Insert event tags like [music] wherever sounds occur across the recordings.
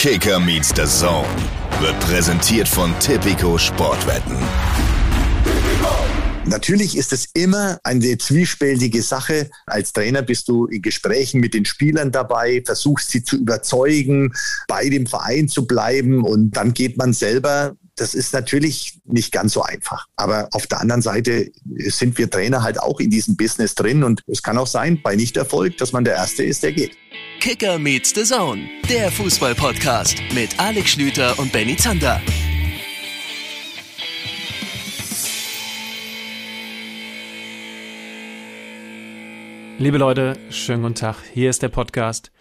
Kicker meets the Zone wird präsentiert von Tipico Sportwetten. Natürlich ist es immer eine zwiespältige Sache. Als Trainer bist du in Gesprächen mit den Spielern dabei, versuchst sie zu überzeugen, bei dem Verein zu bleiben und dann geht man selber das ist natürlich nicht ganz so einfach. Aber auf der anderen Seite sind wir Trainer halt auch in diesem Business drin und es kann auch sein, bei Nichterfolg, dass man der Erste ist, der geht. Kicker meets the Zone, der Fußball-Podcast mit Alex Schlüter und Benny Zander. Liebe Leute, schönen guten Tag. Hier ist der Podcast.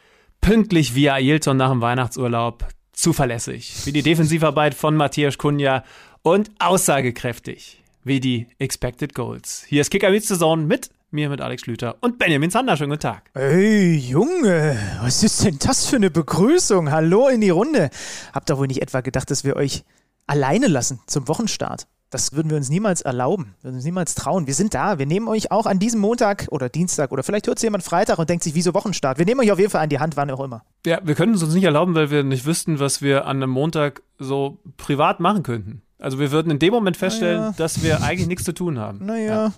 Pünktlich wie Ailton nach dem Weihnachtsurlaub zuverlässig, wie die Defensivarbeit von Matthias Kunja und aussagekräftig, wie die Expected Goals. Hier ist Kicker Saison mit mir, mit Alex Schlüter und Benjamin Zander. Schönen guten Tag. Hey, Junge, was ist denn das für eine Begrüßung? Hallo in die Runde. Habt ihr wohl nicht etwa gedacht, dass wir euch alleine lassen zum Wochenstart? Das würden wir uns niemals erlauben, würden uns niemals trauen. Wir sind da. Wir nehmen euch auch an diesem Montag oder Dienstag oder vielleicht hört es jemand Freitag und denkt sich, wieso Wochenstart? Wir nehmen euch auf jeden Fall an die Hand, wann auch immer. Ja, wir können es uns nicht erlauben, weil wir nicht wüssten, was wir an einem Montag so privat machen könnten. Also wir würden in dem Moment feststellen, naja. dass wir eigentlich nichts zu tun haben. Naja. Ja.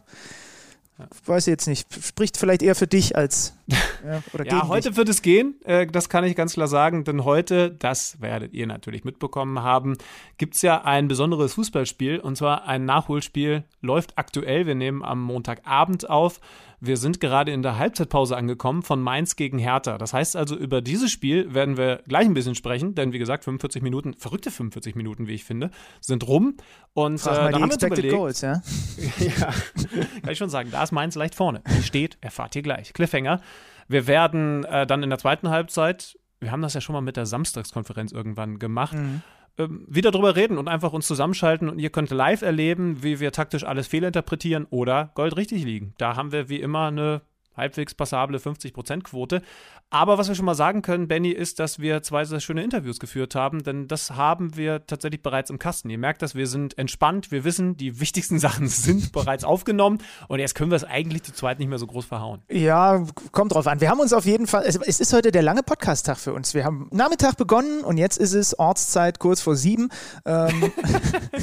Weiß ich jetzt nicht. Spricht vielleicht eher für dich als. [laughs] Ja, oder ja heute dich. wird es gehen. Äh, das kann ich ganz klar sagen. Denn heute, das werdet ihr natürlich mitbekommen haben, gibt es ja ein besonderes Fußballspiel. Und zwar ein Nachholspiel. Läuft aktuell. Wir nehmen am Montagabend auf. Wir sind gerade in der Halbzeitpause angekommen von Mainz gegen Hertha. Das heißt also, über dieses Spiel werden wir gleich ein bisschen sprechen, denn wie gesagt, 45 Minuten, verrückte 45 Minuten, wie ich finde, sind rum. Und Frag äh, mal die Expected überlegt, Goals, ja? [laughs] ja, kann ich schon sagen, da ist Mainz leicht vorne. Die steht, erfahrt ihr gleich. Cliffhanger. Wir werden äh, dann in der zweiten Halbzeit, wir haben das ja schon mal mit der Samstagskonferenz irgendwann gemacht, mhm ähm, wieder drüber reden und einfach uns zusammenschalten und ihr könnt live erleben, wie wir taktisch alles fehlinterpretieren oder Gold richtig liegen. Da haben wir wie immer eine halbwegs passable 50%-Quote. Aber was wir schon mal sagen können, Benny, ist, dass wir zwei sehr schöne Interviews geführt haben, denn das haben wir tatsächlich bereits im Kasten. Ihr merkt, dass wir sind entspannt, wir wissen, die wichtigsten [laughs] Sachen sind bereits aufgenommen und jetzt können wir es eigentlich zu zweit nicht mehr so groß verhauen. Ja, kommt drauf an. Wir haben uns auf jeden Fall, es, es ist heute der lange Podcast-Tag für uns. Wir haben Nachmittag begonnen und jetzt ist es Ortszeit kurz vor sieben. Ähm.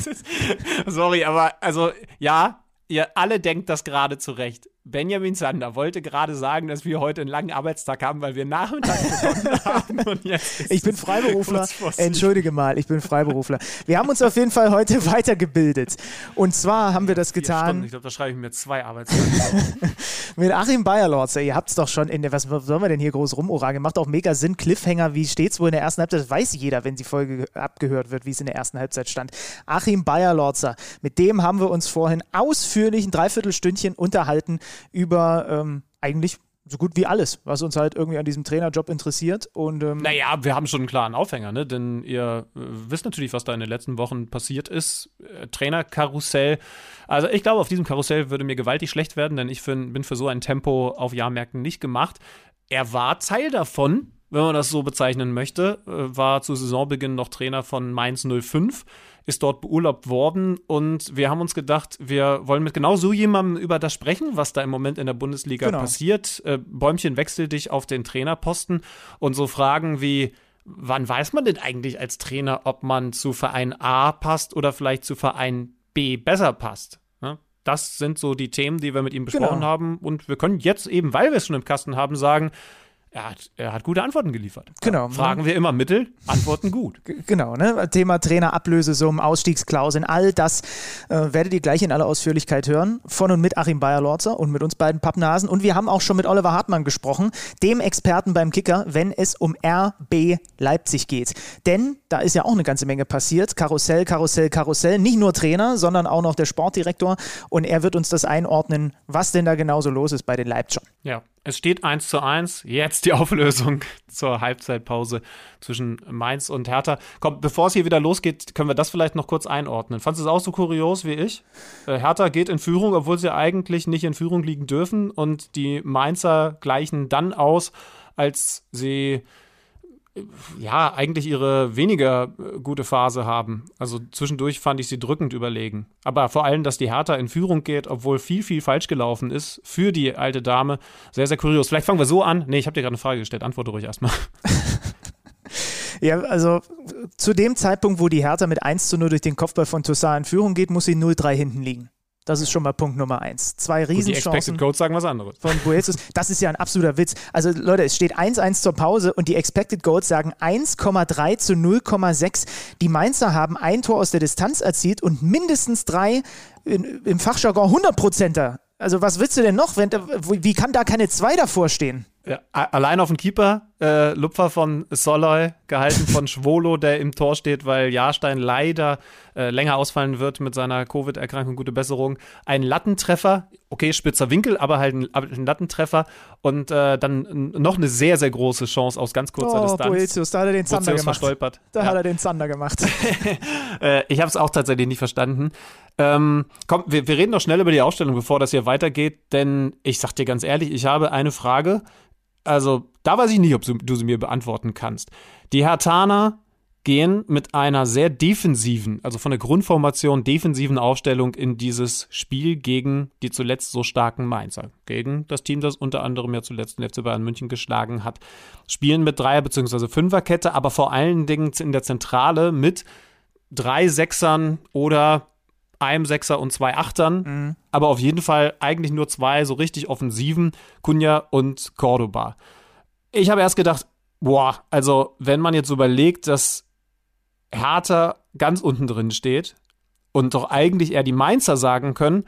[laughs] Sorry, aber also ja, ihr alle denkt das gerade zurecht. Benjamin Sander wollte gerade sagen, dass wir heute einen langen Arbeitstag haben, weil wir Nachmittag begonnen [laughs] haben. Und jetzt ich bin Freiberufler. Entschuldige mal, ich bin Freiberufler. Wir haben uns auf jeden Fall heute [laughs] weitergebildet. Und zwar haben wir das getan. Ich glaube, da schreibe ich mir zwei Arbeitstage. [laughs] mit Achim Bayerlorz. Ihr habt es doch schon in der, was sollen wir denn hier groß rumoragen? Macht auch mega Sinn. Cliffhanger, wie steht es wohl in der ersten Halbzeit? Das weiß jeder, wenn die Folge abgehört wird, wie es in der ersten Halbzeit stand. Achim Bayerlorzer. Mit dem haben wir uns vorhin ausführlich ein Dreiviertelstündchen unterhalten über ähm, eigentlich so gut wie alles, was uns halt irgendwie an diesem Trainerjob interessiert. Und, ähm naja, wir haben schon einen klaren Aufhänger, ne? denn ihr äh, wisst natürlich, was da in den letzten Wochen passiert ist. Äh, Trainerkarussell. Also ich glaube, auf diesem Karussell würde mir gewaltig schlecht werden, denn ich find, bin für so ein Tempo auf Jahrmärkten nicht gemacht. Er war Teil davon, wenn man das so bezeichnen möchte, äh, war zu Saisonbeginn noch Trainer von Mainz 05 ist dort beurlaubt worden und wir haben uns gedacht, wir wollen mit genau so jemandem über das sprechen, was da im Moment in der Bundesliga genau. passiert. Äh, Bäumchen wechsel dich auf den Trainerposten und so Fragen wie, wann weiß man denn eigentlich als Trainer, ob man zu Verein A passt oder vielleicht zu Verein B besser passt? Ne? Das sind so die Themen, die wir mit ihm besprochen genau. haben. Und wir können jetzt eben, weil wir es schon im Kasten haben, sagen, er hat, er hat gute Antworten geliefert. Genau. Fragen wir immer Mittel, Antworten gut. Genau, ne? Thema Trainer, Ablösesummen, Ausstiegsklauseln, all das äh, werdet ihr gleich in aller Ausführlichkeit hören. Von und mit Achim Bayer-Lorzer und mit uns beiden Pappnasen. Und wir haben auch schon mit Oliver Hartmann gesprochen, dem Experten beim Kicker, wenn es um RB Leipzig geht. Denn da ist ja auch eine ganze Menge passiert. Karussell, Karussell, Karussell. Nicht nur Trainer, sondern auch noch der Sportdirektor. Und er wird uns das einordnen, was denn da genauso los ist bei den Leipzigern. Ja, es steht 1 zu 1. Jetzt die [laughs] Auflösung zur Halbzeitpause zwischen Mainz und Hertha. Komm, bevor es hier wieder losgeht, können wir das vielleicht noch kurz einordnen. Fandest du es auch so kurios wie ich? Äh, Hertha geht in Führung, obwohl sie eigentlich nicht in Führung liegen dürfen. Und die Mainzer gleichen dann aus, als sie ja, eigentlich ihre weniger äh, gute Phase haben. Also zwischendurch fand ich sie drückend überlegen. Aber vor allem, dass die Hertha in Führung geht, obwohl viel, viel falsch gelaufen ist für die alte Dame, sehr, sehr kurios. Vielleicht fangen wir so an. Nee, ich habe dir gerade eine Frage gestellt. Antworte ruhig erstmal. [laughs] Ja, also zu dem Zeitpunkt, wo die Hertha mit 1 zu 0 durch den Kopfball von Toussaint in Führung geht, muss sie 0-3 hinten liegen. Das ist schon mal Punkt Nummer eins. Zwei Riesenchancen. die Expected Goals sagen was anderes. Von Boetius. Das ist ja ein absoluter Witz. Also Leute, es steht 1-1 zur Pause und die Expected Goals sagen 1,3 zu 0,6. Die Mainzer haben ein Tor aus der Distanz erzielt und mindestens drei in, im Fachjargon 100%er. Also was willst du denn noch? Wenn, wie kann da keine zwei davor stehen? Ja, allein auf den Keeper, äh, Lupfer von Soloy, gehalten von [laughs] Schwolo, der im Tor steht, weil Jahrstein leider äh, länger ausfallen wird mit seiner Covid-Erkrankung. Gute Besserung. Ein Lattentreffer, okay, spitzer Winkel, aber halt ein, ein Lattentreffer. Und äh, dann noch eine sehr, sehr große Chance aus ganz kurzer oh, Distanz. Boetius, da hat er den Zander gemacht. Verstolpert. Da ja. hat er den Zander gemacht. [laughs] Äh, ich habe es auch tatsächlich nicht verstanden. Ähm, komm, wir, wir reden noch schnell über die Ausstellung, bevor das hier weitergeht, denn ich sag dir ganz ehrlich, ich habe eine Frage also da weiß ich nicht, ob du sie mir beantworten kannst. Die Hertaner gehen mit einer sehr defensiven, also von der Grundformation defensiven Aufstellung in dieses Spiel gegen die zuletzt so starken Mainzer. Gegen das Team, das unter anderem ja zuletzt den FC Bayern München geschlagen hat. Spielen mit Dreier- bzw. Fünferkette, aber vor allen Dingen in der Zentrale mit drei Sechsern oder einem Sechser und zwei Achtern, mhm. aber auf jeden Fall eigentlich nur zwei so richtig offensiven, Kunja und Cordoba. Ich habe erst gedacht, boah, also wenn man jetzt überlegt, dass Hertha ganz unten drin steht und doch eigentlich eher die Mainzer sagen können,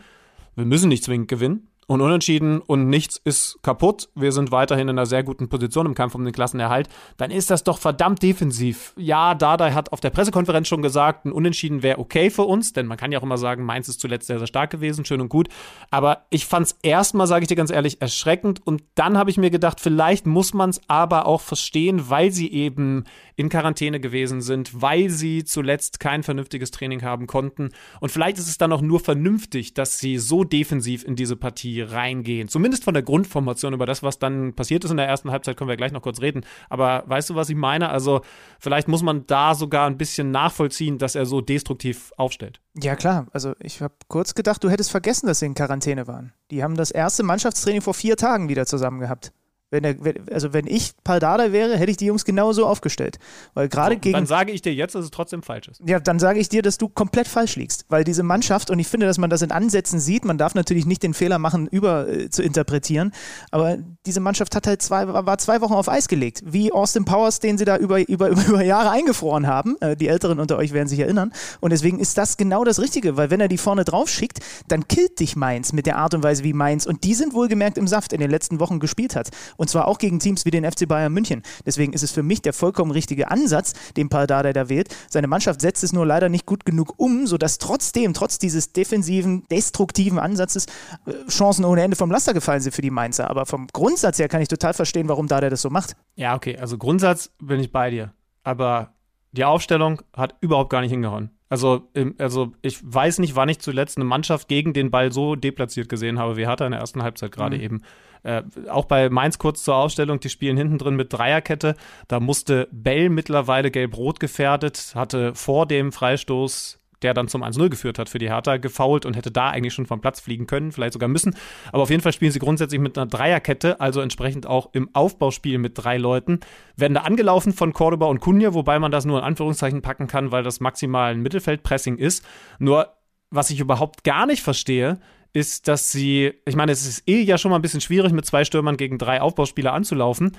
wir müssen nicht zwingend gewinnen, und unentschieden und nichts ist kaputt, wir sind weiterhin in einer sehr guten Position im Kampf um den Klassenerhalt, dann ist das doch verdammt defensiv. Ja, Dardai hat auf der Pressekonferenz schon gesagt, ein Unentschieden wäre okay für uns, denn man kann ja auch immer sagen, Mainz ist zuletzt sehr, sehr stark gewesen, schön und gut. Aber ich fand es erstmal, sage ich dir ganz ehrlich, erschreckend und dann habe ich mir gedacht, vielleicht muss man es aber auch verstehen, weil sie eben in Quarantäne gewesen sind, weil sie zuletzt kein vernünftiges Training haben konnten. Und vielleicht ist es dann auch nur vernünftig, dass sie so defensiv in diese Partie reingehen. Zumindest von der Grundformation. Über das, was dann passiert ist in der ersten Halbzeit, können wir gleich noch kurz reden. Aber weißt du, was ich meine? Also, vielleicht muss man da sogar ein bisschen nachvollziehen, dass er so destruktiv aufstellt. Ja, klar. Also, ich habe kurz gedacht, du hättest vergessen, dass sie in Quarantäne waren. Die haben das erste Mannschaftstraining vor vier Tagen wieder zusammen gehabt. Wenn er, also wenn ich Paldada wäre, hätte ich die Jungs genauso aufgestellt. Weil gerade so, gegen. Dann sage ich dir jetzt, dass es trotzdem falsch ist. Ja, dann sage ich dir, dass du komplett falsch liegst. Weil diese Mannschaft, und ich finde, dass man das in Ansätzen sieht, man darf natürlich nicht den Fehler machen, über äh, zu interpretieren, aber diese Mannschaft hat halt zwei, war zwei Wochen auf Eis gelegt. Wie Austin Powers, den sie da über, über, [laughs] über Jahre eingefroren haben. Äh, die Älteren unter euch werden sich erinnern. Und deswegen ist das genau das Richtige, weil wenn er die vorne drauf schickt, dann killt dich Mainz mit der Art und Weise, wie Mainz, und die sind wohlgemerkt im Saft in den letzten Wochen gespielt hat. Und zwar auch gegen Teams wie den FC Bayern München. Deswegen ist es für mich der vollkommen richtige Ansatz, den Paldada da wählt. Seine Mannschaft setzt es nur leider nicht gut genug um, sodass trotzdem, trotz dieses defensiven, destruktiven Ansatzes, äh, Chancen ohne Ende vom Laster gefallen sind für die Mainzer. Aber vom Grundsatz her kann ich total verstehen, warum Dada das so macht. Ja, okay, also Grundsatz bin ich bei dir. Aber die Aufstellung hat überhaupt gar nicht hingehauen. Also, also ich weiß nicht, wann ich zuletzt eine Mannschaft gegen den Ball so deplatziert gesehen habe, wie Hertha in der ersten Halbzeit gerade mhm. eben. Äh, auch bei Mainz kurz zur Ausstellung, die spielen hinten drin mit Dreierkette. Da musste Bell mittlerweile gelb-rot gefährdet, hatte vor dem Freistoß der dann zum 1-0 geführt hat für die Hertha, gefault und hätte da eigentlich schon vom Platz fliegen können, vielleicht sogar müssen. Aber auf jeden Fall spielen sie grundsätzlich mit einer Dreierkette, also entsprechend auch im Aufbauspiel mit drei Leuten. Werden da angelaufen von Cordoba und Kunja, wobei man das nur in Anführungszeichen packen kann, weil das maximal ein Mittelfeldpressing ist. Nur, was ich überhaupt gar nicht verstehe, ist, dass sie, ich meine, es ist eh ja schon mal ein bisschen schwierig, mit zwei Stürmern gegen drei Aufbauspieler anzulaufen,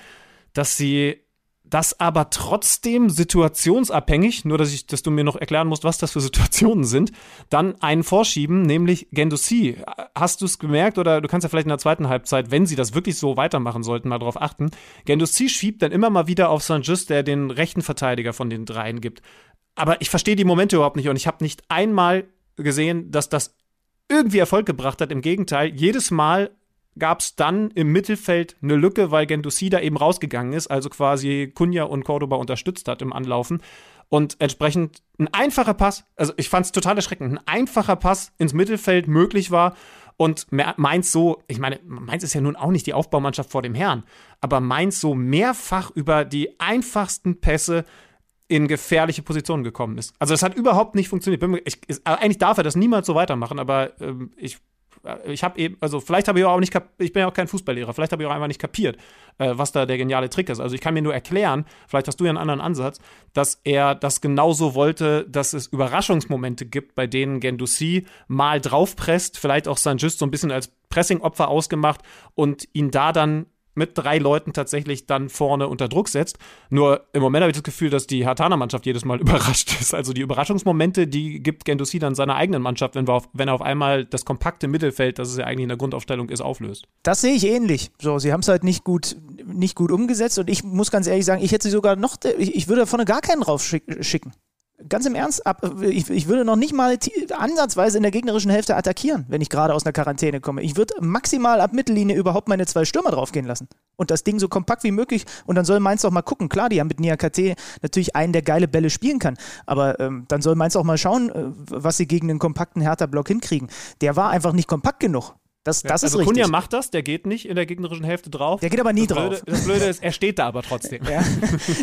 dass sie das aber trotzdem situationsabhängig, nur dass ich, dass du mir noch erklären musst, was das für Situationen sind, dann einen vorschieben, nämlich Gendouzi. Hast du es gemerkt oder du kannst ja vielleicht in der zweiten Halbzeit, wenn sie das wirklich so weitermachen sollten, mal drauf achten. Gendouzi schiebt dann immer mal wieder auf Saint-Just, der den rechten Verteidiger von den dreien gibt. Aber ich verstehe die Momente überhaupt nicht und ich habe nicht einmal gesehen, dass das irgendwie Erfolg gebracht hat. Im Gegenteil, jedes Mal gab es dann im Mittelfeld eine Lücke, weil Gendouzi da eben rausgegangen ist, also quasi Kunja und Cordoba unterstützt hat im Anlaufen. Und entsprechend ein einfacher Pass, also ich fand es total erschreckend, ein einfacher Pass ins Mittelfeld möglich war und Mainz so, ich meine, Mainz ist ja nun auch nicht die Aufbaumannschaft vor dem Herrn, aber Mainz so mehrfach über die einfachsten Pässe in gefährliche Positionen gekommen ist. Also es hat überhaupt nicht funktioniert. Ich, ich, eigentlich darf er das niemals so weitermachen, aber ähm, ich ich habe eben, also vielleicht habe ich auch nicht, ich bin ja auch kein Fußballlehrer, vielleicht habe ich auch einfach nicht kapiert, äh, was da der geniale Trick ist. Also ich kann mir nur erklären, vielleicht hast du ja einen anderen Ansatz, dass er das genauso wollte, dass es Überraschungsmomente gibt, bei denen Gendouzi mal draufpresst, vielleicht auch Saint-Just so ein bisschen als Pressingopfer ausgemacht und ihn da dann mit drei Leuten tatsächlich dann vorne unter Druck setzt. Nur im Moment habe ich das Gefühl, dass die Hatana-Mannschaft jedes Mal [laughs] überrascht ist. Also die Überraschungsmomente, die gibt Gendouzi dann seiner eigenen Mannschaft, wenn, auf, wenn er auf einmal das kompakte Mittelfeld, das es ja eigentlich in der Grundaufstellung ist, auflöst. Das sehe ich ähnlich. So, sie haben es halt nicht gut, nicht gut umgesetzt und ich muss ganz ehrlich sagen, ich hätte sie sogar noch, ich, ich würde vorne gar keinen drauf schicken ganz im Ernst, ab, ich, ich, würde noch nicht mal ansatzweise in der gegnerischen Hälfte attackieren, wenn ich gerade aus einer Quarantäne komme. Ich würde maximal ab Mittellinie überhaupt meine zwei Stürmer draufgehen lassen. Und das Ding so kompakt wie möglich. Und dann soll Mainz auch mal gucken. Klar, die haben mit Nia KT natürlich einen, der geile Bälle spielen kann. Aber ähm, dann soll Mainz auch mal schauen, äh, was sie gegen einen kompakten Hertha-Block hinkriegen. Der war einfach nicht kompakt genug. Das, das ja, also ist richtig. Kunja macht das, der geht nicht in der gegnerischen Hälfte drauf. Der geht aber nie das drauf. Blöde, das Blöde ist, er steht da aber trotzdem. [laughs] ja,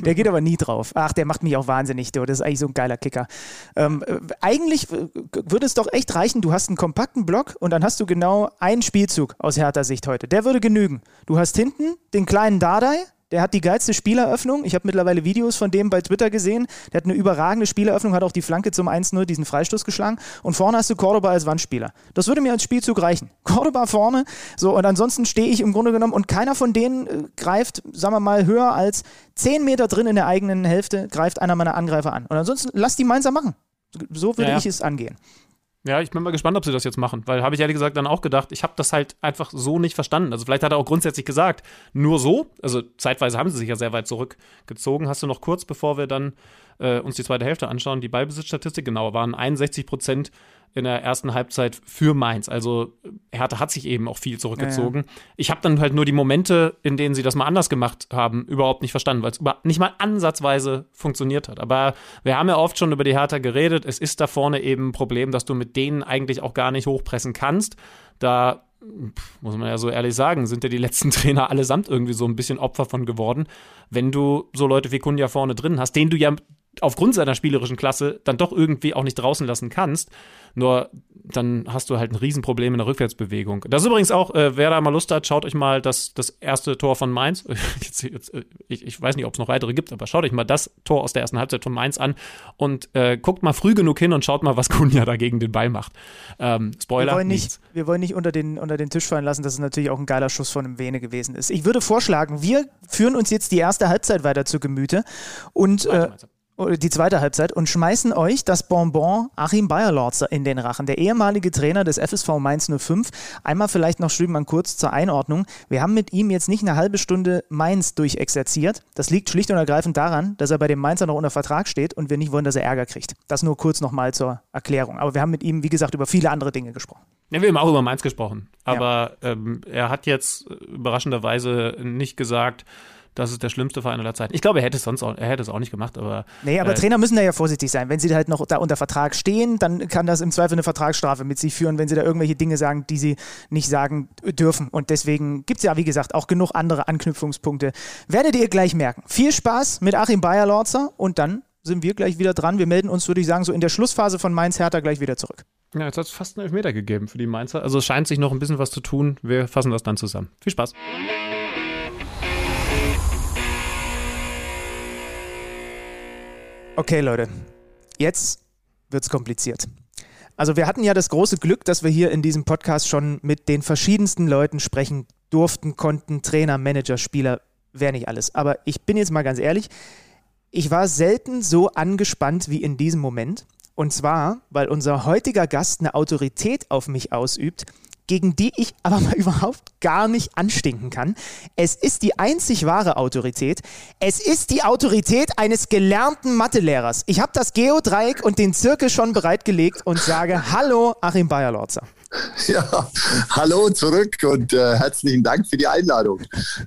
der geht aber nie drauf. Ach, der macht mich auch wahnsinnig, du. Das ist eigentlich so ein geiler Kicker. Ähm, äh, eigentlich würde es doch echt reichen, du hast einen kompakten Block und dann hast du genau einen Spielzug aus Hertha Sicht heute. Der würde genügen. Du hast hinten den kleinen Dardai, der hat die geilste Spieleröffnung. Ich habe mittlerweile Videos von dem bei Twitter gesehen. Der hat eine überragende Spieleröffnung, hat auch die Flanke zum 1-0, diesen Freistoß geschlagen. Und vorne hast du Cordoba als Wandspieler. Das würde mir als Spielzug reichen. [laughs] Cordoba vorne. So, und ansonsten stehe ich im Grunde genommen und keiner von denen äh, greift, sagen wir mal, höher als 10 Meter drin in der eigenen Hälfte, greift einer meiner Angreifer an. Und ansonsten lass die Mainzer machen. So würde ja, ja. ich es angehen. Ja, ich bin mal gespannt, ob sie das jetzt machen, weil habe ich ehrlich gesagt dann auch gedacht, ich habe das halt einfach so nicht verstanden. Also vielleicht hat er auch grundsätzlich gesagt, nur so, also zeitweise haben sie sich ja sehr weit zurückgezogen. Hast du noch kurz, bevor wir dann äh, uns die zweite Hälfte anschauen, die Ballbesitzstatistik, genau, waren 61 Prozent in der ersten Halbzeit für Mainz. Also Hertha hat sich eben auch viel zurückgezogen. Ja, ja. Ich habe dann halt nur die Momente, in denen sie das mal anders gemacht haben, überhaupt nicht verstanden, weil es nicht mal ansatzweise funktioniert hat. Aber wir haben ja oft schon über die Hertha geredet. Es ist da vorne eben ein Problem, dass du mit denen eigentlich auch gar nicht hochpressen kannst. Da muss man ja so ehrlich sagen, sind ja die letzten [laughs] Trainer allesamt irgendwie so ein bisschen Opfer von geworden. Wenn du so Leute wie Kunja vorne drin hast, den du ja aufgrund seiner spielerischen Klasse dann doch irgendwie auch nicht draußen lassen kannst. Nur dann hast du halt ein Riesenproblem in der Rückwärtsbewegung. Das ist übrigens auch, äh, wer da mal Lust hat, schaut euch mal das, das erste Tor von Mainz. [laughs] Jetzt, jetzt, äh, ich, ich, weiß nicht, ob es noch weitere gibt, aber schaut euch mal das Tor aus der ersten Halbzeit von Mainz an und äh, guckt mal früh genug hin und schaut mal, was [laughs] Kunja da gegen den Ball macht. Ähm, Spoiler. Wir wollen nicht, wir wollen nicht unter, den, unter den Tisch fallen lassen, dass es natürlich auch ein geiler Schuss von einem Vene gewesen ist. Ich würde vorschlagen, wir führen uns jetzt die erste Halbzeit weiter zu Gemüte und. Äh, die zweite Halbzeit und schmeißen euch das Bonbon Achim Bayerlorzer in den Rachen. Der ehemalige Trainer des FSV Mainz 05. Einmal vielleicht noch Schlümann kurz zur Einordnung. Wir haben mit ihm jetzt nicht eine halbe Stunde Mainz durchexerziert. Das liegt schlicht und ergreifend daran, dass er bei dem Mainzer noch unter Vertrag steht und wir nicht wollen, dass er Ärger kriegt. Das nur kurz nochmal zur Erklärung. Aber wir haben mit ihm, wie gesagt, über viele andere Dinge gesprochen. Ja, wir haben auch über Mainz gesprochen. Aber ja. ähm, er hat jetzt überraschenderweise nicht gesagt, das ist der schlimmste Verein aller Zeiten. Ich glaube, er hätte es sonst auch, er hätte es auch nicht gemacht, aber. Nee, aber äh, Trainer müssen da ja vorsichtig sein. Wenn sie halt noch da unter Vertrag stehen, dann kann das im Zweifel eine Vertragsstrafe mit sich führen, wenn sie da irgendwelche Dinge sagen, die sie nicht sagen dürfen. Und deswegen gibt es ja, wie gesagt, auch genug andere Anknüpfungspunkte. Werdet ihr gleich merken. Viel Spaß mit Achim Bayerlorzer und dann sind wir gleich wieder dran. Wir melden uns, würde ich sagen, so in der Schlussphase von Mainz Hertha gleich wieder zurück. Ja, jetzt hat es fast einen Elfmeter gegeben für die Mainzer. Also es scheint sich noch ein bisschen was zu tun. Wir fassen das dann zusammen. Viel Spaß. Okay, Leute, jetzt wird es kompliziert. Also wir hatten ja das große Glück, dass wir hier in diesem Podcast schon mit den verschiedensten Leuten sprechen durften, konnten, Trainer, Manager, Spieler, wer nicht alles. Aber ich bin jetzt mal ganz ehrlich, ich war selten so angespannt wie in diesem Moment. Und zwar, weil unser heutiger Gast eine Autorität auf mich ausübt, gegen die ich aber mal [laughs] überhaupt gar nicht anstinken kann. Es ist die einzig wahre Autorität. Es ist die Autorität eines gelernten Mathelehrers. Ich habe das Geodreieck und den Zirkel schon bereitgelegt und sage [laughs] Hallo, Achim Bayerlorzer. [laughs] Ja, hallo zurück und äh, herzlichen Dank für die Einladung.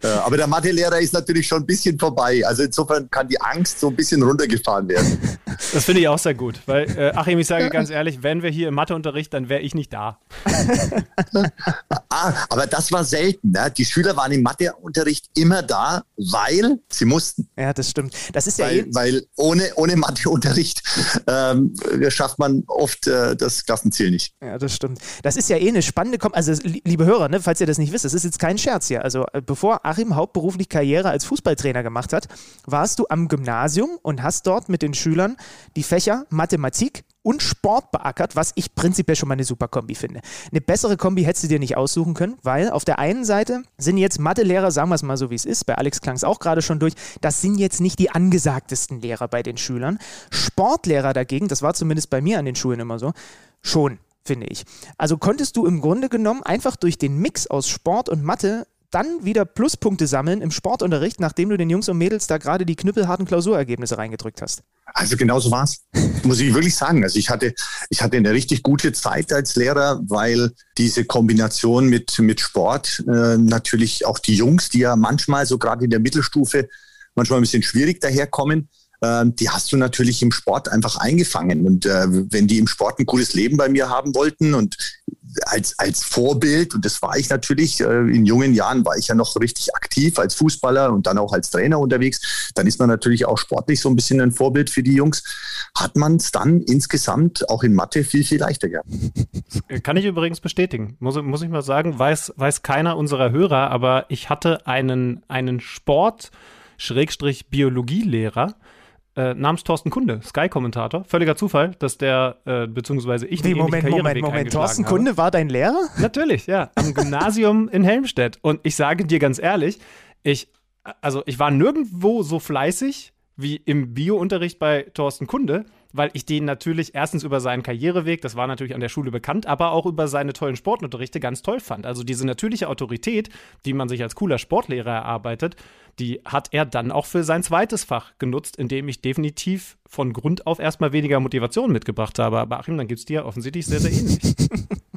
Äh, aber der Mathelehrer ist natürlich schon ein bisschen vorbei. Also insofern kann die Angst so ein bisschen runtergefahren werden. [laughs] Das finde ich auch sehr gut, weil äh, Achim, ich sage ganz ehrlich, wenn wir hier im Matheunterricht, dann wäre ich nicht da. [laughs] ah, aber das war selten. Ne? Die Schüler waren im Matheunterricht immer da, weil sie mussten. Ja, das stimmt. Das ist weil, ja eh weil ohne, ohne Matheunterricht ähm, schafft man oft äh, das Klassenziel nicht. Ja, das stimmt. Das das ist ja eh eine spannende Kom Also, liebe Hörer, ne, falls ihr das nicht wisst, das ist jetzt kein Scherz hier. Also, äh, bevor Achim hauptberuflich Karriere als Fußballtrainer gemacht hat, warst du am Gymnasium und hast dort mit den Schülern die Fächer Mathematik, und Sport beackert, was ich prinzipiell schon mal eine super Kombi finde. Eine bessere Kombi hättest du dir nicht aussuchen können, weil auf der einen Seite sind jetzt Mathelehrer, sagen wir es mal so wie es ist, bei Alex klang es auch gerade schon durch, das sind jetzt nicht die angesagtesten Lehrer bei den Schülern. Sportlehrer dagegen, das war zumindest bei mir an den Schulen immer so, schon finde ich. Also konntest du im Grunde genommen einfach durch den Mix aus Sport und Mathe dann wieder Pluspunkte sammeln im Sportunterricht, nachdem du den Jungs und Mädels da gerade die knüppelharten Klausurergebnisse reingedrückt hast? Also genau so war es, muss ich wirklich sagen. Also ich hatte, ich hatte eine richtig gute Zeit als Lehrer, weil diese Kombination mit, mit Sport äh, natürlich auch die Jungs, die ja manchmal so gerade in der Mittelstufe manchmal ein bisschen schwierig daherkommen, die hast du natürlich im Sport einfach eingefangen. Und äh, wenn die im Sport ein cooles Leben bei mir haben wollten und als, als Vorbild, und das war ich natürlich, äh, in jungen Jahren war ich ja noch richtig aktiv als Fußballer und dann auch als Trainer unterwegs, dann ist man natürlich auch sportlich so ein bisschen ein Vorbild für die Jungs, hat man es dann insgesamt auch in Mathe viel, viel leichter gehabt. Kann ich übrigens bestätigen, muss, muss ich mal sagen, weiß, weiß keiner unserer Hörer, aber ich hatte einen, einen Sport- Biologielehrer, äh, namens Thorsten Kunde, Sky-Kommentator. Völliger Zufall, dass der, äh, beziehungsweise ich den Moment, Moment, Moment. Thorsten habe. Kunde war dein Lehrer? Natürlich, ja. Am Gymnasium in Helmstedt. Und ich sage dir ganz ehrlich, ich, also ich war nirgendwo so fleißig wie im Bio-Unterricht bei Thorsten Kunde weil ich den natürlich erstens über seinen Karriereweg, das war natürlich an der Schule bekannt, aber auch über seine tollen Sportunterrichte ganz toll fand. Also diese natürliche Autorität, die man sich als cooler Sportlehrer erarbeitet, die hat er dann auch für sein zweites Fach genutzt, indem ich definitiv von Grund auf erstmal weniger Motivation mitgebracht habe. Aber Achim, dann gibt es dir offensichtlich sehr, sehr ähnlich. [laughs]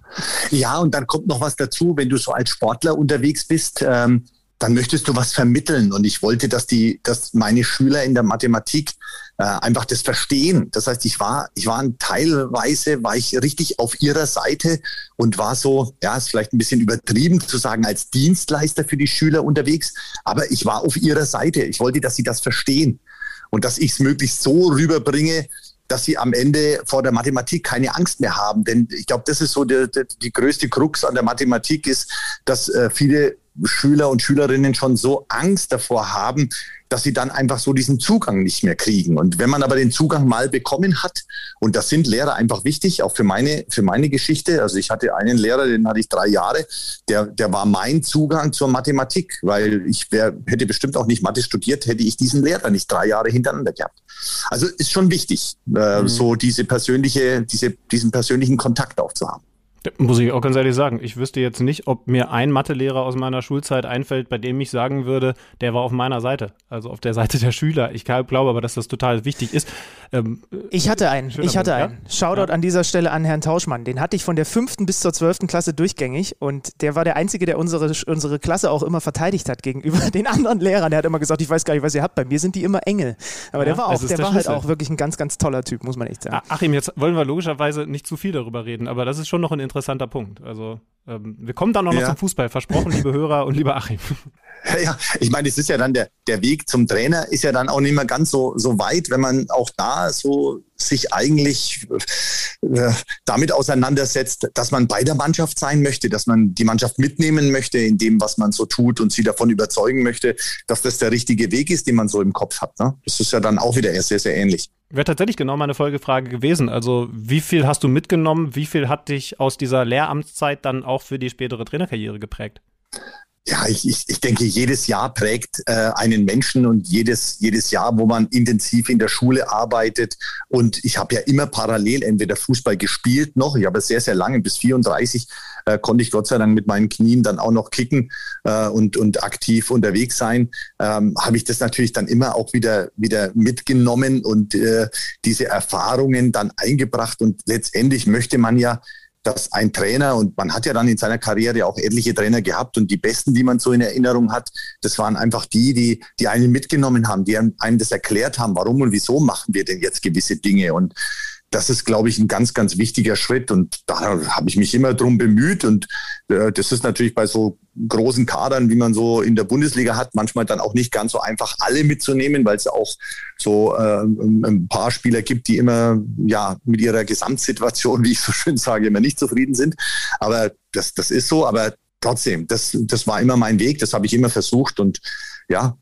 Ja, und dann kommt noch was dazu, wenn du so als Sportler unterwegs bist. Ähm, dann möchtest du was vermitteln. Und ich wollte, dass die, dass meine Schüler in der Mathematik äh, einfach das verstehen. Das heißt, ich war, ich war teilweise, war ich richtig auf ihrer Seite und war so, ja, ist vielleicht ein bisschen übertrieben zu sagen, als Dienstleister für die Schüler unterwegs, aber ich war auf ihrer Seite. Ich wollte, dass sie das verstehen und dass ich es möglichst so rüberbringe, dass sie am Ende vor der Mathematik keine Angst mehr haben. Denn ich glaube, das ist so die, die, die, größte Krux an der Mathematik ist, dass äh, viele Schüler und Schülerinnen schon so Angst davor haben, dass sie dann einfach so diesen Zugang nicht mehr kriegen. Und wenn man aber den Zugang mal bekommen hat, und das sind Lehrer einfach wichtig, auch für meine, für meine Geschichte. Also ich hatte einen Lehrer, den hatte ich drei Jahre, der, der war mein Zugang zur Mathematik, weil ich wär, hätte bestimmt auch nicht Mathe studiert, hätte ich diesen Lehrer nicht drei Jahre hintereinander gehabt. Also ist schon wichtig, äh, mhm. so diese persönliche, diese, diesen persönlichen Kontakt aufzuhaben. Muss ich auch ganz ehrlich sagen, ich wüsste jetzt nicht, ob mir ein Mathelehrer aus meiner Schulzeit einfällt, bei dem ich sagen würde, der war auf meiner Seite, also auf der Seite der Schüler. Ich glaube aber, dass das total wichtig ist. Ähm, ich hatte einen, ich hatte einen. Ja? Shoutout ja. an dieser Stelle an Herrn Tauschmann. Den hatte ich von der fünften bis zur zwölften Klasse durchgängig und der war der Einzige, der unsere, unsere Klasse auch immer verteidigt hat gegenüber [laughs] den anderen Lehrern. Der hat immer gesagt, ich weiß gar nicht, was ihr habt. Bei mir sind die immer Engel. Aber ja, der war auch, der war halt auch wirklich ein ganz, ganz toller Typ, muss man echt sagen. Achim, jetzt wollen wir logischerweise nicht zu viel darüber reden, aber das ist schon noch ein interessanter Punkt. Also ähm, wir kommen dann noch ja. zum Fußball, versprochen, liebe Hörer und lieber Achim. [laughs] Ja, ich meine, es ist ja dann der, der Weg zum Trainer ist ja dann auch nicht mehr ganz so, so weit, wenn man auch da so sich eigentlich äh, damit auseinandersetzt, dass man bei der Mannschaft sein möchte, dass man die Mannschaft mitnehmen möchte in dem, was man so tut und sie davon überzeugen möchte, dass das der richtige Weg ist, den man so im Kopf hat. Ne? Das ist ja dann auch wieder sehr, sehr ähnlich. Wäre tatsächlich genau meine Folgefrage gewesen. Also, wie viel hast du mitgenommen? Wie viel hat dich aus dieser Lehramtszeit dann auch für die spätere Trainerkarriere geprägt? Ja, ich, ich, ich denke, jedes Jahr prägt äh, einen Menschen und jedes, jedes Jahr, wo man intensiv in der Schule arbeitet. Und ich habe ja immer parallel entweder Fußball gespielt noch, ich habe sehr, sehr lange, bis 34 äh, konnte ich Gott sei Dank mit meinen Knien dann auch noch kicken äh, und, und aktiv unterwegs sein. Ähm, habe ich das natürlich dann immer auch wieder, wieder mitgenommen und äh, diese Erfahrungen dann eingebracht. Und letztendlich möchte man ja dass ein Trainer, und man hat ja dann in seiner Karriere auch etliche Trainer gehabt und die besten, die man so in Erinnerung hat, das waren einfach die, die, die einen mitgenommen haben, die einem das erklärt haben, warum und wieso machen wir denn jetzt gewisse Dinge. Und das ist, glaube ich, ein ganz, ganz wichtiger Schritt. Und da habe ich mich immer drum bemüht. Und äh, das ist natürlich bei so großen Kadern, wie man so in der Bundesliga hat, manchmal dann auch nicht ganz so einfach alle mitzunehmen, weil es auch so äh, ein paar Spieler gibt, die immer ja mit ihrer Gesamtsituation, wie ich so schön sage, immer nicht zufrieden sind. Aber das, das ist so. Aber trotzdem, das, das war immer mein Weg, das habe ich immer versucht und ja,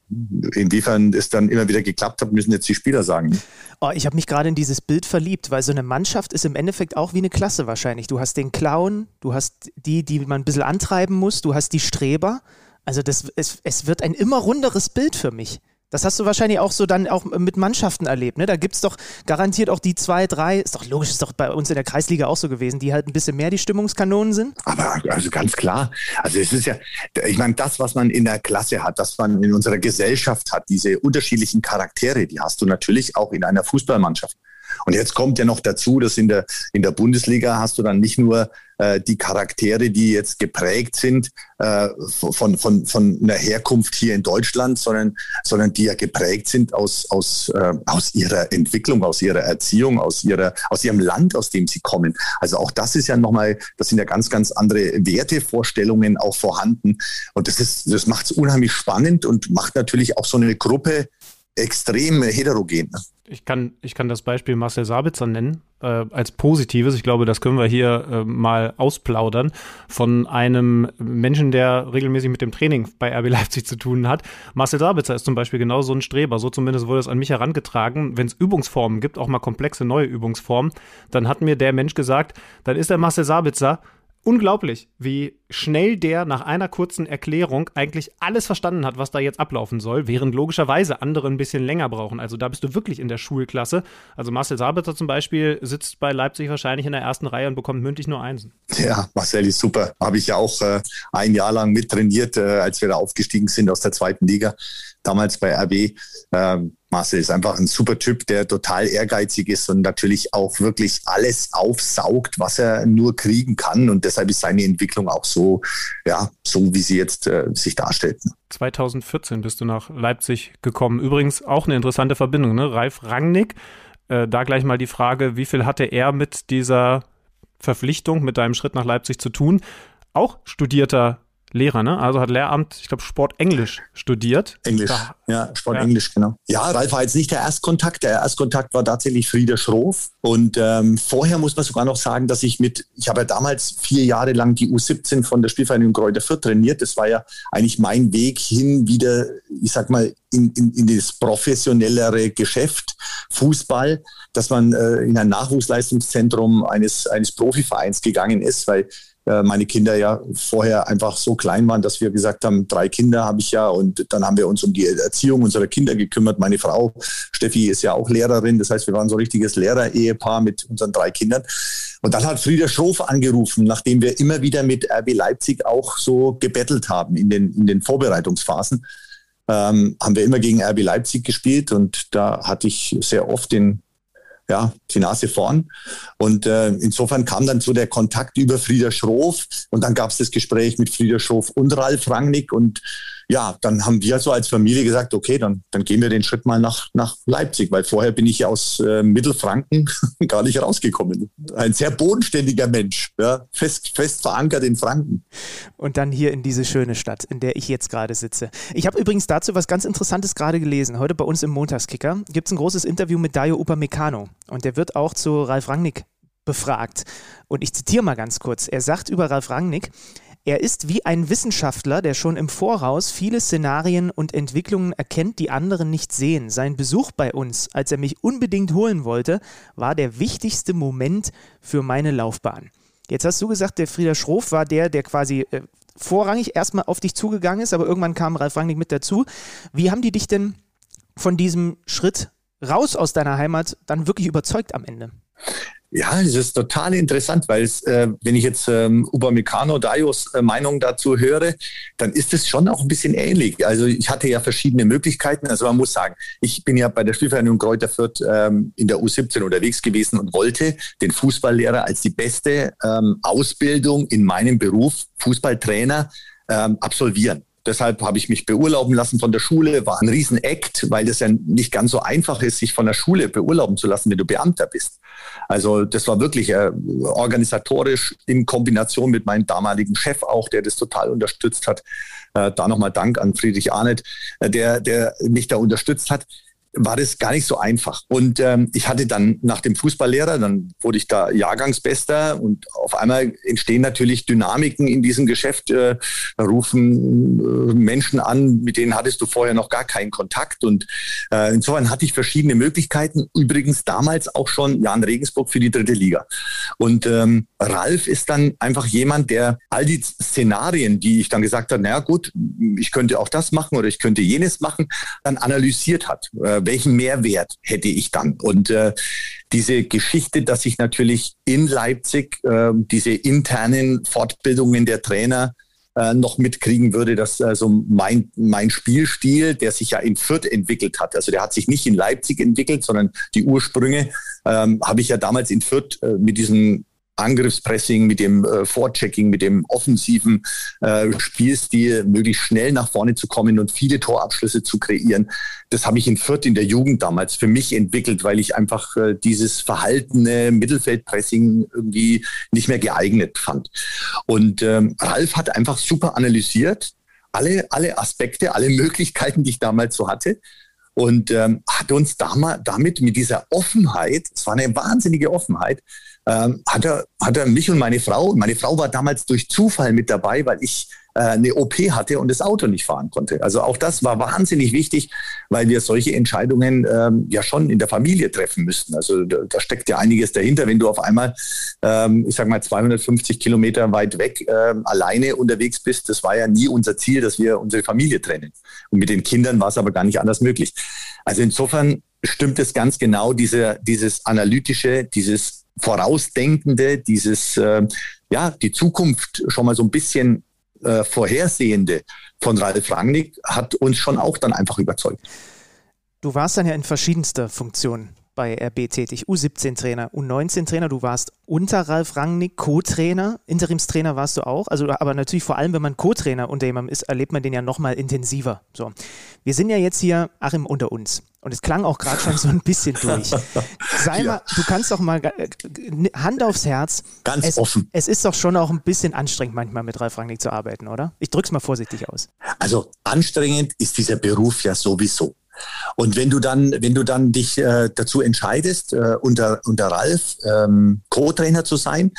inwiefern es dann immer wieder geklappt hat, müssen jetzt die Spieler sagen. Oh, ich habe mich gerade in dieses Bild verliebt, weil so eine Mannschaft ist im Endeffekt auch wie eine Klasse wahrscheinlich. Du hast den Clown, du hast die, die man ein bisschen antreiben muss, du hast die Streber. Also das, es, es wird ein immer runderes Bild für mich. Das hast du wahrscheinlich auch so dann auch mit Mannschaften erlebt. Ne? Da gibt es doch garantiert auch die zwei, drei, ist doch logisch, ist doch bei uns in der Kreisliga auch so gewesen, die halt ein bisschen mehr die Stimmungskanonen sind. Aber also ganz klar. Also es ist ja, ich meine, das, was man in der Klasse hat, das man in unserer Gesellschaft hat, diese unterschiedlichen Charaktere, die hast du natürlich auch in einer Fußballmannschaft. Und jetzt kommt ja noch dazu, dass in der, in der Bundesliga hast du dann nicht nur äh, die Charaktere, die jetzt geprägt sind äh, von, von, von einer Herkunft hier in Deutschland, sondern, sondern die ja geprägt sind aus, aus, äh, aus ihrer Entwicklung, aus ihrer Erziehung, aus, ihrer, aus ihrem Land, aus dem sie kommen. Also auch das ist ja nochmal, das sind ja ganz, ganz andere Wertevorstellungen auch vorhanden. Und das ist, das macht es unheimlich spannend und macht natürlich auch so eine Gruppe extrem heterogen. Ich kann, ich kann das Beispiel Marcel Sabitzer nennen, äh, als positives. Ich glaube, das können wir hier äh, mal ausplaudern von einem Menschen, der regelmäßig mit dem Training bei RB Leipzig zu tun hat. Marcel Sabitzer ist zum Beispiel genau so ein Streber. So zumindest wurde es an mich herangetragen. Wenn es Übungsformen gibt, auch mal komplexe neue Übungsformen, dann hat mir der Mensch gesagt, dann ist der Marcel Sabitzer unglaublich, wie schnell der nach einer kurzen Erklärung eigentlich alles verstanden hat, was da jetzt ablaufen soll, während logischerweise andere ein bisschen länger brauchen. Also da bist du wirklich in der Schulklasse. Also Marcel Sabitzer zum Beispiel sitzt bei Leipzig wahrscheinlich in der ersten Reihe und bekommt mündlich nur Einsen. Ja, Marcel ist super. Habe ich ja auch äh, ein Jahr lang mittrainiert, äh, als wir da aufgestiegen sind aus der zweiten Liga, damals bei RB. Ähm, Marcel ist einfach ein super Typ, der total ehrgeizig ist und natürlich auch wirklich alles aufsaugt, was er nur kriegen kann. Und deshalb ist seine Entwicklung auch so, ja, so wie sie jetzt äh, sich darstellt. 2014 bist du nach Leipzig gekommen. Übrigens auch eine interessante Verbindung, ne? Ralf Rangnick. Äh, da gleich mal die Frage, wie viel hatte er mit dieser Verpflichtung, mit deinem Schritt nach Leipzig zu tun? Auch studierter Lehrer, ne? Also hat Lehramt, ich glaube, Sport Englisch studiert. Englisch, da, ja, Sport ja. Englisch, genau. Ja, Ralf war jetzt nicht der Erstkontakt. Der Erstkontakt war tatsächlich Frieder Schroff. Und ähm, vorher muss man sogar noch sagen, dass ich mit, ich habe ja damals vier Jahre lang die U17 von der Spielvereinigung Kräuter Fürth trainiert. Das war ja eigentlich mein Weg hin wieder, ich sag mal, in, in, in das professionellere Geschäft, Fußball, dass man äh, in ein Nachwuchsleistungszentrum eines, eines Profivereins gegangen ist, weil meine Kinder ja vorher einfach so klein waren, dass wir gesagt haben, drei Kinder habe ich ja und dann haben wir uns um die Erziehung unserer Kinder gekümmert. Meine Frau Steffi ist ja auch Lehrerin, das heißt, wir waren so ein richtiges Lehrer-Ehepaar mit unseren drei Kindern. Und dann hat Frieder Schroff angerufen, nachdem wir immer wieder mit RB Leipzig auch so gebettelt haben in den, in den Vorbereitungsphasen. Ähm, haben wir immer gegen RB Leipzig gespielt und da hatte ich sehr oft den ja, die Nase vorn. Und äh, insofern kam dann so der Kontakt über Frieder Schroff und dann gab es das Gespräch mit Frieder Schroff und Ralf Rangnick und ja, dann haben wir so als Familie gesagt, okay, dann, dann gehen wir den Schritt mal nach, nach Leipzig, weil vorher bin ich ja aus äh, Mittelfranken [laughs] gar nicht rausgekommen. Ein sehr bodenständiger Mensch, ja, fest, fest verankert in Franken. Und dann hier in diese schöne Stadt, in der ich jetzt gerade sitze. Ich habe übrigens dazu was ganz Interessantes gerade gelesen. Heute bei uns im Montagskicker gibt es ein großes Interview mit Dario Upamecano und der wird auch zu Ralf Rangnick befragt. Und ich zitiere mal ganz kurz. Er sagt über Ralf Rangnick, er ist wie ein Wissenschaftler, der schon im Voraus viele Szenarien und Entwicklungen erkennt, die andere nicht sehen. Sein Besuch bei uns, als er mich unbedingt holen wollte, war der wichtigste Moment für meine Laufbahn. Jetzt hast du gesagt, der Frieder Schroff war der, der quasi äh, vorrangig erstmal auf dich zugegangen ist, aber irgendwann kam Ralf Rangnick mit dazu. Wie haben die dich denn von diesem Schritt raus aus deiner Heimat dann wirklich überzeugt am Ende? Ja, es ist total interessant, weil es, äh, wenn ich jetzt ähm, Upamecano Dayos äh, Meinung dazu höre, dann ist es schon auch ein bisschen ähnlich. Also ich hatte ja verschiedene Möglichkeiten. Also man muss sagen, ich bin ja bei der Spielvereinigung Kräuter Fürth ähm, in der U17 unterwegs gewesen und wollte den Fußballlehrer als die beste ähm, Ausbildung in meinem Beruf Fußballtrainer ähm, absolvieren. Deshalb habe ich mich beurlauben lassen von der Schule. War ein Riesenakt, weil das ja nicht ganz so einfach ist, sich von der Schule beurlauben zu lassen, wenn du Beamter bist. Also das war wirklich äh, organisatorisch in Kombination mit meinem damaligen Chef auch, der das total unterstützt hat. Äh, da nochmal Dank an Friedrich Arnett, äh, der, der mich da unterstützt hat war das gar nicht so einfach. Und ähm, ich hatte dann nach dem Fußballlehrer, dann wurde ich da Jahrgangsbester und auf einmal entstehen natürlich Dynamiken in diesem Geschäft. Äh, rufen äh, Menschen an, mit denen hattest du vorher noch gar keinen Kontakt. Und äh, insofern hatte ich verschiedene Möglichkeiten. Übrigens damals auch schon Jan Regensburg für die dritte Liga. Und ähm, Ralf ist dann einfach jemand, der all die Szenarien, die ich dann gesagt habe, naja gut, ich könnte auch das machen oder ich könnte jenes machen, dann analysiert hat. Welchen Mehrwert hätte ich dann? Und äh, diese Geschichte, dass ich natürlich in Leipzig äh, diese internen Fortbildungen der Trainer äh, noch mitkriegen würde, dass also mein, mein Spielstil, der sich ja in Fürth entwickelt hat, also der hat sich nicht in Leipzig entwickelt, sondern die Ursprünge ähm, habe ich ja damals in Fürth äh, mit diesem Angriffspressing, mit dem äh, Vorchecking, mit dem offensiven äh, Spielstil, möglichst schnell nach vorne zu kommen und viele Torabschlüsse zu kreieren. Das habe ich in Fürth in der Jugend damals für mich entwickelt, weil ich einfach äh, dieses verhaltene Mittelfeldpressing irgendwie nicht mehr geeignet fand. Und ähm, Ralf hat einfach super analysiert, alle, alle Aspekte, alle Möglichkeiten, die ich damals so hatte und ähm, hat uns damit mit dieser Offenheit, es war eine wahnsinnige Offenheit, ähm, hat, er, hat er mich und meine Frau, meine Frau war damals durch Zufall mit dabei, weil ich äh, eine OP hatte und das Auto nicht fahren konnte. Also auch das war wahnsinnig wichtig, weil wir solche Entscheidungen ähm, ja schon in der Familie treffen müssten. Also da, da steckt ja einiges dahinter, wenn du auf einmal, ähm, ich sag mal, 250 Kilometer weit weg ähm, alleine unterwegs bist. Das war ja nie unser Ziel, dass wir unsere Familie trennen. Und mit den Kindern war es aber gar nicht anders möglich. Also insofern stimmt es ganz genau, diese, dieses analytische, dieses Vorausdenkende, dieses, äh, ja, die Zukunft schon mal so ein bisschen äh, Vorhersehende von Ralf Rangnick hat uns schon auch dann einfach überzeugt. Du warst dann ja in verschiedenster Funktion bei RB tätig. U17-Trainer, U19-Trainer, du warst unter Ralf Rangnick Co-Trainer, Interimstrainer warst du auch. Also, aber natürlich vor allem, wenn man Co-Trainer unter jemandem ist, erlebt man den ja nochmal intensiver. So. Wir sind ja jetzt hier, Achim, unter uns. Und es klang auch gerade schon so ein bisschen durch. Sei ja. mal, du kannst doch mal äh, Hand aufs Herz. Ganz es, offen. Es ist doch schon auch ein bisschen anstrengend, manchmal mit Ralf Rangnick zu arbeiten, oder? Ich drück's mal vorsichtig aus. Also anstrengend ist dieser Beruf ja sowieso. Und wenn du dann, wenn du dann dich äh, dazu entscheidest, äh, unter, unter Ralf ähm, Co-Trainer zu sein,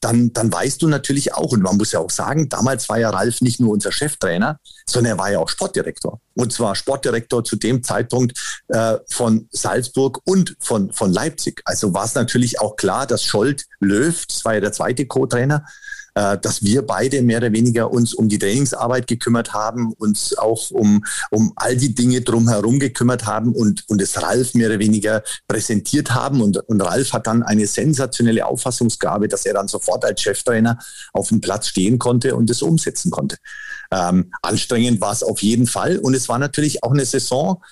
dann, dann weißt du natürlich auch, und man muss ja auch sagen, damals war ja Ralf nicht nur unser Cheftrainer, sondern er war ja auch Sportdirektor. Und zwar Sportdirektor zu dem Zeitpunkt äh, von Salzburg und von, von Leipzig. Also war es natürlich auch klar, dass Scholt Löw, das war ja der zweite Co-Trainer, äh, dass wir beide mehr oder weniger uns um die Trainingsarbeit gekümmert haben, uns auch um, um all die Dinge drumherum gekümmert haben und, und es Ralf mehr oder weniger präsentiert haben. Und, und Ralf hat dann eine sensationelle Auffassungsgabe, dass er dann sofort als Cheftrainer auf dem Platz stehen konnte und es umsetzen konnte. Ähm, anstrengend war es auf jeden Fall. Und es war natürlich auch eine Saison,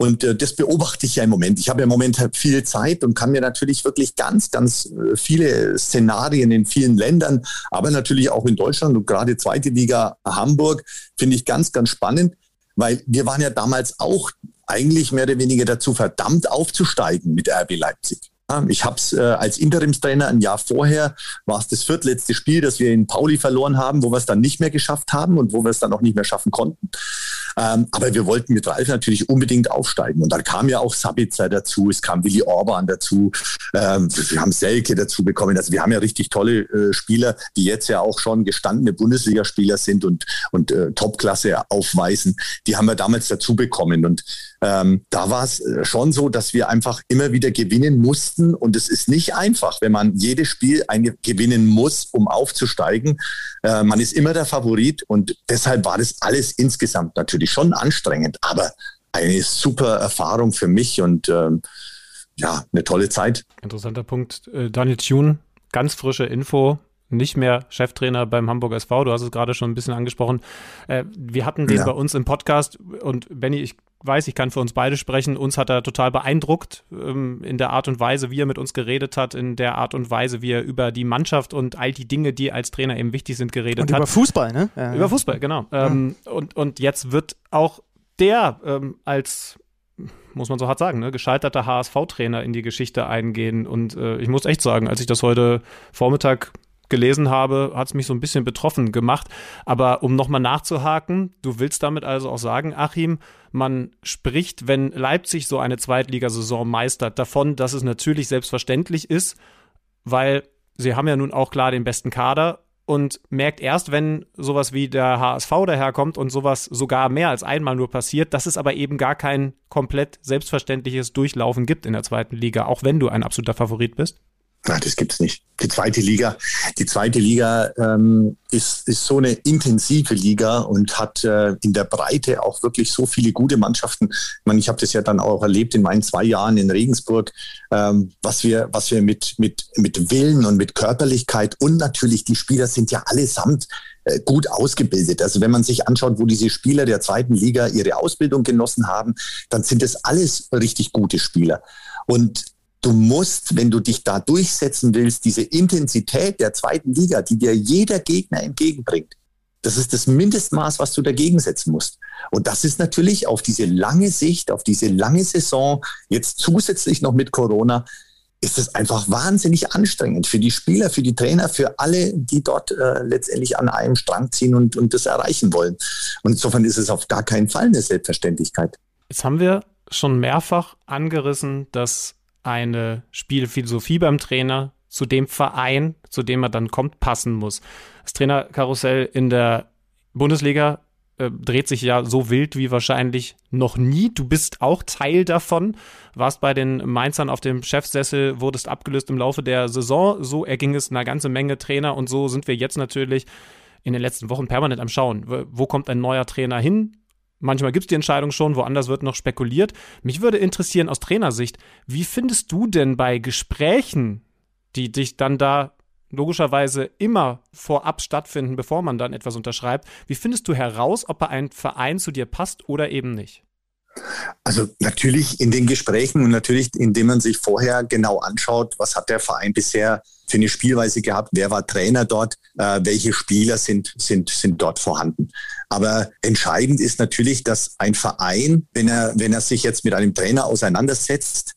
und äh, das beobachte ich ja im Moment. Ich habe ja im Moment halt viel Zeit und kann mir natürlich wirklich ganz, ganz äh, viele Szenarien in vielen Ländern, aber natürlich auch in Deutschland und gerade zweite Liga Hamburg finde ich ganz, ganz spannend, weil wir waren ja damals auch eigentlich mehr oder weniger dazu verdammt aufzusteigen mit RB Leipzig. Ich habe es äh, als Interimstrainer ein Jahr vorher, war es das viertletzte Spiel, das wir in Pauli verloren haben, wo wir es dann nicht mehr geschafft haben und wo wir es dann auch nicht mehr schaffen konnten. Ähm, aber wir wollten mit Ralf natürlich unbedingt aufsteigen. Und dann kam ja auch Sabitzer dazu, es kam Willi Orban dazu, ähm, wir haben Selke dazu bekommen. Also wir haben ja richtig tolle äh, Spieler, die jetzt ja auch schon gestandene Bundesligaspieler sind und, und äh, Topklasse aufweisen. Die haben wir damals dazu bekommen. Und ähm, da war es äh, schon so, dass wir einfach immer wieder gewinnen mussten. Und es ist nicht einfach, wenn man jedes Spiel ein, gewinnen muss, um aufzusteigen. Äh, man ist immer der Favorit und deshalb war das alles insgesamt natürlich schon anstrengend, aber eine super Erfahrung für mich und ähm, ja, eine tolle Zeit. Interessanter Punkt. Äh, Daniel Thune, ganz frische Info nicht mehr Cheftrainer beim Hamburg SV. Du hast es gerade schon ein bisschen angesprochen. Äh, wir hatten den ja. bei uns im Podcast und Benny, ich weiß, ich kann für uns beide sprechen, uns hat er total beeindruckt ähm, in der Art und Weise, wie er mit uns geredet hat, in der Art und Weise, wie er über die Mannschaft und all die Dinge, die als Trainer eben wichtig sind, geredet und hat. Über Fußball, ne? Ja, über Fußball, genau. Ähm, und, und jetzt wird auch der ähm, als muss man so hart sagen, ne, gescheiterter HSV-Trainer in die Geschichte eingehen. Und äh, ich muss echt sagen, als ich das heute Vormittag gelesen habe, hat es mich so ein bisschen betroffen gemacht. Aber um nochmal nachzuhaken, du willst damit also auch sagen, Achim, man spricht, wenn Leipzig so eine Zweitligasaison meistert, davon, dass es natürlich selbstverständlich ist, weil sie haben ja nun auch klar den besten Kader und merkt erst, wenn sowas wie der HSV daherkommt und sowas sogar mehr als einmal nur passiert, dass es aber eben gar kein komplett selbstverständliches Durchlaufen gibt in der zweiten Liga, auch wenn du ein absoluter Favorit bist? Na, das gibt's nicht. Die zweite Liga, die zweite Liga ähm, ist, ist so eine intensive Liga und hat äh, in der Breite auch wirklich so viele gute Mannschaften. Ich meine, ich habe das ja dann auch erlebt in meinen zwei Jahren in Regensburg, ähm, was wir, was wir mit, mit, mit Willen und mit Körperlichkeit und natürlich die Spieler sind ja allesamt äh, gut ausgebildet. Also wenn man sich anschaut, wo diese Spieler der zweiten Liga ihre Ausbildung genossen haben, dann sind das alles richtig gute Spieler. Und du musst, wenn du dich da durchsetzen willst, diese Intensität der zweiten Liga, die dir jeder Gegner entgegenbringt, das ist das Mindestmaß, was du dagegen setzen musst. Und das ist natürlich auf diese lange Sicht, auf diese lange Saison, jetzt zusätzlich noch mit Corona, ist es einfach wahnsinnig anstrengend für die Spieler, für die Trainer, für alle, die dort äh, letztendlich an einem Strang ziehen und, und das erreichen wollen. Und insofern ist es auf gar keinen Fall eine Selbstverständlichkeit. Jetzt haben wir schon mehrfach angerissen, dass eine Spielphilosophie beim Trainer zu dem Verein, zu dem er dann kommt, passen muss. Das Trainerkarussell in der Bundesliga äh, dreht sich ja so wild wie wahrscheinlich noch nie. Du bist auch Teil davon, warst bei den Mainzern auf dem Chefsessel, wurdest abgelöst im Laufe der Saison. So erging es einer ganze Menge Trainer und so sind wir jetzt natürlich in den letzten Wochen permanent am Schauen. Wo kommt ein neuer Trainer hin? Manchmal gibt es die Entscheidung schon, woanders wird noch spekuliert. Mich würde interessieren aus Trainersicht, wie findest du denn bei Gesprächen, die dich dann da logischerweise immer vorab stattfinden, bevor man dann etwas unterschreibt, wie findest du heraus, ob ein Verein zu dir passt oder eben nicht? Also natürlich in den Gesprächen und natürlich indem man sich vorher genau anschaut, was hat der Verein bisher für eine Spielweise gehabt, wer war Trainer dort, äh, welche Spieler sind, sind, sind dort vorhanden. Aber entscheidend ist natürlich, dass ein Verein, wenn er, wenn er sich jetzt mit einem Trainer auseinandersetzt,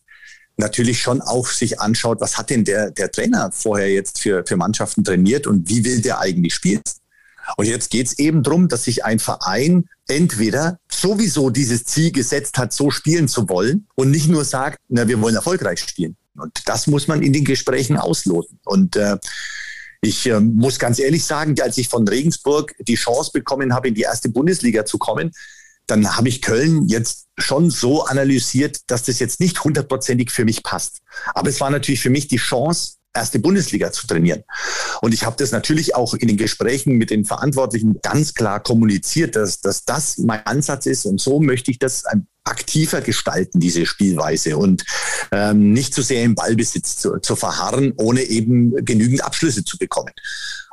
natürlich schon auch sich anschaut, was hat denn der, der Trainer vorher jetzt für, für Mannschaften trainiert und wie will der eigentlich spielen. Und jetzt geht es eben darum, dass sich ein Verein entweder sowieso dieses Ziel gesetzt hat, so spielen zu wollen und nicht nur sagt, na, wir wollen erfolgreich spielen. Und das muss man in den Gesprächen ausloten. Und äh, ich äh, muss ganz ehrlich sagen, als ich von Regensburg die Chance bekommen habe, in die erste Bundesliga zu kommen, dann habe ich Köln jetzt schon so analysiert, dass das jetzt nicht hundertprozentig für mich passt. Aber es war natürlich für mich die Chance, erste Bundesliga zu trainieren. Und ich habe das natürlich auch in den Gesprächen mit den Verantwortlichen ganz klar kommuniziert, dass, dass das mein Ansatz ist und so möchte ich das aktiver gestalten, diese Spielweise und ähm, nicht zu so sehr im Ballbesitz zu, zu verharren, ohne eben genügend Abschlüsse zu bekommen.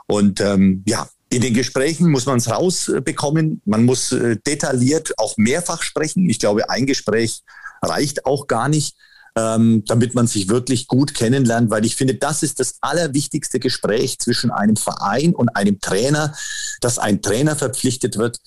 Und ähm, ja, in den Gesprächen muss man es rausbekommen. Man muss äh, detailliert auch mehrfach sprechen. Ich glaube, ein Gespräch reicht auch gar nicht ähm, damit man sich wirklich gut kennenlernt, weil ich finde, das ist das allerwichtigste Gespräch zwischen einem Verein und einem Trainer, dass ein Trainer verpflichtet wird,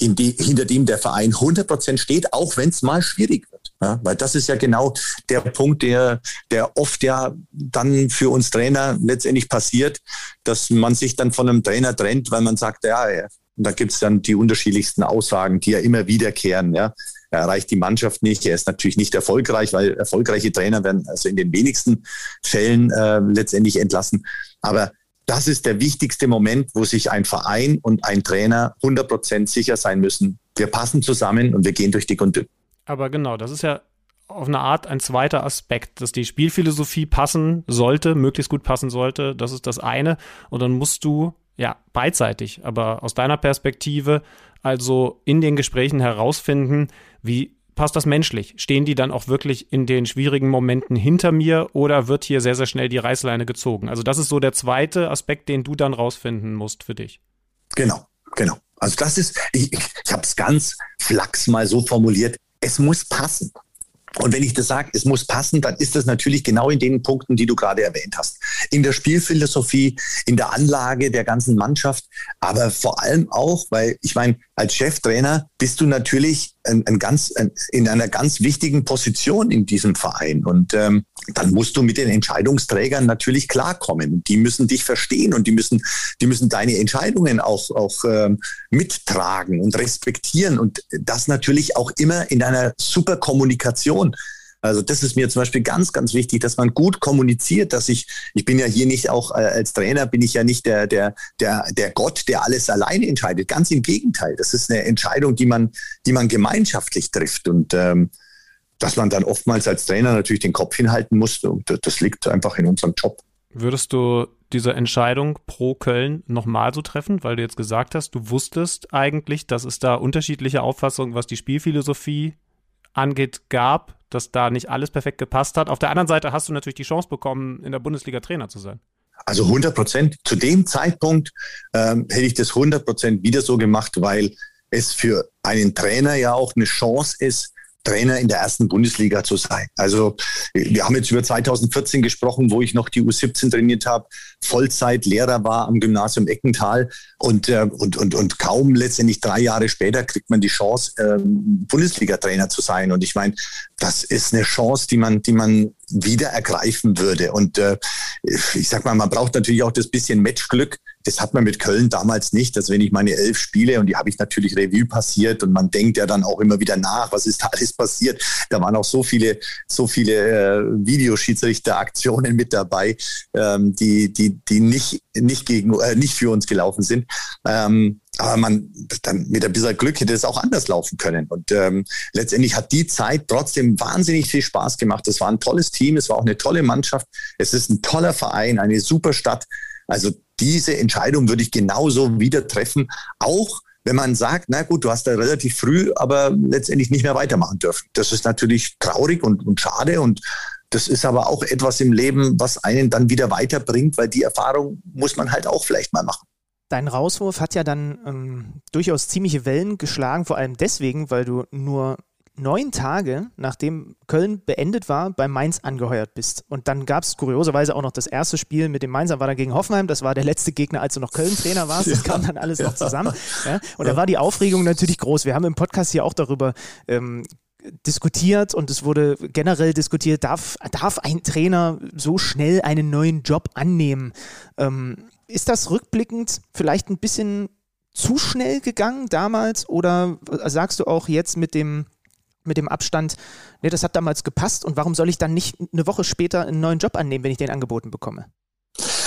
die, hinter dem der Verein 100 Prozent steht, auch wenn es mal schwierig wird. Ja, weil das ist ja genau der Punkt, der, der oft ja dann für uns Trainer letztendlich passiert, dass man sich dann von einem Trainer trennt, weil man sagt, ja, ja da gibt's dann die unterschiedlichsten Aussagen, die ja immer wiederkehren. Ja. Er erreicht die Mannschaft nicht. Er ist natürlich nicht erfolgreich, weil erfolgreiche Trainer werden also in den wenigsten Fällen äh, letztendlich entlassen. Aber das ist der wichtigste Moment, wo sich ein Verein und ein Trainer 100 Prozent sicher sein müssen. Wir passen zusammen und wir gehen durch dick und. Aber genau, das ist ja auf eine Art ein zweiter Aspekt, dass die Spielphilosophie passen sollte, möglichst gut passen sollte. Das ist das eine. Und dann musst du, ja, beidseitig, aber aus deiner Perspektive also in den Gesprächen herausfinden, wie passt das menschlich? Stehen die dann auch wirklich in den schwierigen Momenten hinter mir oder wird hier sehr, sehr schnell die Reißleine gezogen? Also das ist so der zweite Aspekt, den du dann rausfinden musst für dich. Genau, genau. Also das ist, ich, ich habe es ganz flachs mal so formuliert, es muss passen. Und wenn ich das sage, es muss passen, dann ist das natürlich genau in den Punkten, die du gerade erwähnt hast. In der Spielphilosophie, in der Anlage der ganzen Mannschaft, aber vor allem auch, weil ich meine, als Cheftrainer bist du natürlich ein, ein ganz, ein, in einer ganz wichtigen Position in diesem Verein. Und ähm, dann musst du mit den Entscheidungsträgern natürlich klarkommen. Die müssen dich verstehen und die müssen, die müssen deine Entscheidungen auch, auch ähm, mittragen und respektieren. Und das natürlich auch immer in einer super Kommunikation. Also das ist mir zum Beispiel ganz, ganz wichtig, dass man gut kommuniziert, dass ich, ich bin ja hier nicht auch äh, als Trainer, bin ich ja nicht der, der, der, der Gott, der alles alleine entscheidet. Ganz im Gegenteil. Das ist eine Entscheidung, die man, die man gemeinschaftlich trifft. Und ähm, dass man dann oftmals als Trainer natürlich den Kopf hinhalten muss, und das liegt einfach in unserem Job. Würdest du diese Entscheidung pro Köln nochmal so treffen, weil du jetzt gesagt hast, du wusstest eigentlich, dass es da unterschiedliche Auffassungen, was die Spielphilosophie angeht, gab, dass da nicht alles perfekt gepasst hat. Auf der anderen Seite hast du natürlich die Chance bekommen, in der Bundesliga Trainer zu sein. Also 100 Prozent. Zu dem Zeitpunkt ähm, hätte ich das 100 Prozent wieder so gemacht, weil es für einen Trainer ja auch eine Chance ist, Trainer in der ersten Bundesliga zu sein. Also wir haben jetzt über 2014 gesprochen, wo ich noch die U17 trainiert habe, Vollzeit Lehrer war am Gymnasium Eckental und, äh, und, und, und kaum letztendlich drei Jahre später kriegt man die Chance, ähm, Bundesliga-Trainer zu sein. Und ich meine, das ist eine Chance, die man, die man wieder ergreifen würde. Und äh, ich sag mal, man braucht natürlich auch das bisschen Matchglück. Das hat man mit Köln damals nicht. Dass wenn ich meine elf Spiele und die habe ich natürlich Revue passiert und man denkt ja dann auch immer wieder nach, was ist da [laughs] alles passiert. Da waren auch so viele, so viele äh, Videoschiedsrichter-Aktionen mit dabei, ähm, die, die, die nicht, nicht gegen, äh, nicht für uns gelaufen sind. Ähm, aber man, dann mit ein bisschen Glück hätte es auch anders laufen können. Und ähm, letztendlich hat die Zeit trotzdem wahnsinnig viel Spaß gemacht. Es war ein tolles Team, es war auch eine tolle Mannschaft. Es ist ein toller Verein, eine super Stadt. Also diese Entscheidung würde ich genauso wieder treffen, auch wenn man sagt, na gut, du hast da relativ früh, aber letztendlich nicht mehr weitermachen dürfen. Das ist natürlich traurig und, und schade und das ist aber auch etwas im Leben, was einen dann wieder weiterbringt, weil die Erfahrung muss man halt auch vielleicht mal machen. Dein Rauswurf hat ja dann ähm, durchaus ziemliche Wellen geschlagen, vor allem deswegen, weil du nur neun Tage, nachdem Köln beendet war, bei Mainz angeheuert bist. Und dann gab es kurioserweise auch noch das erste Spiel mit dem Mainzer, war dann gegen Hoffenheim. Das war der letzte Gegner, als du noch Köln-Trainer warst. Das ja, kam dann alles ja. noch zusammen. Ja? Und da war die Aufregung natürlich groß. Wir haben im Podcast hier auch darüber ähm, diskutiert und es wurde generell diskutiert, darf, darf ein Trainer so schnell einen neuen Job annehmen? Ähm, ist das rückblickend vielleicht ein bisschen zu schnell gegangen damals oder sagst du auch jetzt mit dem, mit dem Abstand, nee, das hat damals gepasst und warum soll ich dann nicht eine Woche später einen neuen Job annehmen, wenn ich den angeboten bekomme?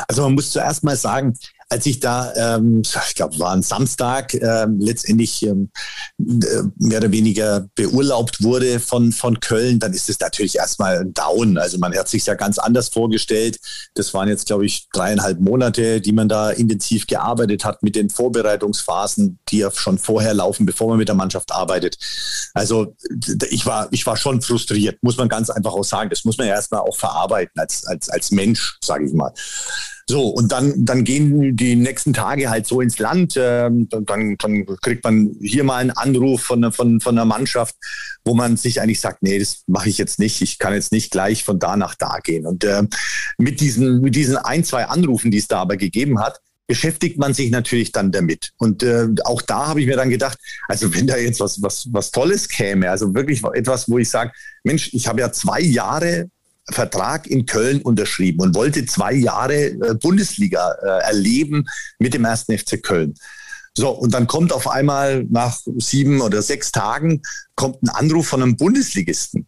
Also man muss zuerst mal sagen, als ich da, ähm, ich glaube, war ein Samstag, ähm, letztendlich ähm, äh, mehr oder weniger beurlaubt wurde von, von Köln, dann ist es natürlich erstmal ein Down. Also man hat sich ja ganz anders vorgestellt. Das waren jetzt, glaube ich, dreieinhalb Monate, die man da intensiv gearbeitet hat mit den Vorbereitungsphasen, die ja schon vorher laufen, bevor man mit der Mannschaft arbeitet. Also ich war, ich war schon frustriert, muss man ganz einfach auch sagen. Das muss man ja erstmal auch verarbeiten als, als, als Mensch, sage ich mal. So, und dann, dann gehen die nächsten Tage halt so ins Land. Ähm, dann, dann kriegt man hier mal einen Anruf von, von, von einer Mannschaft, wo man sich eigentlich sagt, nee, das mache ich jetzt nicht. Ich kann jetzt nicht gleich von da nach da gehen. Und äh, mit, diesen, mit diesen ein, zwei Anrufen, die es da aber gegeben hat, beschäftigt man sich natürlich dann damit. Und äh, auch da habe ich mir dann gedacht, also wenn da jetzt was, was, was Tolles käme, also wirklich etwas, wo ich sage, Mensch, ich habe ja zwei Jahre Vertrag in Köln unterschrieben und wollte zwei Jahre äh, Bundesliga äh, erleben mit dem ersten FC Köln. So, und dann kommt auf einmal nach sieben oder sechs Tagen kommt ein Anruf von einem Bundesligisten.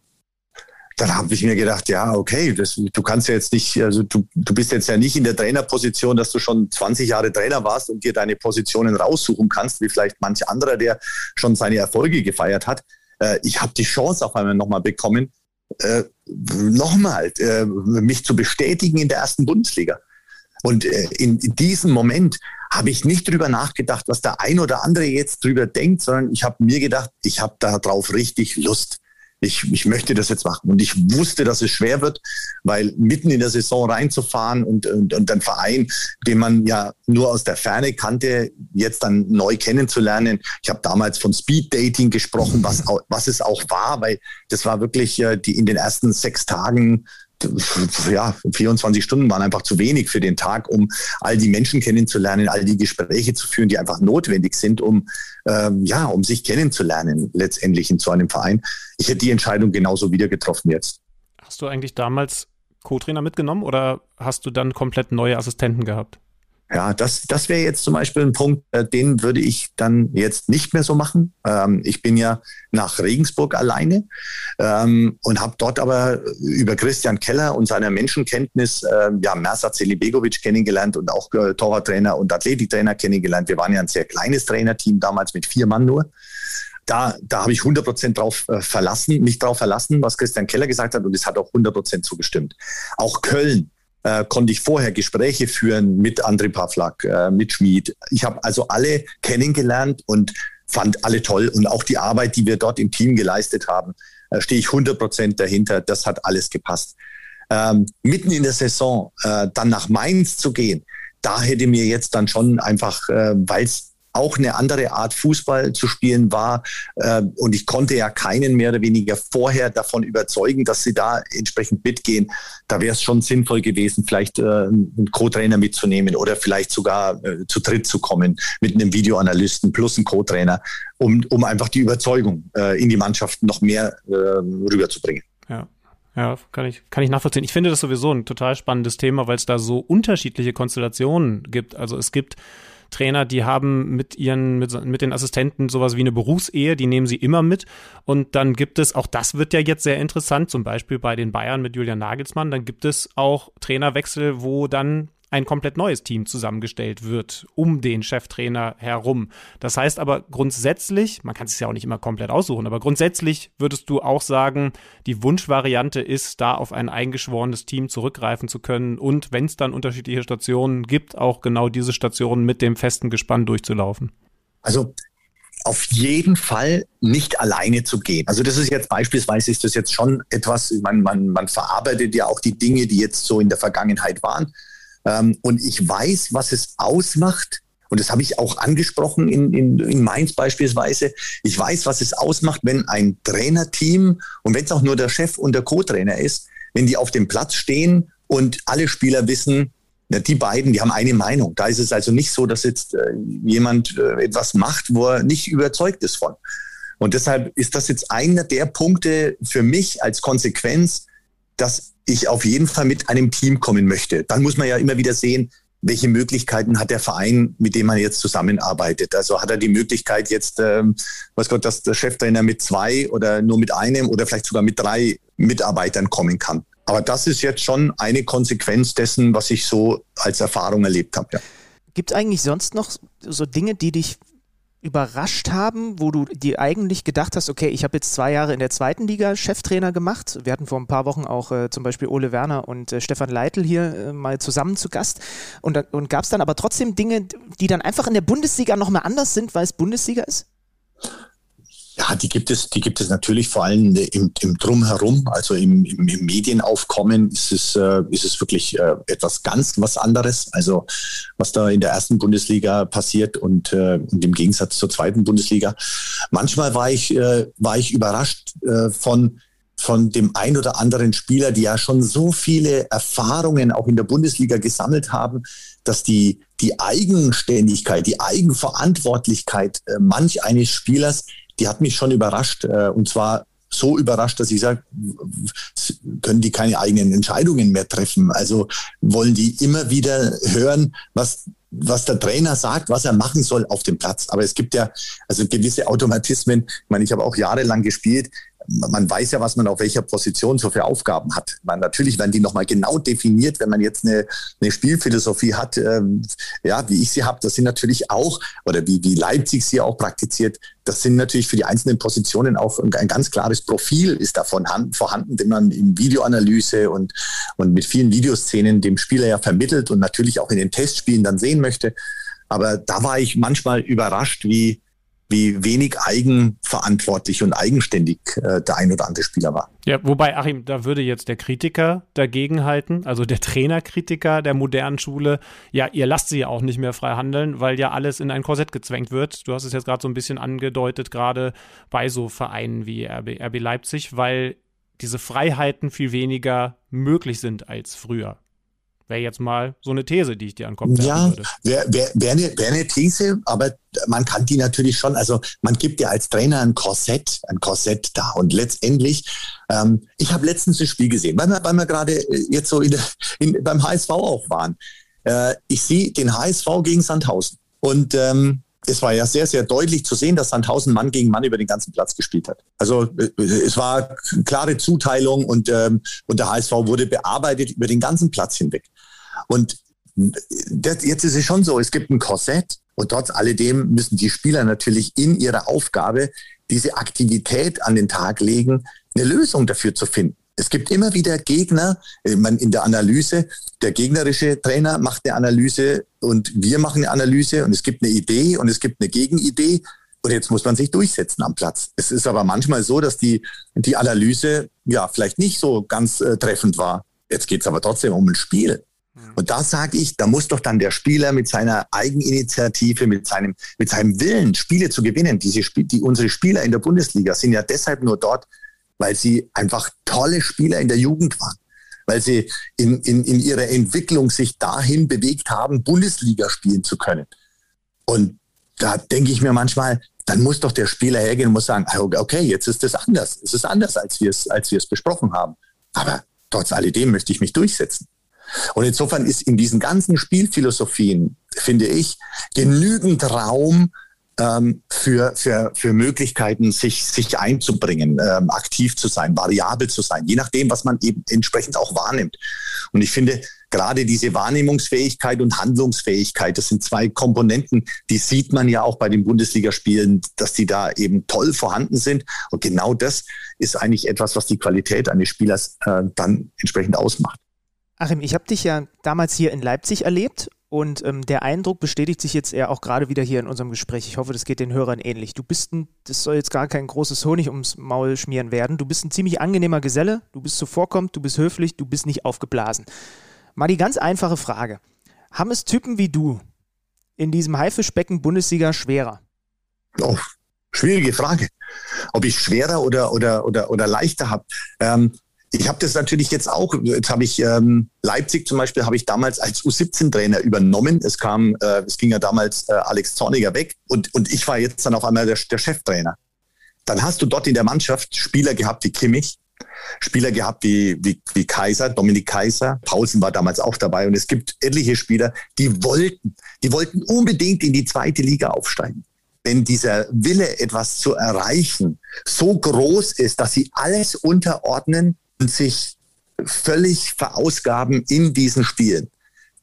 Dann habe ich mir gedacht, ja, okay, das, du kannst ja jetzt nicht, also du, du bist jetzt ja nicht in der Trainerposition, dass du schon 20 Jahre Trainer warst und dir deine Positionen raussuchen kannst, wie vielleicht manch anderer, der schon seine Erfolge gefeiert hat. Äh, ich habe die Chance auf einmal nochmal bekommen, äh, nochmal äh, mich zu bestätigen in der ersten Bundesliga. Und äh, in, diesem Moment habe ich nicht drüber nachgedacht, was der ein oder andere jetzt drüber denkt, sondern ich habe mir gedacht, ich habe darauf richtig Lust. Ich, ich möchte das jetzt machen. Und ich wusste, dass es schwer wird, weil mitten in der Saison reinzufahren und, und, und ein Verein, den man ja nur aus der Ferne kannte, jetzt dann neu kennenzulernen. Ich habe damals von Speed Dating gesprochen, was, was es auch war, weil das war wirklich äh, die in den ersten sechs Tagen ja, 24 Stunden waren einfach zu wenig für den Tag, um all die Menschen kennenzulernen, all die Gespräche zu führen, die einfach notwendig sind, um, ähm, ja, um sich kennenzulernen, letztendlich in so einem Verein. Ich hätte die Entscheidung genauso wieder getroffen jetzt. Hast du eigentlich damals Co-Trainer mitgenommen oder hast du dann komplett neue Assistenten gehabt? Ja, das, das wäre jetzt zum Beispiel ein Punkt, äh, den würde ich dann jetzt nicht mehr so machen. Ähm, ich bin ja nach Regensburg alleine ähm, und habe dort aber über Christian Keller und seiner Menschenkenntnis äh, ja Mersat Selibegovic kennengelernt und auch äh, Torwarttrainer und Athletiktrainer kennengelernt. Wir waren ja ein sehr kleines Trainerteam damals mit vier Mann nur da, da habe ich 100 Prozent drauf äh, verlassen, mich drauf verlassen, was Christian Keller gesagt hat und es hat auch 100 Prozent zugestimmt. Auch Köln äh, konnte ich vorher Gespräche führen mit André Pavlak, äh, mit Schmid. Ich habe also alle kennengelernt und fand alle toll. Und auch die Arbeit, die wir dort im Team geleistet haben, äh, stehe ich 100 Prozent dahinter. Das hat alles gepasst. Ähm, mitten in der Saison äh, dann nach Mainz zu gehen, da hätte mir jetzt dann schon einfach, äh, weil es auch eine andere Art Fußball zu spielen war. Äh, und ich konnte ja keinen mehr oder weniger vorher davon überzeugen, dass sie da entsprechend mitgehen. Da wäre es schon sinnvoll gewesen, vielleicht äh, einen Co-Trainer mitzunehmen oder vielleicht sogar äh, zu dritt zu kommen mit einem Videoanalysten plus einen Co-Trainer, um, um einfach die Überzeugung in die Mannschaft noch mehr rüberzubringen. Ja. Ja, kann ich, kann ich nachvollziehen. Ich finde das sowieso ein total spannendes Thema, weil es da so unterschiedliche Konstellationen gibt. Also es gibt Trainer, die haben mit ihren, mit, mit den Assistenten sowas wie eine Berufsehe, die nehmen sie immer mit. Und dann gibt es, auch das wird ja jetzt sehr interessant, zum Beispiel bei den Bayern mit Julian Nagelsmann, dann gibt es auch Trainerwechsel, wo dann ein komplett neues Team zusammengestellt wird um den Cheftrainer herum. Das heißt aber grundsätzlich, man kann es ja auch nicht immer komplett aussuchen, aber grundsätzlich würdest du auch sagen, die Wunschvariante ist, da auf ein eingeschworenes Team zurückgreifen zu können und wenn es dann unterschiedliche Stationen gibt, auch genau diese Stationen mit dem festen Gespann durchzulaufen. Also auf jeden Fall nicht alleine zu gehen. Also das ist jetzt beispielsweise ist das jetzt schon etwas, man, man, man verarbeitet ja auch die Dinge, die jetzt so in der Vergangenheit waren. Ähm, und ich weiß, was es ausmacht. Und das habe ich auch angesprochen in, in, in Mainz beispielsweise. Ich weiß, was es ausmacht, wenn ein Trainerteam und wenn es auch nur der Chef und der Co-Trainer ist, wenn die auf dem Platz stehen und alle Spieler wissen, na, die beiden, die haben eine Meinung. Da ist es also nicht so, dass jetzt äh, jemand äh, etwas macht, wo er nicht überzeugt ist von. Und deshalb ist das jetzt einer der Punkte für mich als Konsequenz, dass ich auf jeden Fall mit einem Team kommen möchte. Dann muss man ja immer wieder sehen, welche Möglichkeiten hat der Verein, mit dem man jetzt zusammenarbeitet? Also hat er die Möglichkeit jetzt, ähm, was Gott, dass der Cheftrainer mit zwei oder nur mit einem oder vielleicht sogar mit drei Mitarbeitern kommen kann. Aber das ist jetzt schon eine Konsequenz dessen, was ich so als Erfahrung erlebt habe. Ja. Gibt es eigentlich sonst noch so Dinge, die dich überrascht haben, wo du dir eigentlich gedacht hast, okay, ich habe jetzt zwei Jahre in der zweiten Liga Cheftrainer gemacht. Wir hatten vor ein paar Wochen auch äh, zum Beispiel Ole Werner und äh, Stefan Leitl hier äh, mal zusammen zu Gast. Und, und gab es dann aber trotzdem Dinge, die dann einfach in der Bundesliga nochmal anders sind, weil es Bundesliga ist? Ja, die gibt es, die gibt es natürlich vor allem im, im Drumherum, also im, im, im Medienaufkommen ist es, äh, ist es wirklich äh, etwas ganz was anderes. Also was da in der ersten Bundesliga passiert und, äh, und im Gegensatz zur zweiten Bundesliga. Manchmal war ich, äh, war ich überrascht äh, von von dem ein oder anderen Spieler, die ja schon so viele Erfahrungen auch in der Bundesliga gesammelt haben, dass die, die Eigenständigkeit, die Eigenverantwortlichkeit äh, manch eines Spielers die hat mich schon überrascht. Äh, und zwar so überrascht, dass ich sage, können die keine eigenen Entscheidungen mehr treffen? Also wollen die immer wieder hören, was, was der Trainer sagt, was er machen soll auf dem Platz. Aber es gibt ja also gewisse Automatismen. Ich meine, ich habe auch jahrelang gespielt man weiß ja, was man auf welcher Position so für Aufgaben hat. Man, natürlich werden die nochmal genau definiert, wenn man jetzt eine, eine Spielphilosophie hat, ähm, ja, wie ich sie habe. Das sind natürlich auch, oder wie, wie Leipzig sie auch praktiziert, das sind natürlich für die einzelnen Positionen auch ein, ein ganz klares Profil ist davon vorhanden, den man in Videoanalyse und, und mit vielen Videoszenen dem Spieler ja vermittelt und natürlich auch in den Testspielen dann sehen möchte. Aber da war ich manchmal überrascht, wie, wie wenig eigenverantwortlich und eigenständig äh, der ein oder andere Spieler war. Ja, wobei, Achim, da würde jetzt der Kritiker dagegen halten, also der Trainerkritiker der modernen Schule, ja, ihr lasst sie ja auch nicht mehr frei handeln, weil ja alles in ein Korsett gezwängt wird. Du hast es jetzt gerade so ein bisschen angedeutet, gerade bei so Vereinen wie RB, RB Leipzig, weil diese Freiheiten viel weniger möglich sind als früher. Wäre jetzt mal so eine These, die ich dir an den Kopf werfen ja. Wäre wär, wär eine, wär eine These, aber man kann die natürlich schon, also man gibt ja als Trainer ein Korsett, ein Korsett da. Und letztendlich, ähm, ich habe letztens ein Spiel gesehen, weil wir, weil wir gerade äh, jetzt so in, in, beim HSV auch waren. Äh, ich sehe den HSV gegen Sandhausen. Und ähm, es war ja sehr, sehr deutlich zu sehen, dass Sandhausen Mann gegen Mann über den ganzen Platz gespielt hat. Also äh, es war klare Zuteilung und, ähm, und der HSV wurde bearbeitet über den ganzen Platz hinweg. Und das, jetzt ist es schon so, es gibt ein Korsett und trotz alledem müssen die Spieler natürlich in ihrer Aufgabe diese Aktivität an den Tag legen, eine Lösung dafür zu finden. Es gibt immer wieder Gegner, äh, man in der Analyse, der gegnerische Trainer macht eine Analyse und wir machen eine Analyse und es gibt eine Idee und es gibt eine Gegenidee und jetzt muss man sich durchsetzen am Platz. Es ist aber manchmal so, dass die, die Analyse ja vielleicht nicht so ganz äh, treffend war. Jetzt geht es aber trotzdem um ein Spiel. Und da sage ich, da muss doch dann der Spieler mit seiner Eigeninitiative, mit seinem, mit seinem Willen, Spiele zu gewinnen. Diese Spiel, die, unsere Spieler in der Bundesliga sind ja deshalb nur dort, weil sie einfach tolle Spieler in der Jugend waren. Weil sie in, in, in ihrer Entwicklung sich dahin bewegt haben, Bundesliga spielen zu können. Und da denke ich mir manchmal, dann muss doch der Spieler hergehen und muss sagen, ah, okay, jetzt ist es anders. Es ist anders, als wir es, als wir es besprochen haben. Aber trotz alledem möchte ich mich durchsetzen. Und insofern ist in diesen ganzen Spielphilosophien, finde ich, genügend Raum ähm, für, für, für Möglichkeiten, sich, sich einzubringen, ähm, aktiv zu sein, variabel zu sein, je nachdem, was man eben entsprechend auch wahrnimmt. Und ich finde, gerade diese Wahrnehmungsfähigkeit und Handlungsfähigkeit, das sind zwei Komponenten, die sieht man ja auch bei den Bundesligaspielen, dass die da eben toll vorhanden sind. Und genau das ist eigentlich etwas, was die Qualität eines Spielers äh, dann entsprechend ausmacht. Achim, ich habe dich ja damals hier in Leipzig erlebt und ähm, der Eindruck bestätigt sich jetzt eher auch gerade wieder hier in unserem Gespräch. Ich hoffe, das geht den Hörern ähnlich. Du bist ein, das soll jetzt gar kein großes Honig ums Maul schmieren werden. Du bist ein ziemlich angenehmer Geselle, du bist zuvorkommend, du bist höflich, du bist nicht aufgeblasen. Mal die ganz einfache Frage. Haben es Typen wie du in diesem Haifischbecken Bundesliga schwerer? Oh, schwierige Frage. Ob ich schwerer oder, oder, oder, oder leichter habe. Ähm, ich habe das natürlich jetzt auch. Jetzt habe ich ähm, Leipzig zum Beispiel habe ich damals als U17-Trainer übernommen. Es kam, äh, es ging ja damals äh, Alex Zorniger weg und und ich war jetzt dann auf einmal der, der Cheftrainer. Dann hast du dort in der Mannschaft Spieler gehabt wie Kimmich, Spieler gehabt wie, wie, wie Kaiser, Dominik Kaiser, Paulsen war damals auch dabei und es gibt etliche Spieler, die wollten, die wollten unbedingt in die zweite Liga aufsteigen. Wenn dieser Wille, etwas zu erreichen, so groß ist, dass sie alles unterordnen, sich völlig verausgaben in diesen Spielen,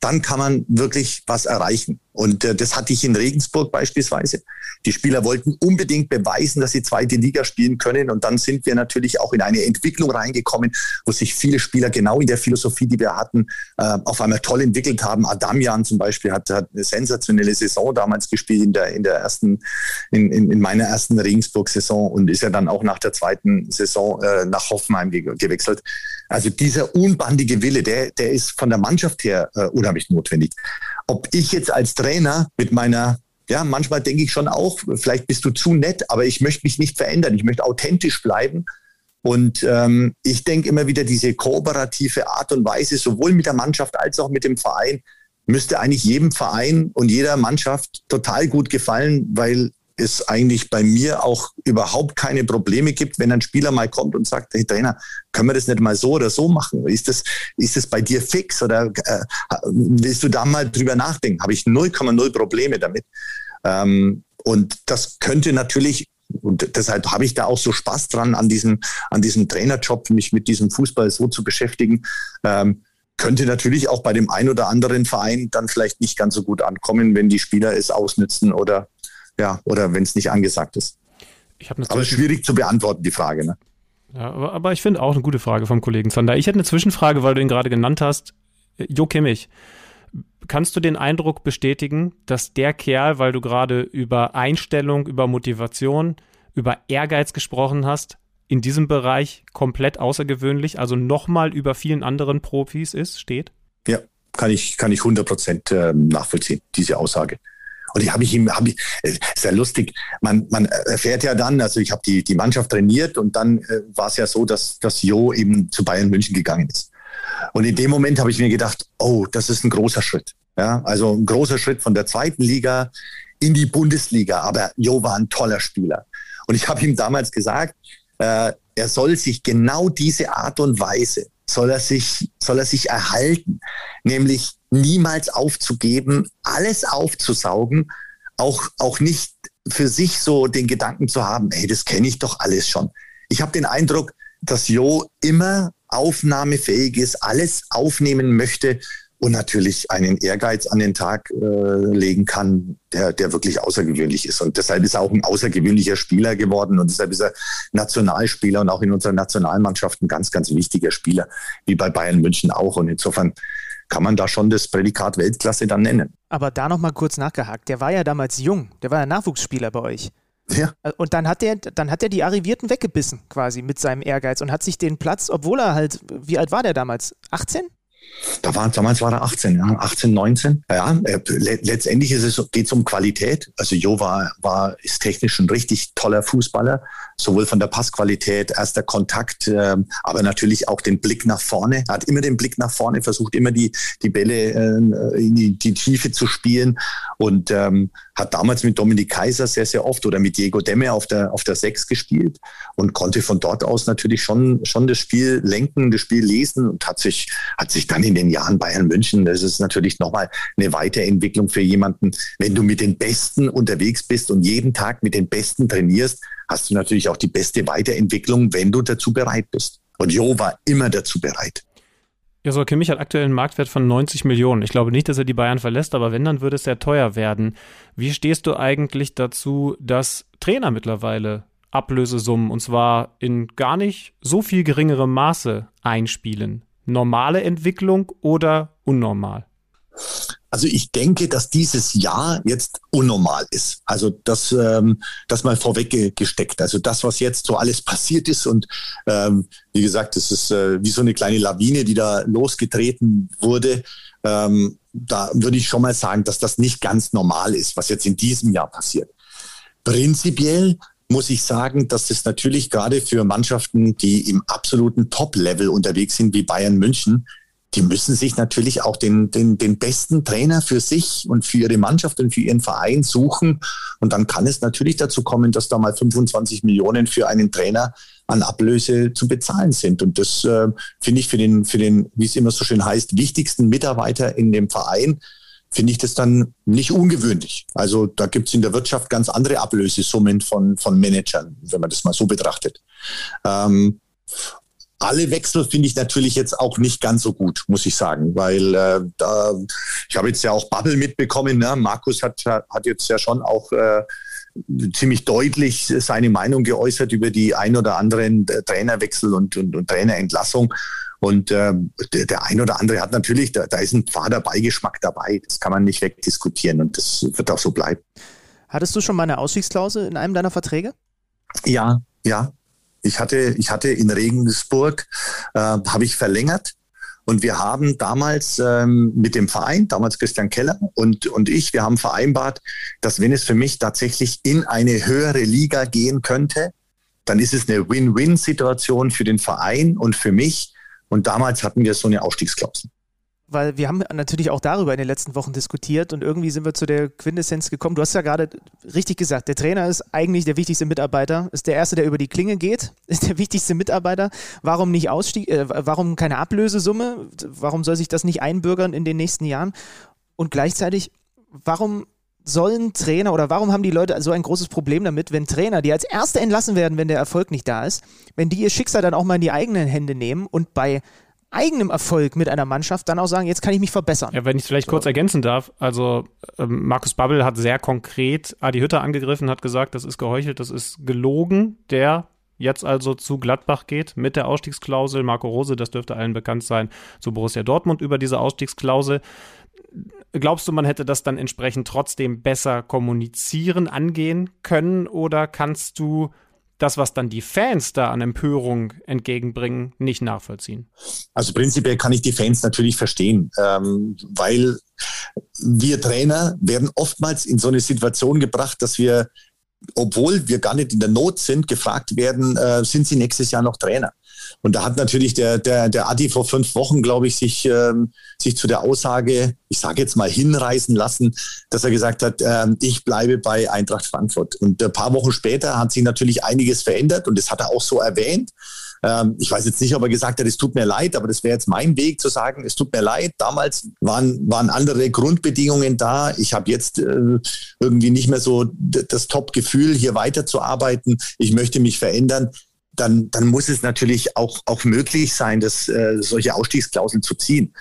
dann kann man wirklich was erreichen. Und äh, das hatte ich in Regensburg beispielsweise. Die Spieler wollten unbedingt beweisen, dass sie zweite Liga spielen können. Und dann sind wir natürlich auch in eine Entwicklung reingekommen, wo sich viele Spieler genau in der Philosophie, die wir hatten, äh, auf einmal toll entwickelt haben. Adamian zum Beispiel hat, hat eine sensationelle Saison damals gespielt in der, in der ersten, in, in, in meiner ersten Regensburg-Saison und ist ja dann auch nach der zweiten Saison äh, nach Hoffenheim ge gewechselt. Also dieser unbandige Wille, der, der ist von der Mannschaft her äh, unheimlich notwendig. Ob ich jetzt als Trainer mit meiner ja, manchmal denke ich schon auch, vielleicht bist du zu nett, aber ich möchte mich nicht verändern. Ich möchte authentisch bleiben. Und ähm, ich denke immer wieder, diese kooperative Art und Weise, sowohl mit der Mannschaft als auch mit dem Verein, müsste eigentlich jedem Verein und jeder Mannschaft total gut gefallen, weil es eigentlich bei mir auch überhaupt keine Probleme gibt, wenn ein Spieler mal kommt und sagt, hey Trainer, können wir das nicht mal so oder so machen? Ist das, ist das bei dir fix oder äh, willst du da mal drüber nachdenken? Habe ich 0,0 Probleme damit. Ähm, und das könnte natürlich und deshalb habe ich da auch so Spaß dran, an diesem, an diesem Trainerjob, mich mit diesem Fußball so zu beschäftigen. Ähm, könnte natürlich auch bei dem einen oder anderen Verein dann vielleicht nicht ganz so gut ankommen, wenn die Spieler es ausnützen oder ja, oder wenn es nicht angesagt ist. aber schwierig zu beantworten, die Frage. Ne? Ja, aber, aber ich finde auch eine gute Frage vom Kollegen Zander. Ich hätte eine Zwischenfrage, weil du ihn gerade genannt hast. Jo Kimmich, kannst du den Eindruck bestätigen, dass der Kerl, weil du gerade über Einstellung, über Motivation, über Ehrgeiz gesprochen hast, in diesem Bereich komplett außergewöhnlich, also nochmal über vielen anderen Profis ist, steht? Ja, kann ich, kann ich 100 Prozent äh, nachvollziehen, diese Aussage. Und die habe ich ihm, habe ich, äh, sehr lustig. Man, man erfährt ja dann, also ich habe die, die Mannschaft trainiert und dann äh, war es ja so, dass, dass Jo eben zu Bayern München gegangen ist. Und in dem Moment habe ich mir gedacht, oh, das ist ein großer Schritt. Ja, also ein großer Schritt von der zweiten Liga in die Bundesliga. Aber Jo war ein toller Spieler. Und ich habe ihm damals gesagt, äh, er soll sich genau diese Art und Weise, soll er sich, soll er sich erhalten, nämlich niemals aufzugeben, alles aufzusaugen, auch, auch nicht für sich so den Gedanken zu haben, hey, das kenne ich doch alles schon. Ich habe den Eindruck, dass Jo immer aufnahmefähig ist, alles aufnehmen möchte und natürlich einen Ehrgeiz an den Tag äh, legen kann, der, der wirklich außergewöhnlich ist. Und deshalb ist er auch ein außergewöhnlicher Spieler geworden und deshalb ist er Nationalspieler und auch in unserer Nationalmannschaft ein ganz, ganz wichtiger Spieler, wie bei Bayern München auch. Und insofern kann man da schon das Prädikat Weltklasse dann nennen. Aber da nochmal kurz nachgehakt. Der war ja damals jung, der war ja Nachwuchsspieler bei euch. Ja. Äh, und dann hat er, dann hat er die Arrivierten weggebissen, quasi mit seinem Ehrgeiz und hat sich den Platz, obwohl er halt, wie alt war der damals? 18? Da war, damals war er 18, ja, 18, 19. Ja, äh, letztendlich ist es, geht es um Qualität. Also Jo war, war, ist technisch ein richtig toller Fußballer, sowohl von der Passqualität, erster Kontakt, äh, aber natürlich auch den Blick nach vorne. Er hat immer den Blick nach vorne, versucht immer die, die Bälle äh, in die, die Tiefe zu spielen und ähm, hat damals mit Dominik Kaiser sehr, sehr oft oder mit Diego Demme auf der, auf der Sechs gespielt und konnte von dort aus natürlich schon, schon das Spiel lenken, das Spiel lesen und hat sich, hat sich dann in den Jahren Bayern München, das ist natürlich nochmal eine Weiterentwicklung für jemanden. Wenn du mit den Besten unterwegs bist und jeden Tag mit den Besten trainierst, hast du natürlich auch die beste Weiterentwicklung, wenn du dazu bereit bist. Und Jo war immer dazu bereit. Ja, so Kimmich hat aktuell einen Marktwert von 90 Millionen. Ich glaube nicht, dass er die Bayern verlässt, aber wenn, dann würde es sehr teuer werden. Wie stehst du eigentlich dazu, dass Trainer mittlerweile Ablösesummen und zwar in gar nicht so viel geringerem Maße einspielen? Normale Entwicklung oder unnormal? Also ich denke, dass dieses Jahr jetzt unnormal ist. Also das, ähm, das mal vorweg gesteckt. Also das, was jetzt so alles passiert ist und ähm, wie gesagt, es ist äh, wie so eine kleine Lawine, die da losgetreten wurde. Ähm, da würde ich schon mal sagen, dass das nicht ganz normal ist, was jetzt in diesem Jahr passiert. Prinzipiell muss ich sagen, dass es natürlich gerade für Mannschaften, die im absoluten Top-Level unterwegs sind, wie Bayern München, die müssen sich natürlich auch den, den, den besten Trainer für sich und für ihre Mannschaft und für ihren Verein suchen. Und dann kann es natürlich dazu kommen, dass da mal 25 Millionen für einen Trainer an Ablöse zu bezahlen sind. Und das äh, finde ich für den, für den, wie es immer so schön heißt, wichtigsten Mitarbeiter in dem Verein, finde ich das dann nicht ungewöhnlich. Also da gibt es in der Wirtschaft ganz andere Ablösesummen von, von Managern, wenn man das mal so betrachtet. Ähm, alle Wechsel finde ich natürlich jetzt auch nicht ganz so gut, muss ich sagen, weil äh, da, ich habe jetzt ja auch Bubble mitbekommen. Ne? Markus hat, hat jetzt ja schon auch äh, ziemlich deutlich seine Meinung geäußert über die ein oder anderen äh, Trainerwechsel und, und, und Trainerentlassung. Und äh, der, der ein oder andere hat natürlich, da, da ist ein fader Beigeschmack dabei. Das kann man nicht wegdiskutieren und das wird auch so bleiben. Hattest du schon mal eine Ausstiegsklausel in einem deiner Verträge? Ja, ja, ich hatte, ich hatte in Regensburg, äh, habe ich verlängert. Und wir haben damals ähm, mit dem Verein, damals Christian Keller und, und ich, wir haben vereinbart, dass wenn es für mich tatsächlich in eine höhere Liga gehen könnte, dann ist es eine Win-Win-Situation für den Verein und für mich. Und damals hatten wir so eine Ausstiegsklausel weil wir haben natürlich auch darüber in den letzten Wochen diskutiert und irgendwie sind wir zu der Quintessenz gekommen. Du hast ja gerade richtig gesagt, der Trainer ist eigentlich der wichtigste Mitarbeiter, ist der Erste, der über die Klinge geht, [laughs] ist der wichtigste Mitarbeiter. Warum nicht Ausstieg, äh, warum keine Ablösesumme? Warum soll sich das nicht einbürgern in den nächsten Jahren? Und gleichzeitig, warum sollen Trainer oder warum haben die Leute so ein großes Problem damit, wenn Trainer, die als Erste entlassen werden, wenn der Erfolg nicht da ist, wenn die ihr Schicksal dann auch mal in die eigenen Hände nehmen und bei eigenem Erfolg mit einer Mannschaft dann auch sagen, jetzt kann ich mich verbessern. Ja, wenn ich vielleicht kurz ergänzen darf, also ähm, Markus Babbel hat sehr konkret Adi Hütter angegriffen, hat gesagt, das ist geheuchelt, das ist gelogen, der jetzt also zu Gladbach geht mit der Ausstiegsklausel. Marco Rose, das dürfte allen bekannt sein, zu Borussia Dortmund über diese Ausstiegsklausel. glaubst du, man hätte das dann entsprechend trotzdem besser kommunizieren, angehen können? Oder kannst du das, was dann die Fans da an Empörung entgegenbringen, nicht nachvollziehen? Also prinzipiell kann ich die Fans natürlich verstehen, ähm, weil wir Trainer werden oftmals in so eine Situation gebracht, dass wir, obwohl wir gar nicht in der Not sind, gefragt werden, äh, sind Sie nächstes Jahr noch Trainer? Und da hat natürlich der, der, der Adi vor fünf Wochen, glaube ich, sich, ähm, sich zu der Aussage, ich sage jetzt mal, hinreißen lassen, dass er gesagt hat, ähm, ich bleibe bei Eintracht Frankfurt. Und ein paar Wochen später hat sich natürlich einiges verändert und das hat er auch so erwähnt. Ähm, ich weiß jetzt nicht, ob er gesagt hat, es tut mir leid, aber das wäre jetzt mein Weg zu sagen, es tut mir leid. Damals waren, waren andere Grundbedingungen da. Ich habe jetzt äh, irgendwie nicht mehr so das Top-Gefühl, hier weiterzuarbeiten. Ich möchte mich verändern dann, dann muss es natürlich auch, auch möglich sein, dass, äh, solche Ausstiegsklauseln zu ziehen.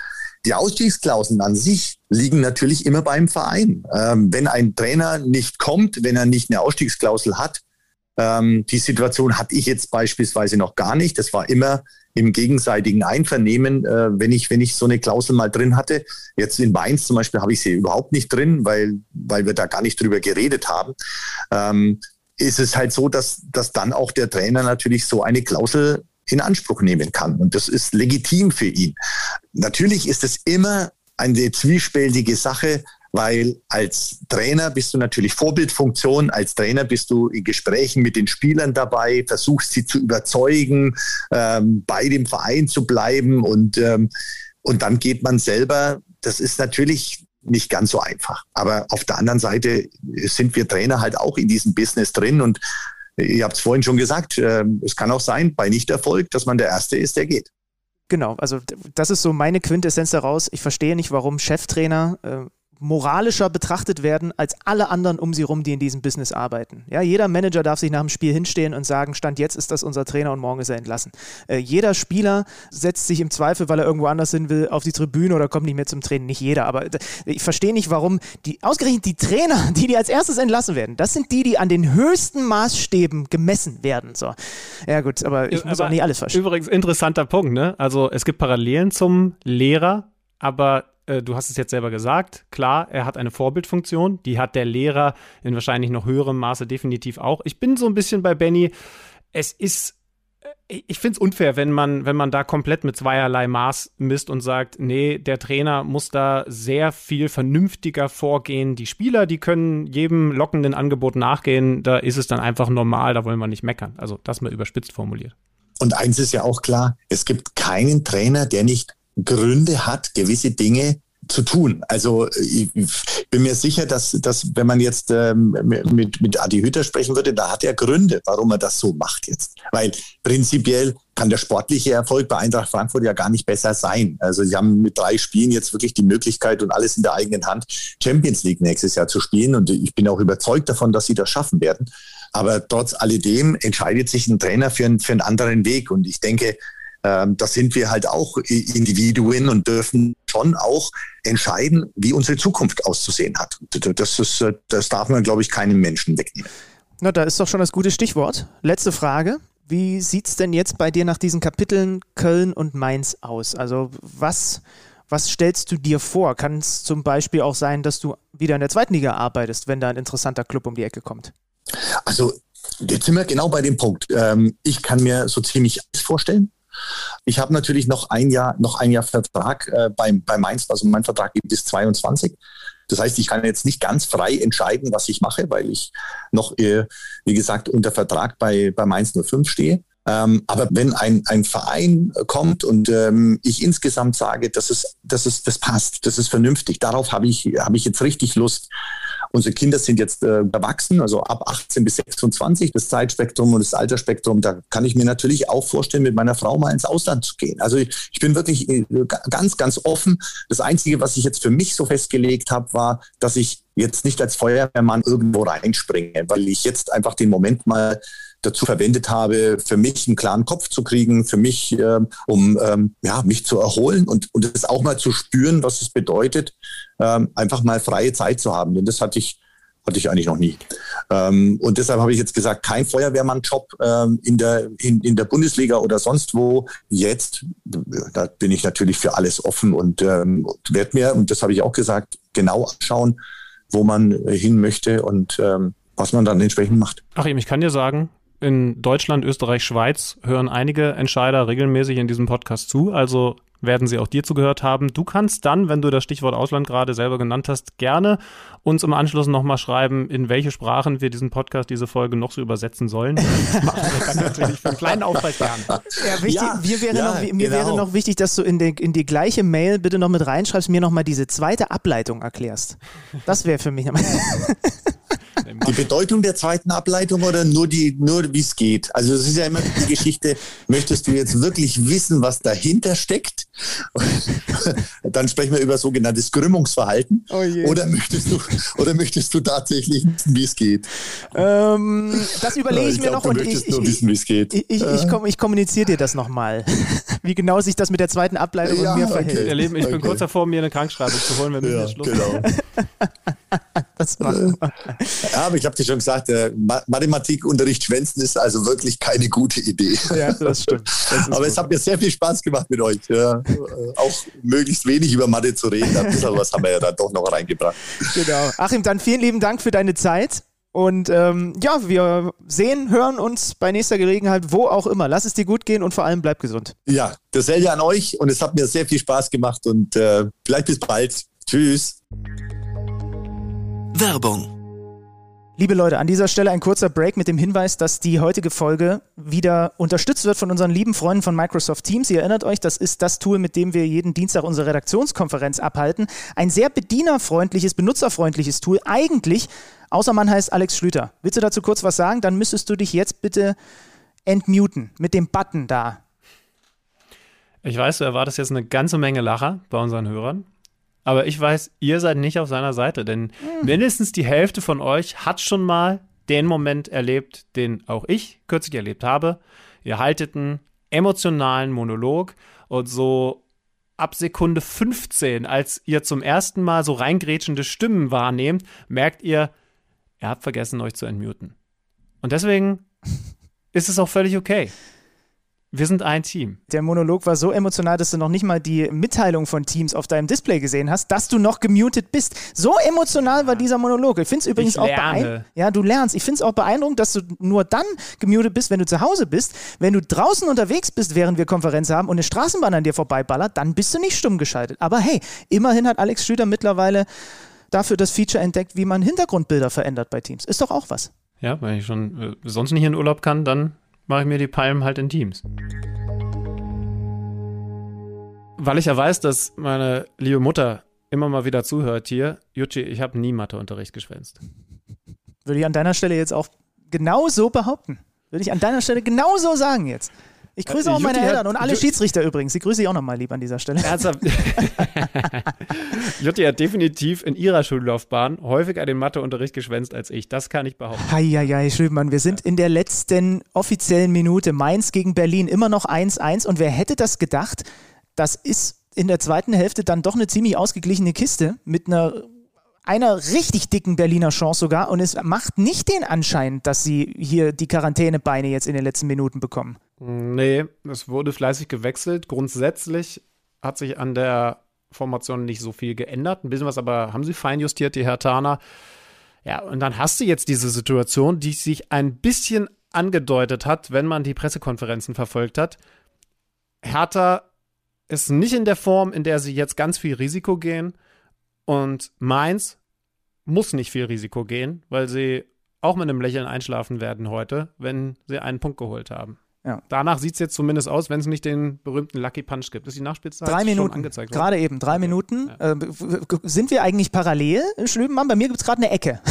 Die Ausstiegsklauseln an sich liegen natürlich immer beim Verein. Ähm, wenn ein Trainer nicht kommt, wenn er nicht eine Ausstiegsklausel hat, ähm, die Situation hatte ich jetzt beispielsweise noch gar nicht. Das war immer im gegenseitigen Einvernehmen, äh, wenn ich wenn ich so eine Klausel mal drin hatte. Jetzt in Mainz zum Beispiel habe ich sie überhaupt nicht drin, weil weil wir da gar nicht drüber geredet haben. Ähm, ist es halt so, dass, dass dann auch der Trainer natürlich so eine Klausel in Anspruch nehmen kann. Und das ist legitim für ihn. Natürlich ist es immer eine zwiespältige Sache, weil als Trainer bist du natürlich Vorbildfunktion, als Trainer bist du in Gesprächen mit den Spielern dabei, versuchst sie zu überzeugen, ähm, bei dem Verein zu bleiben und, ähm, und dann geht man selber, das ist natürlich nicht ganz so einfach. Aber auf der anderen Seite sind wir Trainer halt auch in diesem Business drin und ihr habt es vorhin schon gesagt, äh, es kann auch sein, bei Nichterfolg, dass man der Erste ist, der geht. Genau, also das ist so meine Quintessenz daraus. Ich verstehe nicht, warum Cheftrainer äh, moralischer betrachtet werden als alle anderen um sie rum, die in diesem Business arbeiten. Ja, jeder Manager darf sich nach dem Spiel hinstehen und sagen, Stand jetzt ist das unser Trainer und morgen ist er entlassen. Äh, jeder Spieler setzt sich im Zweifel, weil er irgendwo anders hin will, auf die Tribüne oder kommt nicht mehr zum Training. Nicht jeder, aber ich verstehe nicht, warum die ausgerechnet die Trainer, [laughs] die die als erstes entlassen werden, das sind die, die an den höchsten Maßstäben gemessen werden. So, ja gut, aber ich ja, muss aber auch nicht alles verstehen. Übrigens interessanter Punkt, ne? Also es gibt Parallelen zum Lehrer, aber äh, du hast es jetzt selber gesagt, klar, er hat eine Vorbildfunktion, die hat der Lehrer in wahrscheinlich noch höherem Maße definitiv auch. Ich bin so ein bisschen bei Benny, es ist äh, ich finde es unfair, wenn man, wenn man da komplett mit zweierlei Maß misst und sagt, nee, der Trainer muss da sehr viel vernünftiger vorgehen. Die Spieler, die können jedem lockenden Angebot nachgehen. Da ist es dann einfach normal, da wollen wir nicht meckern. Also das mal überspitzt formuliert. Und eins ist ja auch klar, es gibt keinen Trainer, der nicht Gründe hat, gewisse Dinge zu tun. Also ich bin mir sicher, dass, dass wenn man jetzt ähm, mit, mit Adi Hütter sprechen würde, da hat er Gründe, warum er das so macht jetzt. Weil prinzipiell kann der sportliche Erfolg bei Eintracht Frankfurt ja gar nicht besser sein. Also sie haben mit drei Spielen jetzt wirklich die Möglichkeit und alles in der eigenen Hand, Champions League nächstes Jahr zu spielen. Und ich bin auch überzeugt davon, dass sie das schaffen werden. Aber trotz alledem entscheidet sich ein Trainer für, einen, für einen anderen Weg. Und ich denke, ähm, da sind wir halt auch Individuen und dürfen schon auch entscheiden, wie unsere Zukunft auszusehen hat. Das, ist, äh, das darf man, glaube ich, keinem Menschen wegnehmen. Na, da ist doch schon das gute Stichwort. Letzte Frage. Wie sieht es denn jetzt bei dir nach diesen Kapiteln Köln und Mainz aus? Also was, was stellst du dir vor? Kann es zum Beispiel auch sein, dass du wieder in der zweiten Liga arbeitest, wenn da ein interessanter Club um die Ecke kommt? Also jetzt sind wir genau bei dem Punkt. Ähm, ich kann mir so ziemlich alles vorstellen. Ich habe natürlich noch ein Jahr, noch ein Jahr Vertrag äh, bei, bei Mainz, also mein Vertrag geht bis 22. Das heißt, ich kann jetzt nicht ganz frei entscheiden, was ich mache, weil ich noch, äh, wie gesagt, unter Vertrag bei, bei Mainz 05 stehe. Ähm, aber wenn ein, ein Verein kommt und ähm, ich insgesamt sage, das ist, das ist, das passt, das ist vernünftig, darauf habe ich, habe ich jetzt richtig Lust, Unsere Kinder sind jetzt äh, erwachsen, also ab 18 bis 26, das Zeitspektrum und das Altersspektrum. Da kann ich mir natürlich auch vorstellen, mit meiner Frau mal ins Ausland zu gehen. Also ich, ich bin wirklich äh, ganz, ganz offen. Das Einzige, was ich jetzt für mich so festgelegt habe, war, dass ich jetzt nicht als Feuerwehrmann irgendwo reinspringe, weil ich jetzt einfach den Moment mal dazu verwendet habe, für mich einen klaren Kopf zu kriegen, für mich, äh, um ähm, ja, mich zu erholen und, und es auch mal zu spüren, was es bedeutet, ähm, einfach mal freie Zeit zu haben. Denn das hatte ich Hatte ich eigentlich noch nie. Ähm, und deshalb habe ich jetzt gesagt, kein Feuerwehrmann-Job ähm, in, der, in, in der Bundesliga oder sonst wo. Jetzt, da bin ich natürlich für alles offen und ähm, werde mir, und das habe ich auch gesagt, genau anschauen, wo man hin möchte und ähm, was man dann entsprechend macht. Achim, ich kann dir sagen, in Deutschland, Österreich, Schweiz hören einige Entscheider regelmäßig in diesem Podcast zu. Also werden sie auch dir zugehört haben. Du kannst dann, wenn du das Stichwort Ausland gerade selber genannt hast, gerne uns im Anschluss nochmal schreiben, in welche Sprachen wir diesen Podcast, diese Folge noch so übersetzen sollen. [laughs] Das machen wir dann natürlich für einen kleinen Aufpreis gerne. Ja, wichtig, ja, mir, wäre, ja, noch, mir genau. wäre noch wichtig, dass du in die, in die gleiche Mail bitte noch mit reinschreibst, mir nochmal diese zweite Ableitung erklärst. Das wäre für mich nochmal. [laughs] Die Bedeutung der zweiten Ableitung oder nur die, nur wie es geht? Also es ist ja immer die Geschichte, möchtest du jetzt wirklich wissen, was dahinter steckt? [laughs] Dann sprechen wir über sogenanntes Krümmungsverhalten. Oh oder möchtest du, oder möchtest du tatsächlich wissen, wie es geht? Ähm, das überlege ich, ich, mir glaub, noch und ich, nur wissen, wie es geht. Ich, ich, ich, ich kommuniziere dir das nochmal. [laughs] wie genau sich das mit der zweiten Ableitung ja, und mir verhält. Okay. Ihr Lieben, ich okay. bin kurz davor, mir eine Krankschreibung zu holen, wenn wir ja, Schluss genau. [laughs] das machen wir. Ja, aber ich habe dir schon gesagt, äh, Mathematikunterricht schwänzen ist also wirklich keine gute Idee. Ja, das stimmt. Das aber gut. es hat mir sehr viel Spaß gemacht mit euch. Ja. Auch möglichst wenig über Mathe zu reden. Ein bisschen was haben wir ja dann doch noch reingebracht. Genau. Achim, dann vielen lieben Dank für deine Zeit. Und ähm, ja, wir sehen, hören uns bei nächster Gelegenheit, wo auch immer. Lass es dir gut gehen und vor allem bleib gesund. Ja, dasselbe an euch und es hat mir sehr viel Spaß gemacht und äh, vielleicht bis bald. Tschüss. Werbung Liebe Leute, an dieser Stelle ein kurzer Break mit dem Hinweis, dass die heutige Folge wieder unterstützt wird von unseren lieben Freunden von Microsoft Teams. Ihr erinnert euch, das ist das Tool, mit dem wir jeden Dienstag unsere Redaktionskonferenz abhalten. Ein sehr bedienerfreundliches, benutzerfreundliches Tool. Eigentlich, außer man heißt Alex Schlüter. Willst du dazu kurz was sagen? Dann müsstest du dich jetzt bitte entmuten mit dem Button da. Ich weiß, du erwartest jetzt eine ganze Menge Lacher bei unseren Hörern. Aber ich weiß, ihr seid nicht auf seiner Seite, denn mhm. mindestens die Hälfte von euch hat schon mal den Moment erlebt, den auch ich kürzlich erlebt habe. Ihr haltet einen emotionalen Monolog und so ab Sekunde 15, als ihr zum ersten Mal so reingrätschende Stimmen wahrnehmt, merkt ihr, ihr habt vergessen, euch zu entmuten. Und deswegen [laughs] ist es auch völlig okay. Wir sind ein Team. Der Monolog war so emotional, dass du noch nicht mal die Mitteilung von Teams auf deinem Display gesehen hast, dass du noch gemutet bist. So emotional war dieser Monolog. Ich finde es übrigens ich auch beeindruckend. Ja, du lernst. Ich finde es auch beeindruckend, dass du nur dann gemutet bist, wenn du zu Hause bist. Wenn du draußen unterwegs bist, während wir Konferenz haben und eine Straßenbahn an dir vorbeiballert, dann bist du nicht stumm geschaltet. Aber hey, immerhin hat Alex Schlüter mittlerweile dafür das Feature entdeckt, wie man Hintergrundbilder verändert bei Teams. Ist doch auch was. Ja, wenn ich schon äh, sonst nicht in Urlaub kann, dann mache ich mir die Palmen halt in Teams. Weil ich ja weiß, dass meine liebe Mutter immer mal wieder zuhört hier, Jutschi, ich habe nie Matheunterricht geschwänzt. Würde ich an deiner Stelle jetzt auch genau so behaupten. Würde ich an deiner Stelle genau so sagen jetzt. Ich grüße auch meine Eltern und alle Schiedsrichter übrigens. Die grüße ich auch nochmal lieb an dieser Stelle. Ernsthaft? [laughs] Jutti hat definitiv in ihrer Schullaufbahn häufiger den Matheunterricht geschwänzt als ich. Das kann ich behaupten. Heieiei, Schöbmann, wir sind in der letzten offiziellen Minute. Mainz gegen Berlin, immer noch 1-1. Und wer hätte das gedacht? Das ist in der zweiten Hälfte dann doch eine ziemlich ausgeglichene Kiste mit einer einer richtig dicken Berliner Chance sogar und es macht nicht den Anschein, dass sie hier die Quarantänebeine jetzt in den letzten Minuten bekommen. Nee, es wurde fleißig gewechselt. Grundsätzlich hat sich an der Formation nicht so viel geändert. Ein bisschen was aber haben sie fein justiert, die Hertaner. Ja, und dann hast du jetzt diese Situation, die sich ein bisschen angedeutet hat, wenn man die Pressekonferenzen verfolgt hat. Hertha ist nicht in der Form, in der sie jetzt ganz viel Risiko gehen. Und Mainz muss nicht viel Risiko gehen, weil sie auch mit einem Lächeln einschlafen werden heute, wenn sie einen Punkt geholt haben. Ja. Danach sieht es jetzt zumindest aus, wenn es nicht den berühmten Lucky Punch gibt. Ist die Nachspielzeit drei Minuten. angezeigt worden? Gerade eben, drei okay. Minuten. Ja. Äh, sind wir eigentlich parallel, Schlübenmann? Bei mir gibt es gerade eine Ecke. [laughs]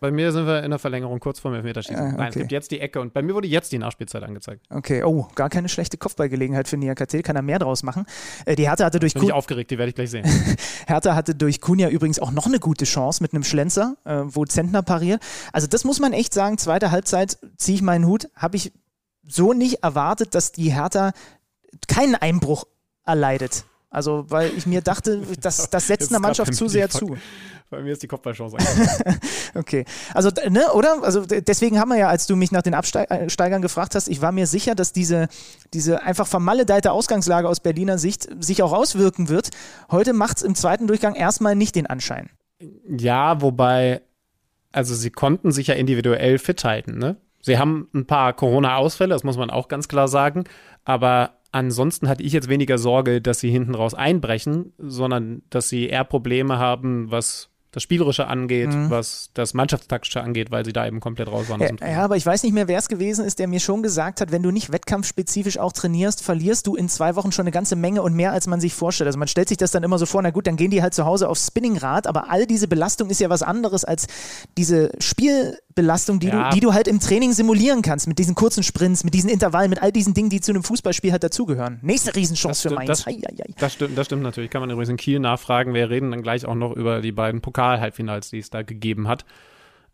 Bei mir sind wir in der Verlängerung kurz vor dem Elfmeterschießen. Ah, okay. Nein, es gibt jetzt die Ecke und bei mir wurde jetzt die Nachspielzeit angezeigt. Okay, oh, gar keine schlechte Kopfballgelegenheit für Niakatel, kann er mehr draus machen. Äh, die Hertha hatte durch Bin ich aufgeregt, die werde ich gleich sehen. [laughs] Hertha hatte durch Kunja übrigens auch noch eine gute Chance mit einem Schlenzer, äh, wo Zentner pariert. Also das muss man echt sagen, zweite Halbzeit ziehe ich meinen Hut, habe ich so nicht erwartet, dass die Hertha keinen Einbruch erleidet. Also, weil ich mir dachte, das, [laughs] das setzt einer Mannschaft zu sehr zu. Bei mir ist die Kopfballchance [laughs] Okay. Also, ne, oder? Also, deswegen haben wir ja, als du mich nach den Absteigern gefragt hast, ich war mir sicher, dass diese, diese einfach vermaledeite Ausgangslage aus Berliner Sicht sich auch auswirken wird. Heute macht es im zweiten Durchgang erstmal nicht den Anschein. Ja, wobei, also sie konnten sich ja individuell fit halten, ne? Sie haben ein paar Corona-Ausfälle, das muss man auch ganz klar sagen, aber Ansonsten hatte ich jetzt weniger Sorge, dass sie hinten raus einbrechen, sondern dass sie eher Probleme haben, was das Spielerische angeht, mhm. was das Mannschaftstaktische angeht, weil sie da eben komplett raus waren. Ja, ja, aber ich weiß nicht mehr, wer es gewesen ist, der mir schon gesagt hat, wenn du nicht wettkampfspezifisch auch trainierst, verlierst du in zwei Wochen schon eine ganze Menge und mehr, als man sich vorstellt. Also man stellt sich das dann immer so vor, na gut, dann gehen die halt zu Hause aufs Spinningrad, aber all diese Belastung ist ja was anderes als diese Spielbelastung, die, ja. du, die du halt im Training simulieren kannst, mit diesen kurzen Sprints, mit diesen Intervallen, mit all diesen Dingen, die zu einem Fußballspiel halt dazugehören. Nächste Riesenchance für Mainz. Das, das, stimmt, das stimmt natürlich. Kann man übrigens in Kiel nachfragen. Wir reden dann gleich auch noch über die beiden Pokal Pokal-Halbfinals, die es da gegeben hat.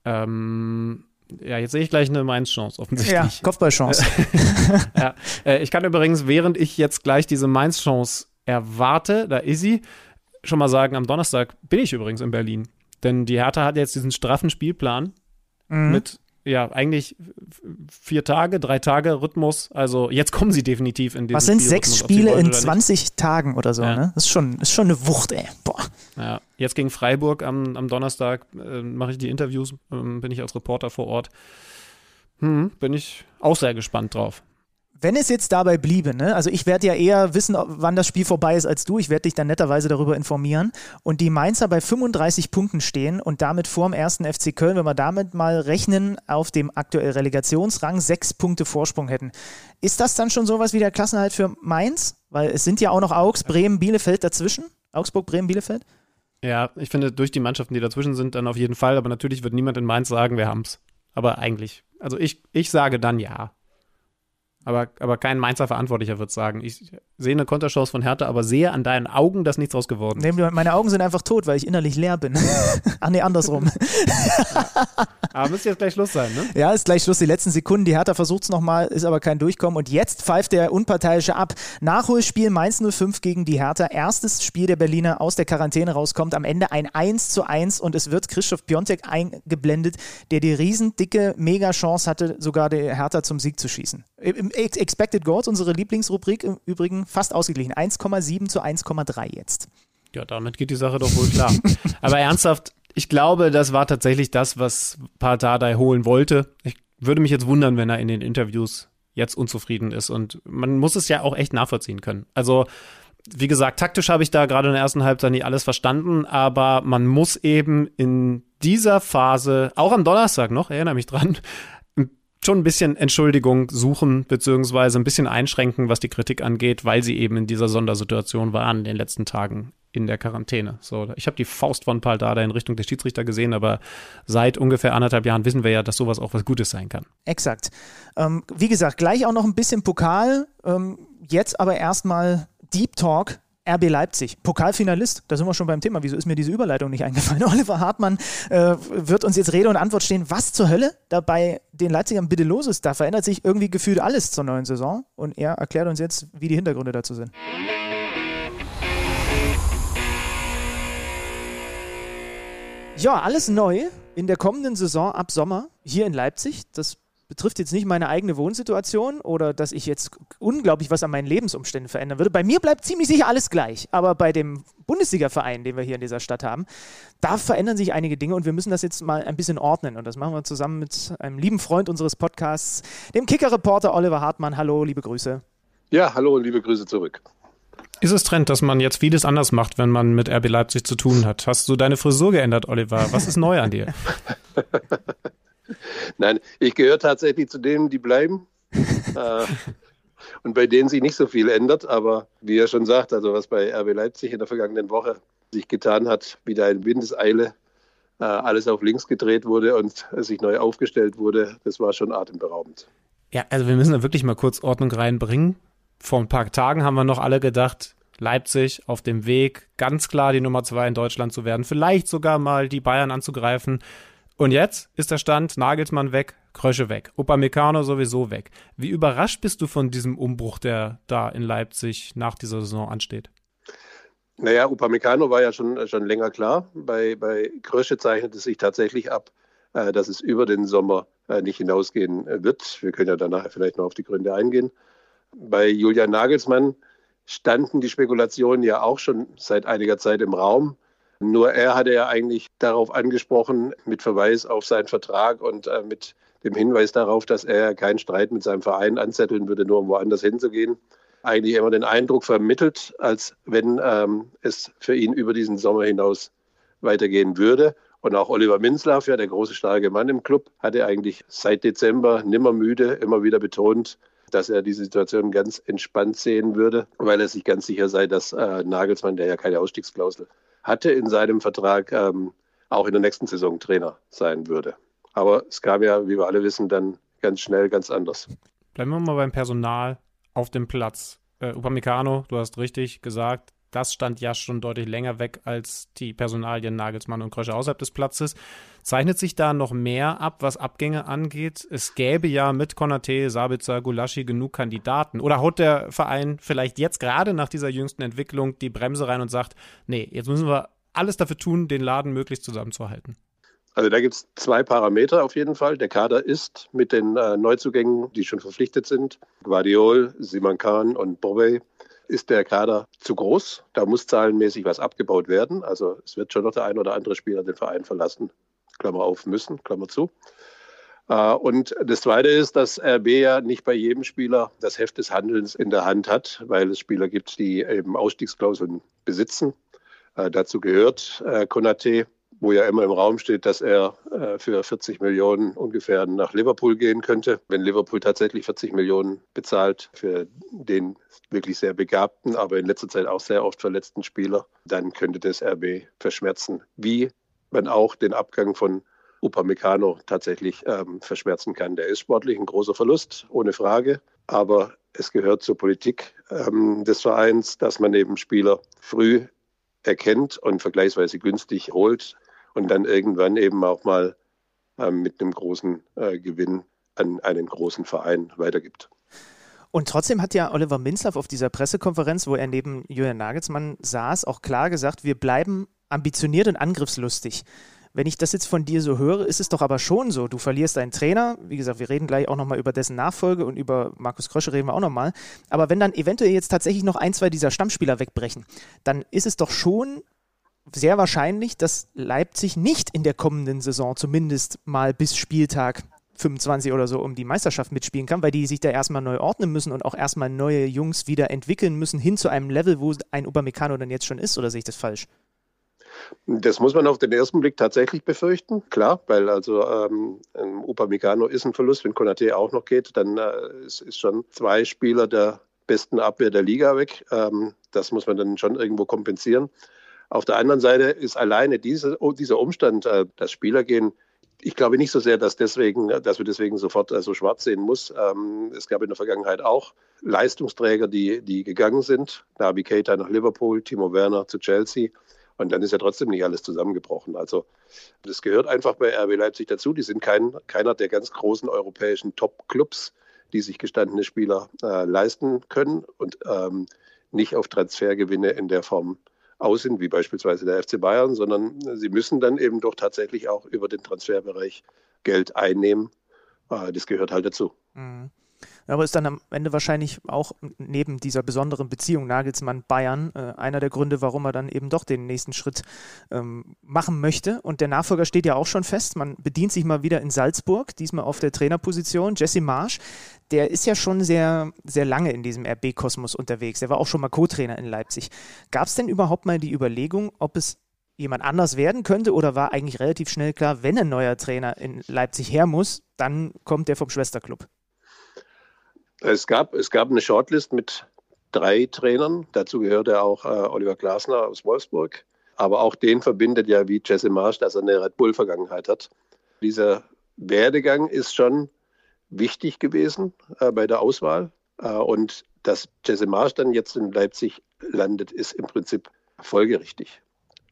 Ähm, ja, jetzt sehe ich gleich eine Mainz-Chance, offensichtlich. Ja, Kopfball-Chance. [laughs] ja, äh, ich kann übrigens, während ich jetzt gleich diese Mainz-Chance erwarte, da ist sie, schon mal sagen, am Donnerstag bin ich übrigens in Berlin. Denn die Hertha hat jetzt diesen straffen Spielplan mhm. mit ja, eigentlich vier Tage, drei Tage Rhythmus. Also jetzt kommen sie definitiv in diesen Was sind sechs Spiele in 20 Tagen oder so, ja. ne? Das ist schon, ist schon eine Wucht, ey. Boah. Ja, jetzt gegen Freiburg am, am Donnerstag äh, mache ich die Interviews, äh, bin ich als Reporter vor Ort. Hm, bin ich auch sehr gespannt drauf. Wenn es jetzt dabei bliebe, ne? also ich werde ja eher wissen, wann das Spiel vorbei ist als du, ich werde dich dann netterweise darüber informieren und die Mainzer bei 35 Punkten stehen und damit vor dem ersten FC Köln, wenn wir damit mal rechnen, auf dem aktuellen Relegationsrang sechs Punkte Vorsprung hätten. Ist das dann schon sowas wie der Klassenhalt für Mainz? Weil es sind ja auch noch Augs, Bremen, Bielefeld dazwischen. Augsburg, Bremen, Bielefeld? Ja, ich finde, durch die Mannschaften, die dazwischen sind, dann auf jeden Fall. Aber natürlich wird niemand in Mainz sagen, wir haben's. Aber eigentlich, also ich, ich sage dann ja. Aber, aber kein Mainzer Verantwortlicher wird sagen. Ich sehe eine Konterchance von Hertha, aber sehe an deinen Augen, dass nichts draus geworden ist. Nee, meine Augen sind einfach tot, weil ich innerlich leer bin. [laughs] Ach nee, andersrum. [laughs] Aber müsste jetzt gleich Schluss sein, ne? Ja, ist gleich Schluss. Die letzten Sekunden. Die Hertha versucht es nochmal, ist aber kein Durchkommen. Und jetzt pfeift der Unparteiische ab. Nachholspiel Mainz 05 gegen die Hertha. Erstes Spiel der Berliner aus der Quarantäne rauskommt. Am Ende ein 1 zu 1 und es wird Christoph Piontek eingeblendet, der die riesendicke Mega-Chance hatte, sogar der Hertha zum Sieg zu schießen. Expected Goals, unsere Lieblingsrubrik im Übrigen, fast ausgeglichen. 1,7 zu 1,3 jetzt. Ja, damit geht die Sache doch wohl klar. [laughs] Aber ernsthaft, ich glaube, das war tatsächlich das, was Pardadei holen wollte. Ich würde mich jetzt wundern, wenn er in den Interviews jetzt unzufrieden ist. Und man muss es ja auch echt nachvollziehen können. Also, wie gesagt, taktisch habe ich da gerade in der ersten Halbzeit nicht alles verstanden, aber man muss eben in dieser Phase, auch am Donnerstag noch, erinnere mich dran, schon ein bisschen Entschuldigung suchen, beziehungsweise ein bisschen einschränken, was die Kritik angeht, weil sie eben in dieser Sondersituation waren in den letzten Tagen in der Quarantäne. So, ich habe die Faust von Paldada in Richtung der Schiedsrichter gesehen, aber seit ungefähr anderthalb Jahren wissen wir ja, dass sowas auch was Gutes sein kann. Exakt. Ähm, wie gesagt, gleich auch noch ein bisschen Pokal. Ähm, jetzt aber erstmal Deep Talk RB Leipzig, Pokalfinalist, da sind wir schon beim Thema. Wieso ist mir diese Überleitung nicht eingefallen? [laughs] Oliver Hartmann äh, wird uns jetzt Rede und Antwort stehen. Was zur Hölle da bei den Leipzigern bitte los ist? Da verändert sich irgendwie gefühlt alles zur neuen Saison und er erklärt uns jetzt, wie die Hintergründe dazu sind. Ja, alles neu in der kommenden Saison ab Sommer hier in Leipzig. Das betrifft jetzt nicht meine eigene Wohnsituation oder dass ich jetzt unglaublich was an meinen Lebensumständen verändern würde. Bei mir bleibt ziemlich sicher alles gleich. Aber bei dem Bundesliga-Verein, den wir hier in dieser Stadt haben, da verändern sich einige Dinge und wir müssen das jetzt mal ein bisschen ordnen. Und das machen wir zusammen mit einem lieben Freund unseres Podcasts, dem Kicker-Reporter Oliver Hartmann. Hallo, liebe Grüße. Ja, hallo und liebe Grüße zurück. Ist es Trend, dass man jetzt vieles anders macht, wenn man mit RB Leipzig zu tun hat? Hast du deine Frisur geändert, Oliver? Was ist neu an dir? [laughs] Nein, ich gehöre tatsächlich zu denen, die bleiben. [laughs] äh, und bei denen sich nicht so viel ändert. Aber wie er schon sagt, also was bei RB Leipzig in der vergangenen Woche sich getan hat, wie da in Windeseile äh, alles auf links gedreht wurde und sich neu aufgestellt wurde, das war schon atemberaubend. Ja, also wir müssen da wirklich mal kurz Ordnung reinbringen. Vor ein paar Tagen haben wir noch alle gedacht, Leipzig auf dem Weg, ganz klar die Nummer zwei in Deutschland zu werden, vielleicht sogar mal die Bayern anzugreifen. Und jetzt ist der Stand, Nagelsmann weg, Krösche weg, Upamecano sowieso weg. Wie überrascht bist du von diesem Umbruch, der da in Leipzig nach dieser Saison ansteht? Naja, Upamecano war ja schon, schon länger klar. Bei, bei Krösche zeichnet es sich tatsächlich ab, äh, dass es über den Sommer äh, nicht hinausgehen wird. Wir können ja danach vielleicht noch auf die Gründe eingehen. Bei Julian Nagelsmann standen die Spekulationen ja auch schon seit einiger Zeit im Raum. Nur er hatte ja eigentlich darauf angesprochen, mit Verweis auf seinen Vertrag und äh, mit dem Hinweis darauf, dass er keinen Streit mit seinem Verein anzetteln würde, nur um woanders hinzugehen, eigentlich immer den Eindruck vermittelt, als wenn ähm, es für ihn über diesen Sommer hinaus weitergehen würde. Und auch Oliver Minzlaff, ja, der große starke Mann im Club, hatte eigentlich seit Dezember nimmer müde, immer wieder betont, dass er die Situation ganz entspannt sehen würde, weil er sich ganz sicher sei, dass äh, Nagelsmann, der ja keine Ausstiegsklausel hatte in seinem Vertrag, ähm, auch in der nächsten Saison Trainer sein würde. Aber es kam ja, wie wir alle wissen, dann ganz schnell ganz anders. Bleiben wir mal beim Personal auf dem Platz. Äh, Upamecano, du hast richtig gesagt, das stand ja schon deutlich länger weg als die Personalien Nagelsmann und Krösche außerhalb des Platzes. Zeichnet sich da noch mehr ab, was Abgänge angeht? Es gäbe ja mit Konate, Sabitzer, Gulaschi genug Kandidaten. Oder haut der Verein vielleicht jetzt gerade nach dieser jüngsten Entwicklung die Bremse rein und sagt, nee, jetzt müssen wir alles dafür tun, den Laden möglichst zusammenzuhalten? Also da gibt es zwei Parameter auf jeden Fall. Der Kader ist mit den äh, Neuzugängen, die schon verpflichtet sind, Guardiol, Simankan und Bobey, ist der Kader zu groß. Da muss zahlenmäßig was abgebaut werden. Also es wird schon noch der ein oder andere Spieler den Verein verlassen. Klammer auf, müssen, Klammer zu. Äh, und das Zweite ist, dass RB ja nicht bei jedem Spieler das Heft des Handelns in der Hand hat, weil es Spieler gibt, die eben Ausstiegsklauseln besitzen. Äh, dazu gehört äh, Konate, wo ja immer im Raum steht, dass er äh, für 40 Millionen ungefähr nach Liverpool gehen könnte. Wenn Liverpool tatsächlich 40 Millionen bezahlt für den wirklich sehr begabten, aber in letzter Zeit auch sehr oft verletzten Spieler, dann könnte das RB verschmerzen. Wie man auch den Abgang von Upamecano tatsächlich ähm, verschmerzen kann. Der ist sportlich ein großer Verlust, ohne Frage. Aber es gehört zur Politik ähm, des Vereins, dass man eben Spieler früh erkennt und vergleichsweise günstig holt und dann irgendwann eben auch mal äh, mit einem großen äh, Gewinn an einen großen Verein weitergibt. Und trotzdem hat ja Oliver Minzlaff auf dieser Pressekonferenz, wo er neben Julian Nagelsmann saß, auch klar gesagt, wir bleiben ambitioniert und angriffslustig. Wenn ich das jetzt von dir so höre, ist es doch aber schon so. Du verlierst einen Trainer. Wie gesagt, wir reden gleich auch nochmal über dessen Nachfolge und über Markus Krösche reden wir auch nochmal. Aber wenn dann eventuell jetzt tatsächlich noch ein, zwei dieser Stammspieler wegbrechen, dann ist es doch schon sehr wahrscheinlich, dass Leipzig nicht in der kommenden Saison zumindest mal bis Spieltag 25 oder so um die Meisterschaft mitspielen kann, weil die sich da erstmal neu ordnen müssen und auch erstmal neue Jungs wieder entwickeln müssen hin zu einem Level, wo ein Upamecano dann jetzt schon ist, oder sehe ich das falsch? Das muss man auf den ersten Blick tatsächlich befürchten, klar, weil also ähm, Upamecano ist ein Verlust, wenn Konate auch noch geht, dann äh, ist, ist schon zwei Spieler der besten Abwehr der Liga weg. Ähm, das muss man dann schon irgendwo kompensieren. Auf der anderen Seite ist alleine diese, oh, dieser Umstand, äh, dass Spieler gehen, ich glaube nicht so sehr, dass, deswegen, dass wir deswegen sofort äh, so schwarz sehen muss. Ähm, es gab in der Vergangenheit auch Leistungsträger, die, die gegangen sind. Nabi Keita nach Liverpool, Timo Werner zu Chelsea. Und dann ist ja trotzdem nicht alles zusammengebrochen. Also das gehört einfach bei RB Leipzig dazu. Die sind kein, keiner der ganz großen europäischen Top-Clubs, die sich gestandene Spieler äh, leisten können und ähm, nicht auf Transfergewinne in der Form aus sind, wie beispielsweise der FC Bayern, sondern sie müssen dann eben doch tatsächlich auch über den Transferbereich Geld einnehmen. Äh, das gehört halt dazu. Mhm. Aber ist dann am Ende wahrscheinlich auch neben dieser besonderen Beziehung Nagelsmann-Bayern äh, einer der Gründe, warum er dann eben doch den nächsten Schritt ähm, machen möchte. Und der Nachfolger steht ja auch schon fest. Man bedient sich mal wieder in Salzburg, diesmal auf der Trainerposition. Jesse Marsch, der ist ja schon sehr, sehr lange in diesem RB-Kosmos unterwegs. Der war auch schon mal Co-Trainer in Leipzig. Gab es denn überhaupt mal die Überlegung, ob es jemand anders werden könnte oder war eigentlich relativ schnell klar, wenn ein neuer Trainer in Leipzig her muss, dann kommt der vom Schwesterclub? Es gab, es gab eine Shortlist mit drei Trainern. Dazu gehörte auch äh, Oliver Glasner aus Wolfsburg. Aber auch den verbindet ja wie Jesse Marsch, dass er eine Red Bull-Vergangenheit hat. Dieser Werdegang ist schon wichtig gewesen äh, bei der Auswahl. Äh, und dass Jesse Marsch dann jetzt in Leipzig landet, ist im Prinzip folgerichtig.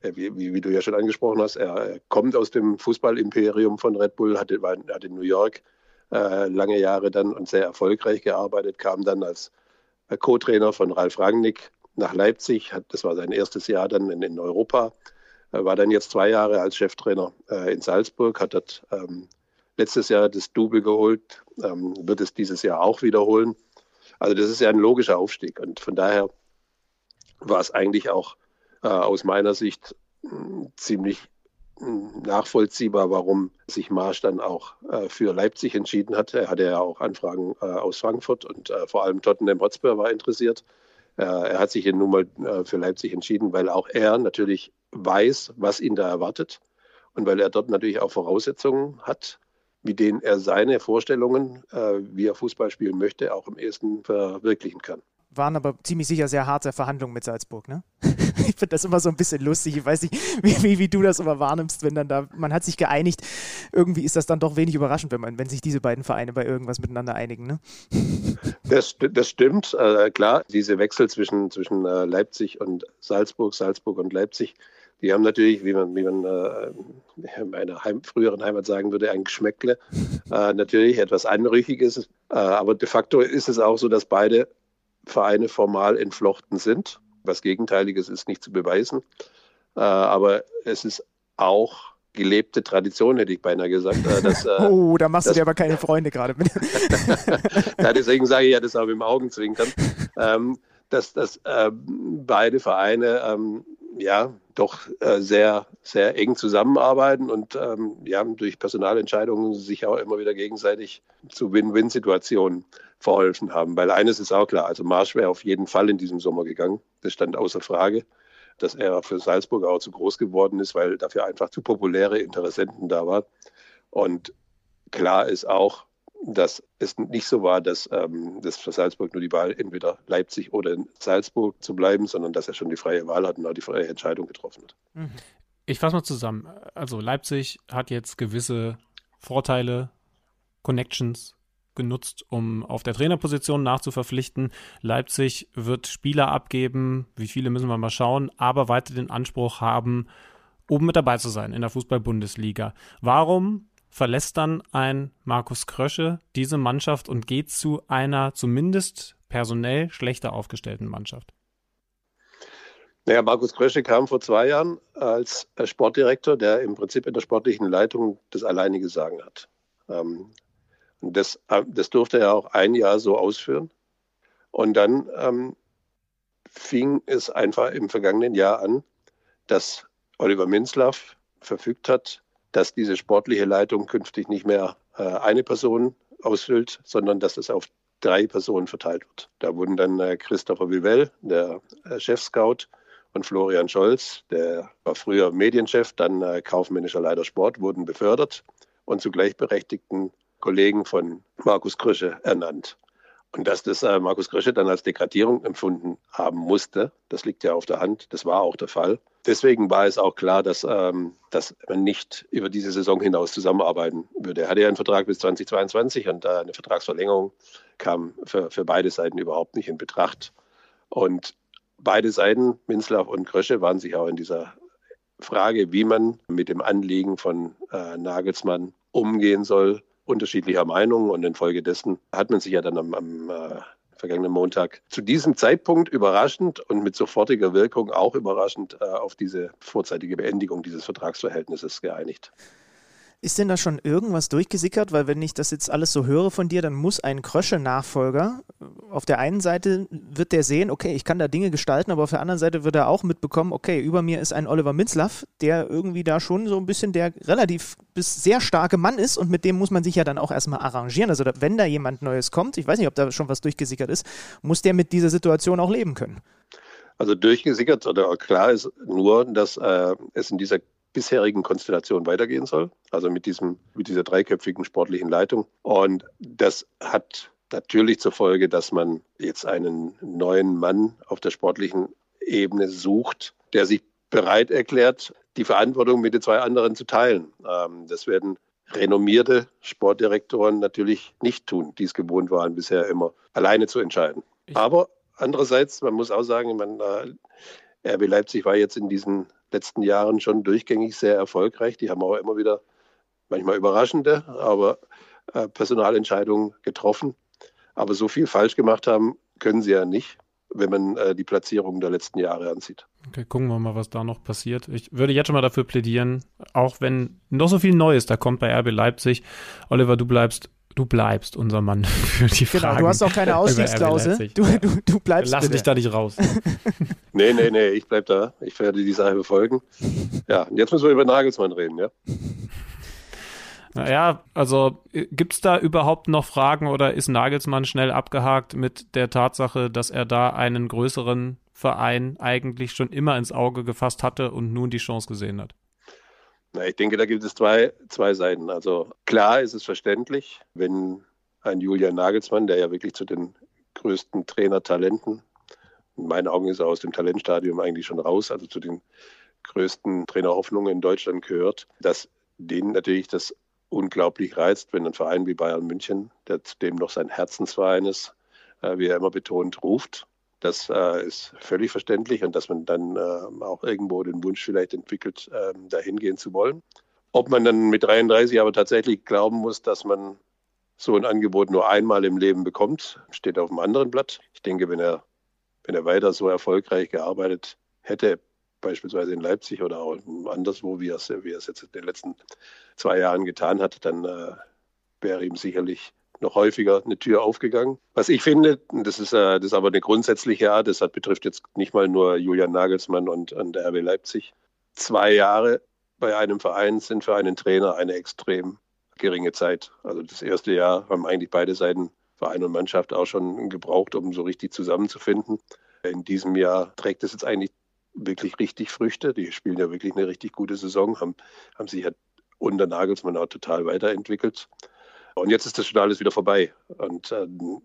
Äh, wie, wie, wie, du ja schon angesprochen hast, er, kommt aus dem Fußballimperium von Red Bull, hat, war, hat in New York äh, lange Jahre dann und sehr erfolgreich gearbeitet, kam dann als äh, Co-Trainer von Ralf Rangnick nach Leipzig, das war sein erstes Jahr dann in, in Europa, äh, war dann jetzt zwei Jahre als Cheftrainer äh, in Salzburg, hat dort ähm, letztes Jahr das Double geholt, ähm, wird es dieses Jahr auch wiederholen. Also das ist ja ein logischer Aufstieg und von daher war es eigentlich auch äh, aus meiner Sicht mh, ziemlich nachvollziehbar, warum sich Marsch dann auch äh, für Leipzig entschieden hat. Er hatte ja auch Anfragen äh, aus Frankfurt und äh, vor allem Tottenham Hotspur war interessiert. Äh, er hat sich nun mal äh, für Leipzig entschieden, weil auch er natürlich weiß, was ihn da erwartet und weil er dort natürlich auch Voraussetzungen hat, mit denen er seine Vorstellungen, äh, wie er Fußball spielen möchte, auch im ersten verwirklichen kann waren aber ziemlich sicher sehr harte Verhandlungen mit Salzburg, ne? [laughs] ich finde das immer so ein bisschen lustig. Ich weiß nicht, wie, wie, wie, du das immer wahrnimmst, wenn dann da, man hat sich geeinigt. Irgendwie ist das dann doch wenig überraschend, wenn man, wenn sich diese beiden Vereine bei irgendwas miteinander einigen, ne? Das, das stimmt, äh, klar. Diese Wechsel zwischen, zwischen äh, Leipzig und Salzburg, Salzburg und Leipzig, die haben natürlich, wie man, wie man äh, in meiner Heim, früheren Heimat sagen würde, ein Geschmäckle. Äh, natürlich etwas Anrüchiges. Äh, aber de facto ist es auch so, dass beide Vereine formal entflochten sind. Was Gegenteiliges ist nicht zu beweisen. Äh, aber es ist auch gelebte Tradition, hätte ich beinahe gesagt. Äh, dass, äh, [laughs] oh, da machst dass, du dir aber keine Freunde gerade mit. [laughs] ja, deswegen sage ich ja das auch mit dem Augenzwinkern, [laughs] ähm, dass, dass äh, beide Vereine ähm, ja doch äh, sehr, sehr eng zusammenarbeiten und ähm, ja, durch Personalentscheidungen sich auch immer wieder gegenseitig zu Win-Win-Situationen verholfen haben. Weil eines ist auch klar, also Marsch wäre auf jeden Fall in diesem Sommer gegangen. Das stand außer Frage, dass er für Salzburg auch zu groß geworden ist, weil dafür einfach zu populäre Interessenten da waren. Und klar ist auch, dass es nicht so war, dass ähm, das für Salzburg nur die Wahl entweder Leipzig oder in Salzburg zu bleiben, sondern dass er schon die freie Wahl hat und auch die freie Entscheidung getroffen hat. Mhm. Ich fasse mal zusammen. Also Leipzig hat jetzt gewisse Vorteile, Connections genutzt, um auf der Trainerposition nachzuverpflichten. Leipzig wird Spieler abgeben, wie viele müssen wir mal schauen, aber weiter den Anspruch haben, oben mit dabei zu sein in der Fußball-Bundesliga. Warum verlässt dann ein Markus Krösche diese Mannschaft und geht zu einer zumindest personell schlechter aufgestellten Mannschaft? Naja, Markus Krösche kam vor zwei Jahren als Sportdirektor, der im Prinzip in der sportlichen Leitung das alleinige Sagen hat. Ähm, das, äh, das durfte er auch ein Jahr so ausführen. Und dann ähm, fing es einfach im vergangenen Jahr an, dass Oliver Minzlaff verfügt hat, dass diese sportliche Leitung künftig nicht mehr äh, eine Person ausfüllt, sondern dass es auf drei Personen verteilt wird. Da wurden dann äh, Christopher Vivell, der äh, Chef-Scout, und Florian Scholz, der war früher Medienchef, dann äh, kaufmännischer Leiter Sport, wurden befördert und zu gleichberechtigten Kollegen von Markus Krösche ernannt. Und dass das äh, Markus Krösche dann als Degradierung empfunden haben musste, das liegt ja auf der Hand, das war auch der Fall. Deswegen war es auch klar, dass, ähm, dass man nicht über diese Saison hinaus zusammenarbeiten würde. Er hatte ja einen Vertrag bis 2022 und äh, eine Vertragsverlängerung kam für, für beide Seiten überhaupt nicht in Betracht. Und beide Seiten, Minzlaff und Krösche, waren sich auch in dieser Frage, wie man mit dem Anliegen von äh, Nagelsmann umgehen soll, unterschiedlicher Meinung und infolgedessen hat man sich ja dann am, am äh, vergangenen Montag zu diesem Zeitpunkt überraschend und mit sofortiger Wirkung auch überraschend äh, auf diese vorzeitige Beendigung dieses Vertragsverhältnisses geeinigt. Ist denn da schon irgendwas durchgesickert? Weil wenn ich das jetzt alles so höre von dir, dann muss ein Krösche-Nachfolger, auf der einen Seite wird der sehen, okay, ich kann da Dinge gestalten, aber auf der anderen Seite wird er auch mitbekommen, okay, über mir ist ein Oliver Minzlaff, der irgendwie da schon so ein bisschen der relativ bis sehr starke Mann ist und mit dem muss man sich ja dann auch erstmal arrangieren. Also wenn da jemand Neues kommt, ich weiß nicht, ob da schon was durchgesickert ist, muss der mit dieser Situation auch leben können. Also durchgesickert oder klar ist nur, dass äh, es in dieser bisherigen Konstellation weitergehen soll, also mit, diesem, mit dieser dreiköpfigen sportlichen Leitung. Und das hat natürlich zur Folge, dass man jetzt einen neuen Mann auf der sportlichen Ebene sucht, der sich bereit erklärt, die Verantwortung mit den zwei anderen zu teilen. Ähm, das werden renommierte Sportdirektoren natürlich nicht tun, die es gewohnt waren, bisher immer alleine zu entscheiden. Aber andererseits, man muss auch sagen, man, äh, RB Leipzig war jetzt in diesen letzten Jahren schon durchgängig sehr erfolgreich. Die haben auch immer wieder manchmal überraschende, aber äh, Personalentscheidungen getroffen. Aber so viel falsch gemacht haben können sie ja nicht, wenn man äh, die Platzierungen der letzten Jahre ansieht. Okay, gucken wir mal, was da noch passiert. Ich würde jetzt schon mal dafür plädieren, auch wenn noch so viel Neues da kommt bei RB Leipzig. Oliver, du bleibst Du bleibst unser Mann [laughs] für die Frage. Genau, du hast auch keine [laughs] Ausstiegsklausel. Du, du, du bleibst Lass bitte. dich da nicht raus. [laughs] nee, nee, nee, ich bleib da. Ich werde die Sache befolgen. Ja, und jetzt müssen wir über Nagelsmann reden, ja? Naja, also äh, gibt es da überhaupt noch Fragen oder ist Nagelsmann schnell abgehakt mit der Tatsache, dass er da einen größeren Verein eigentlich schon immer ins Auge gefasst hatte und nun die Chance gesehen hat? Na, ich denke, da gibt es zwei, zwei Seiten. Also klar ist es verständlich, wenn ein Julian Nagelsmann, der ja wirklich zu den größten Trainertalenten, in meinen Augen ist er aus dem Talentstadium eigentlich schon raus, also zu den größten Trainerhoffnungen in Deutschland gehört, dass denen natürlich das unglaublich reizt, wenn ein Verein wie Bayern München, der zudem noch sein Herzensverein ist, äh, wie er immer betont, ruft das äh, ist völlig verständlich und dass man dann äh, auch irgendwo den Wunsch vielleicht entwickelt, äh, dahin gehen zu wollen. Ob man dann mit 33 aber tatsächlich glauben muss, dass man so ein Angebot nur einmal im Leben bekommt, steht auf einem anderen Blatt. Ich denke, wenn er, wenn er weiter so erfolgreich gearbeitet hätte, beispielsweise in Leipzig oder auch anderswo, wie er es, wie er es jetzt in den letzten zwei Jahren getan hat, dann äh, wäre ihm sicherlich noch häufiger eine Tür aufgegangen. Was ich finde, das ist, äh, das ist aber eine grundsätzliche Art, das betrifft jetzt nicht mal nur Julian Nagelsmann und, und der RB Leipzig. Zwei Jahre bei einem Verein sind für einen Trainer eine extrem geringe Zeit. Also das erste Jahr haben eigentlich beide Seiten, Verein und Mannschaft, auch schon gebraucht, um so richtig zusammenzufinden. In diesem Jahr trägt es jetzt eigentlich wirklich richtig Früchte. Die spielen ja wirklich eine richtig gute Saison, haben, haben sich ja unter Nagelsmann auch total weiterentwickelt. Und jetzt ist das schon alles wieder vorbei. Und ähm,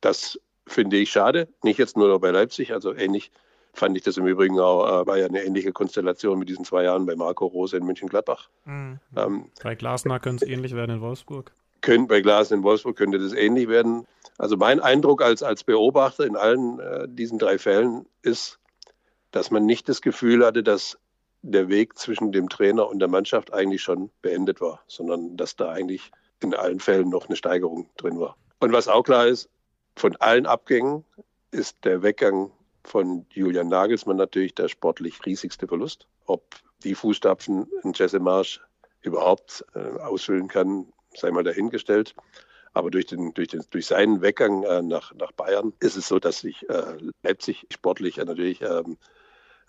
das finde ich schade. Nicht jetzt nur bei Leipzig, also ähnlich fand ich das im Übrigen auch, äh, war ja eine ähnliche Konstellation mit diesen zwei Jahren bei Marco Rose in München-Gladbach. Mhm. Ähm, bei Glasner könnte es ähnlich werden in Wolfsburg. Können, bei Glasner in Wolfsburg könnte das ähnlich werden. Also mein Eindruck als, als Beobachter in allen äh, diesen drei Fällen ist, dass man nicht das Gefühl hatte, dass der Weg zwischen dem Trainer und der Mannschaft eigentlich schon beendet war, sondern dass da eigentlich in allen Fällen noch eine Steigerung drin war. Und was auch klar ist, von allen Abgängen ist der Weggang von Julian Nagelsmann natürlich der sportlich riesigste Verlust. Ob die Fußstapfen ein Jesse Marsch überhaupt äh, ausfüllen kann, sei mal dahingestellt. Aber durch, den, durch, den, durch seinen Weggang äh, nach, nach Bayern ist es so, dass sich äh, Leipzig sportlich natürlich ähm,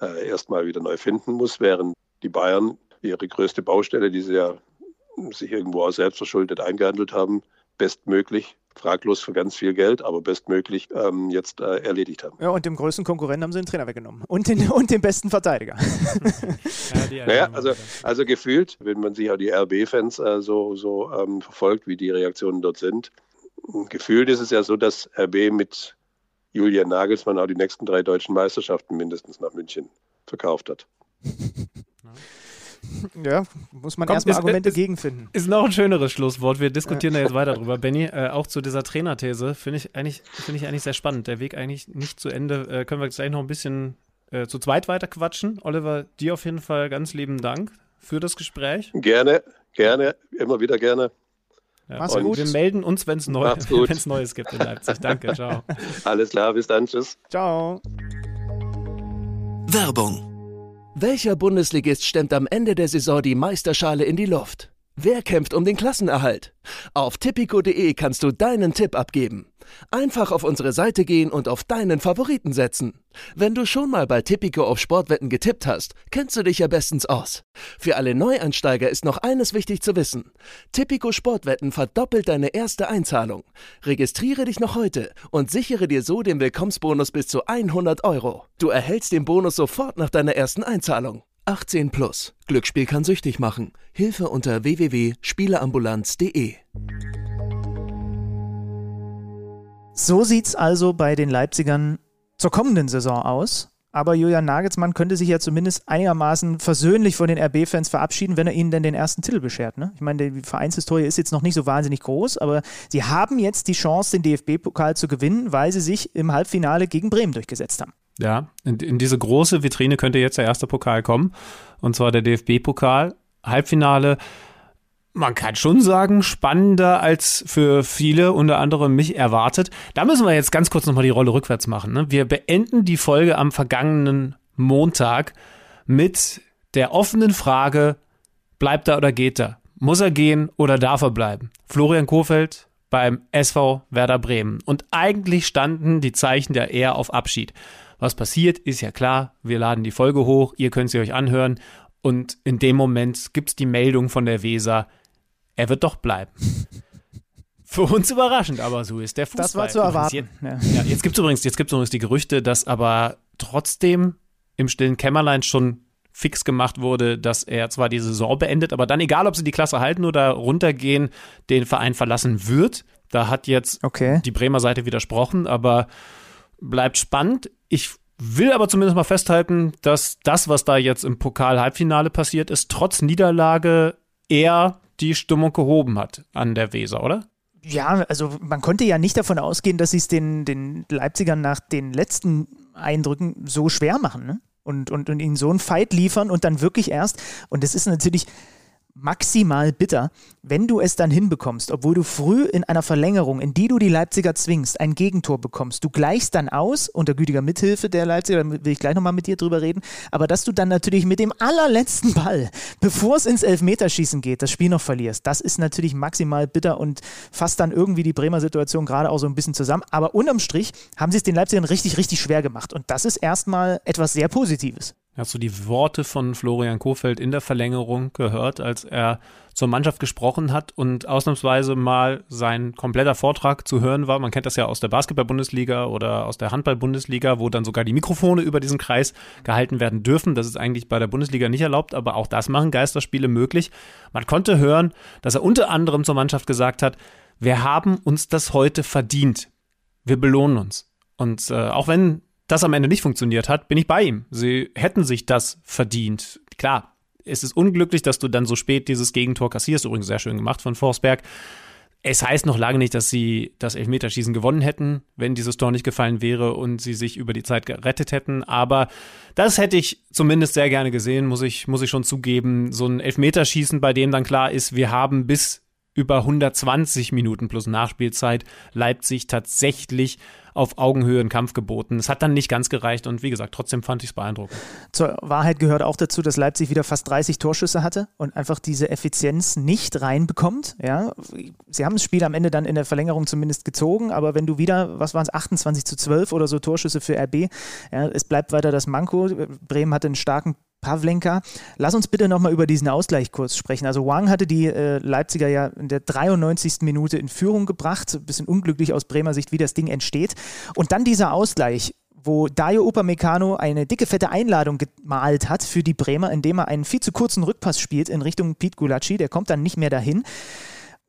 äh, erstmal wieder neu finden muss, während die Bayern ihre größte Baustelle, die sie ja sich irgendwo auch selbst verschuldet eingehandelt haben, bestmöglich, fraglos für ganz viel Geld, aber bestmöglich ähm, jetzt äh, erledigt haben. Ja, und dem größten Konkurrenten haben sie den Trainer weggenommen und den, [laughs] und den besten Verteidiger. [laughs] ja, naja, also, also gefühlt, wenn man sich auch die RB-Fans äh, so, so ähm, verfolgt, wie die Reaktionen dort sind, gefühlt ist es ja so, dass RB mit Julian Nagelsmann auch die nächsten drei deutschen Meisterschaften mindestens nach München verkauft hat. [laughs] Ja, muss man erstmal Argumente ist, gegenfinden. Ist noch ein schöneres Schlusswort. Wir diskutieren ja. da jetzt weiter drüber. Benny, äh, auch zu dieser Trainerthese finde ich, eigentlich, find ich eigentlich sehr spannend. Der Weg eigentlich nicht zu Ende. Äh, können wir jetzt gleich noch ein bisschen äh, zu zweit weiter quatschen. Oliver, dir auf jeden Fall ganz lieben Dank für das Gespräch. Gerne, gerne, immer wieder gerne. Ja, Mach's gut. Wir melden uns, wenn es neu, Neues gibt in Leipzig. Danke, ciao. [laughs] Alles klar, bis dann, tschüss. Ciao. Werbung welcher Bundesligist stemmt am Ende der Saison die Meisterschale in die Luft? Wer kämpft um den Klassenerhalt? Auf tipico.de kannst du deinen Tipp abgeben. Einfach auf unsere Seite gehen und auf deinen Favoriten setzen. Wenn du schon mal bei Tipico auf Sportwetten getippt hast, kennst du dich ja bestens aus. Für alle Neuansteiger ist noch eines wichtig zu wissen. Tipico Sportwetten verdoppelt deine erste Einzahlung. Registriere dich noch heute und sichere dir so den Willkommensbonus bis zu 100 Euro. Du erhältst den Bonus sofort nach deiner ersten Einzahlung. 18 plus. Glücksspiel kann süchtig machen. Hilfe unter www.spieleambulanz.de. So sieht's also bei den Leipzigern zur kommenden Saison aus. Aber Julian Nagelsmann könnte sich ja zumindest einigermaßen versöhnlich von den RB-Fans verabschieden, wenn er ihnen denn den ersten Titel beschert. Ne? Ich meine, die Vereinshistorie ist jetzt noch nicht so wahnsinnig groß, aber sie haben jetzt die Chance, den DFB-Pokal zu gewinnen, weil sie sich im Halbfinale gegen Bremen durchgesetzt haben. Ja, in, in diese große Vitrine könnte jetzt der erste Pokal kommen, und zwar der DFB-Pokal. Halbfinale man kann schon sagen, spannender als für viele, unter anderem mich, erwartet. Da müssen wir jetzt ganz kurz nochmal die Rolle rückwärts machen. Ne? Wir beenden die Folge am vergangenen Montag mit der offenen Frage, bleibt er oder geht er? Muss er gehen oder darf er bleiben? Florian Kofeld beim SV Werder Bremen. Und eigentlich standen die Zeichen ja eher auf Abschied. Was passiert, ist ja klar. Wir laden die Folge hoch, ihr könnt sie euch anhören. Und in dem Moment gibt es die Meldung von der Weser, er wird doch bleiben. [laughs] Für uns überraschend, aber so ist der Fußball. Das war zu erwarten. Jetzt, ja. jetzt gibt es übrigens, übrigens die Gerüchte, dass aber trotzdem im stillen Kämmerlein schon fix gemacht wurde, dass er zwar die Saison beendet, aber dann, egal ob sie die Klasse halten oder runtergehen, den Verein verlassen wird. Da hat jetzt okay. die Bremer Seite widersprochen, aber bleibt spannend. Ich will aber zumindest mal festhalten, dass das, was da jetzt im Pokal-Halbfinale passiert ist, trotz Niederlage eher die Stimmung gehoben hat an der Weser, oder? Ja, also man konnte ja nicht davon ausgehen, dass sie es den, den Leipzigern nach den letzten Eindrücken so schwer machen. Ne? und, und, und ihnen so einen Fight liefern und dann wirklich erst, und das ist natürlich maximal bitter, wenn du es dann hinbekommst, obwohl du früh in einer Verlängerung, in die du die Leipziger zwingst, ein Gegentor bekommst. Du gleichst dann aus, unter gütiger Mithilfe der Leipziger, da will ich gleich nochmal mit dir drüber reden, aber dass du dann natürlich mit dem allerletzten Ball, bevor es ins Elfmeterschießen geht, das Spiel noch verlierst, das ist natürlich maximal bitter und fasst dann irgendwie die Bremer Situation gerade auch so ein bisschen zusammen. Aber unterm Strich haben sie es den Leipzigern richtig, richtig schwer gemacht und das ist erstmal etwas sehr Positives. Hast du die Worte von Florian Kofeld in der Verlängerung gehört, als er zur Mannschaft gesprochen hat und ausnahmsweise mal sein kompletter Vortrag zu hören war? Man kennt das ja aus der Basketball-Bundesliga oder aus der Handball-Bundesliga, wo dann sogar die Mikrofone über diesen Kreis gehalten werden dürfen. Das ist eigentlich bei der Bundesliga nicht erlaubt, aber auch das machen Geisterspiele möglich. Man konnte hören, dass er unter anderem zur Mannschaft gesagt hat, wir haben uns das heute verdient. Wir belohnen uns. Und äh, auch wenn das am Ende nicht funktioniert hat, bin ich bei ihm. Sie hätten sich das verdient. Klar, es ist unglücklich, dass du dann so spät dieses Gegentor kassierst. Übrigens sehr schön gemacht von Forsberg. Es heißt noch lange nicht, dass sie das Elfmeterschießen gewonnen hätten, wenn dieses Tor nicht gefallen wäre und sie sich über die Zeit gerettet hätten. Aber das hätte ich zumindest sehr gerne gesehen, muss ich, muss ich schon zugeben. So ein Elfmeterschießen, bei dem dann klar ist, wir haben bis über 120 Minuten plus Nachspielzeit Leipzig tatsächlich auf Augenhöhe einen Kampf geboten. Es hat dann nicht ganz gereicht und wie gesagt, trotzdem fand ich es beeindruckend. Zur Wahrheit gehört auch dazu, dass Leipzig wieder fast 30 Torschüsse hatte und einfach diese Effizienz nicht reinbekommt. Ja, sie haben das Spiel am Ende dann in der Verlängerung zumindest gezogen, aber wenn du wieder, was waren es, 28 zu 12 oder so Torschüsse für RB, ja, es bleibt weiter das Manko. Bremen hatte einen starken Pavlenka. Lass uns bitte nochmal über diesen Ausgleich kurz sprechen. Also Wang hatte die äh, Leipziger ja in der 93. Minute in Führung gebracht. Ein bisschen unglücklich aus Bremer Sicht, wie das Ding entsteht. Und dann dieser Ausgleich wo Dario Upamecano eine dicke, fette Einladung gemalt hat für die Bremer, indem er einen viel zu kurzen Rückpass spielt in Richtung Pete Gulacsi. Der kommt dann nicht mehr dahin.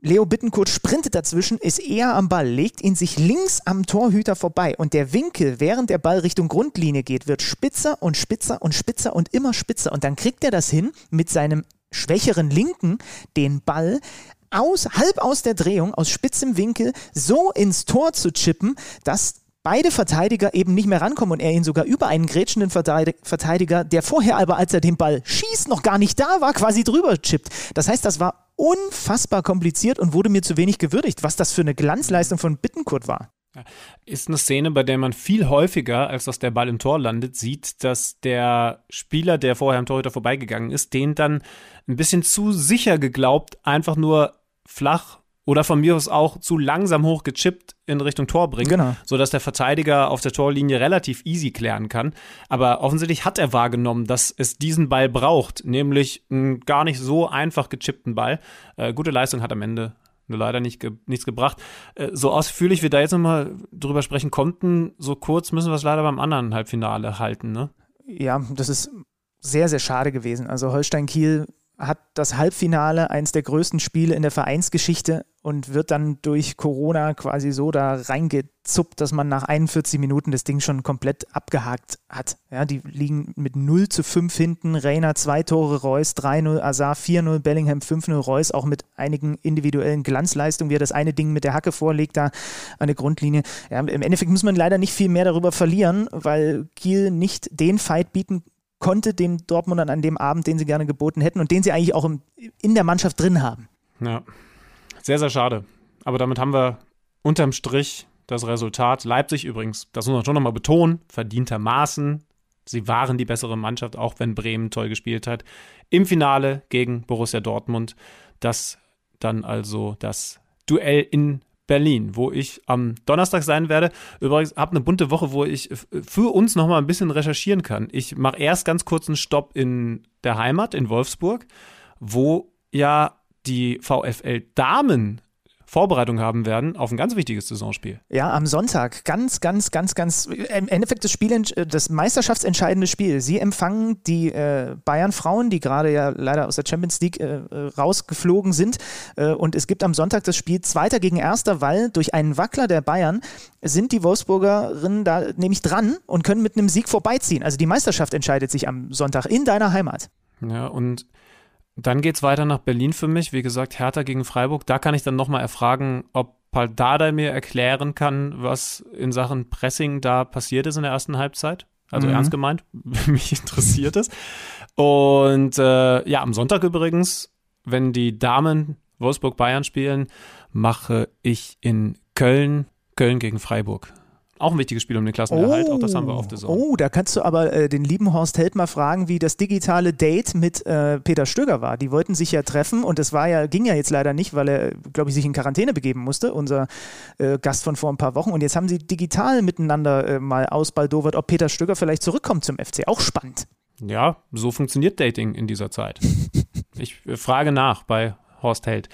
Leo Bittenkurt sprintet dazwischen, ist eher am Ball, legt ihn sich links am Torhüter vorbei und der Winkel, während der Ball Richtung Grundlinie geht, wird spitzer und spitzer und spitzer und immer spitzer und dann kriegt er das hin, mit seinem schwächeren Linken den Ball aus, halb aus der Drehung, aus spitzem Winkel so ins Tor zu chippen, dass beide Verteidiger eben nicht mehr rankommen und er ihn sogar über einen grätschenden Verteidiger, der vorher aber, als er den Ball schießt, noch gar nicht da war, quasi drüber chippt. Das heißt, das war unfassbar kompliziert und wurde mir zu wenig gewürdigt, was das für eine Glanzleistung von Bittenkurt war. Ist eine Szene, bei der man viel häufiger, als dass der Ball im Tor landet, sieht, dass der Spieler, der vorher am Torhüter vorbeigegangen ist, den dann ein bisschen zu sicher geglaubt, einfach nur flach oder von mir aus auch zu langsam hochgechippt in Richtung Tor bringt, genau. sodass der Verteidiger auf der Torlinie relativ easy klären kann. Aber offensichtlich hat er wahrgenommen, dass es diesen Ball braucht, nämlich einen gar nicht so einfach gechippten Ball. Äh, gute Leistung hat am Ende nur leider nicht ge nichts gebracht. Äh, so ausführlich wir da jetzt nochmal drüber sprechen konnten, so kurz müssen wir es leider beim anderen Halbfinale halten, ne? Ja, das ist sehr, sehr schade gewesen. Also Holstein Kiel hat das Halbfinale, eines der größten Spiele in der Vereinsgeschichte und wird dann durch Corona quasi so da reingezuppt, dass man nach 41 Minuten das Ding schon komplett abgehakt hat. Ja, die liegen mit 0 zu 5 hinten, Reiner 2 Tore, Reus 3-0, Azar 4-0, Bellingham 5-0, Reus auch mit einigen individuellen Glanzleistungen, wie er das eine Ding mit der Hacke vorlegt, da an der Grundlinie. Ja, Im Endeffekt muss man leider nicht viel mehr darüber verlieren, weil Kiel nicht den Fight bieten konnte den Dortmundern an dem Abend, den sie gerne geboten hätten und den sie eigentlich auch im, in der Mannschaft drin haben. Ja, sehr, sehr schade. Aber damit haben wir unterm Strich das Resultat. Leipzig übrigens, das muss man schon nochmal betonen, verdientermaßen. Sie waren die bessere Mannschaft, auch wenn Bremen toll gespielt hat. Im Finale gegen Borussia Dortmund. Das dann also das Duell in Berlin, wo ich am Donnerstag sein werde. Übrigens habe eine bunte Woche, wo ich für uns noch mal ein bisschen recherchieren kann. Ich mache erst ganz kurz einen Stopp in der Heimat in Wolfsburg, wo ja die VfL Damen Vorbereitung haben werden auf ein ganz wichtiges Saisonspiel. Ja, am Sonntag. Ganz, ganz, ganz, ganz, im Endeffekt das Spiel, das meisterschaftsentscheidende Spiel. Sie empfangen die äh, Bayern-Frauen, die gerade ja leider aus der Champions League äh, rausgeflogen sind. Äh, und es gibt am Sonntag das Spiel Zweiter gegen Erster, weil durch einen Wackler der Bayern sind die Wolfsburgerinnen da nämlich dran und können mit einem Sieg vorbeiziehen. Also die Meisterschaft entscheidet sich am Sonntag in deiner Heimat. Ja, und dann geht es weiter nach Berlin für mich. Wie gesagt, Hertha gegen Freiburg. Da kann ich dann nochmal erfragen, ob Paldada mir erklären kann, was in Sachen Pressing da passiert ist in der ersten Halbzeit. Also mhm. ernst gemeint, [laughs] mich interessiert es. Und äh, ja, am Sonntag übrigens, wenn die Damen Wolfsburg-Bayern spielen, mache ich in Köln Köln gegen Freiburg. Auch ein wichtiges Spiel um den Klassenerhalt, oh, auch das haben wir auf der Saison. Oh, da kannst du aber äh, den lieben Horst Held mal fragen, wie das digitale Date mit äh, Peter Stöger war. Die wollten sich ja treffen und das war ja, ging ja jetzt leider nicht, weil er, glaube ich, sich in Quarantäne begeben musste, unser äh, Gast von vor ein paar Wochen. Und jetzt haben sie digital miteinander äh, mal ausbaldowert, ob Peter Stöger vielleicht zurückkommt zum FC. Auch spannend. Ja, so funktioniert Dating in dieser Zeit. [laughs] ich äh, frage nach bei Horst Held.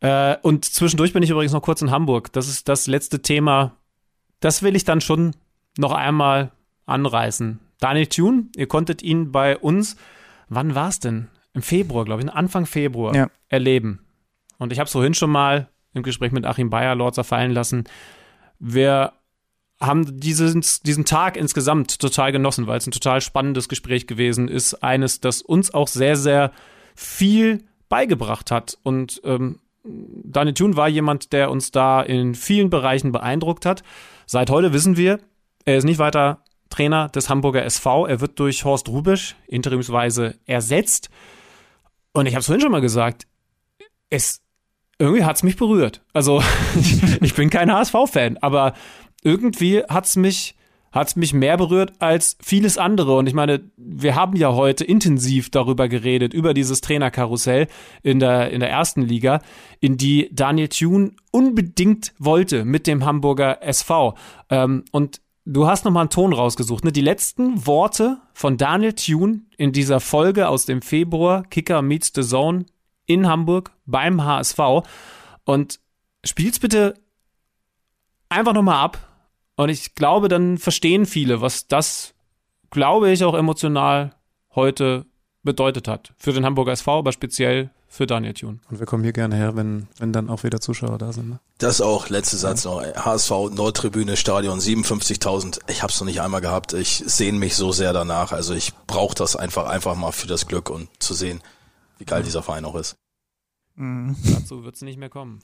Äh, und zwischendurch bin ich übrigens noch kurz in Hamburg. Das ist das letzte Thema, das will ich dann schon noch einmal anreißen. Daniel Thune, ihr konntet ihn bei uns, wann war es denn? Im Februar, glaube ich, Anfang Februar ja. erleben. Und ich habe es vorhin schon mal im Gespräch mit Achim Bayer Lords erfallen lassen. Wir haben diesen, diesen Tag insgesamt total genossen, weil es ein total spannendes Gespräch gewesen ist. Eines, das uns auch sehr, sehr viel beigebracht hat. Und ähm, Daniel Thune war jemand, der uns da in vielen Bereichen beeindruckt hat. Seit heute wissen wir, er ist nicht weiter Trainer des Hamburger SV. Er wird durch Horst Rubisch interimsweise ersetzt. Und ich habe es vorhin schon mal gesagt, es irgendwie hat es mich berührt. Also [laughs] ich bin kein HSV-Fan, aber irgendwie hat es mich hat mich mehr berührt als vieles andere. Und ich meine, wir haben ja heute intensiv darüber geredet, über dieses Trainerkarussell in der, in der ersten Liga, in die Daniel Thune unbedingt wollte mit dem Hamburger SV. Ähm, und du hast nochmal einen Ton rausgesucht. Ne? Die letzten Worte von Daniel Thune in dieser Folge aus dem Februar, Kicker Meets the Zone in Hamburg beim HSV. Und spiel's bitte einfach nochmal ab und ich glaube, dann verstehen viele, was das, glaube ich, auch emotional heute bedeutet hat. Für den Hamburger SV, aber speziell für Daniel Thun. Und wir kommen hier gerne her, wenn, wenn dann auch wieder Zuschauer da sind. Ne? Das auch, letzter Satz noch. HSV Nordtribüne, Stadion 57.000. Ich habe es noch nicht einmal gehabt. Ich sehne mich so sehr danach. Also ich brauche das einfach, einfach mal für das Glück und zu sehen, wie geil dieser Verein auch ist. Mhm. Dazu wird es nicht mehr kommen.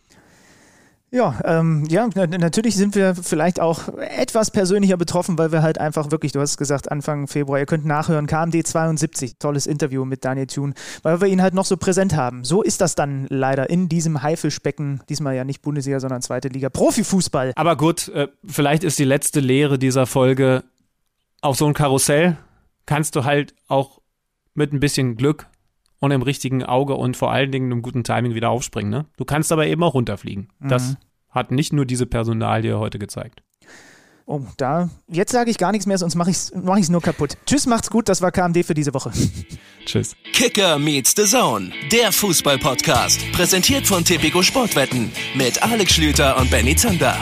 Ja, ähm, ja, natürlich sind wir vielleicht auch etwas persönlicher betroffen, weil wir halt einfach wirklich, du hast gesagt, Anfang Februar, ihr könnt nachhören, KMD 72, tolles Interview mit Daniel Thune, weil wir ihn halt noch so präsent haben. So ist das dann leider in diesem Haifischbecken, diesmal ja nicht Bundesliga, sondern zweite Liga, Profifußball. Aber gut, äh, vielleicht ist die letzte Lehre dieser Folge, auf so ein Karussell kannst du halt auch mit ein bisschen Glück und im richtigen Auge und vor allen Dingen einem guten Timing wieder aufspringen. Ne? Du kannst aber eben auch runterfliegen. Mhm. Das hat nicht nur diese Personalie heute gezeigt. Oh, da. Jetzt sage ich gar nichts mehr, sonst mache ich es mach nur kaputt. Tschüss, macht's gut. Das war KMD für diese Woche. [laughs] Tschüss. Kicker meets the Zone, der Fußball-Podcast. Präsentiert von Tipico Sportwetten mit Alex Schlüter und Benny Zander.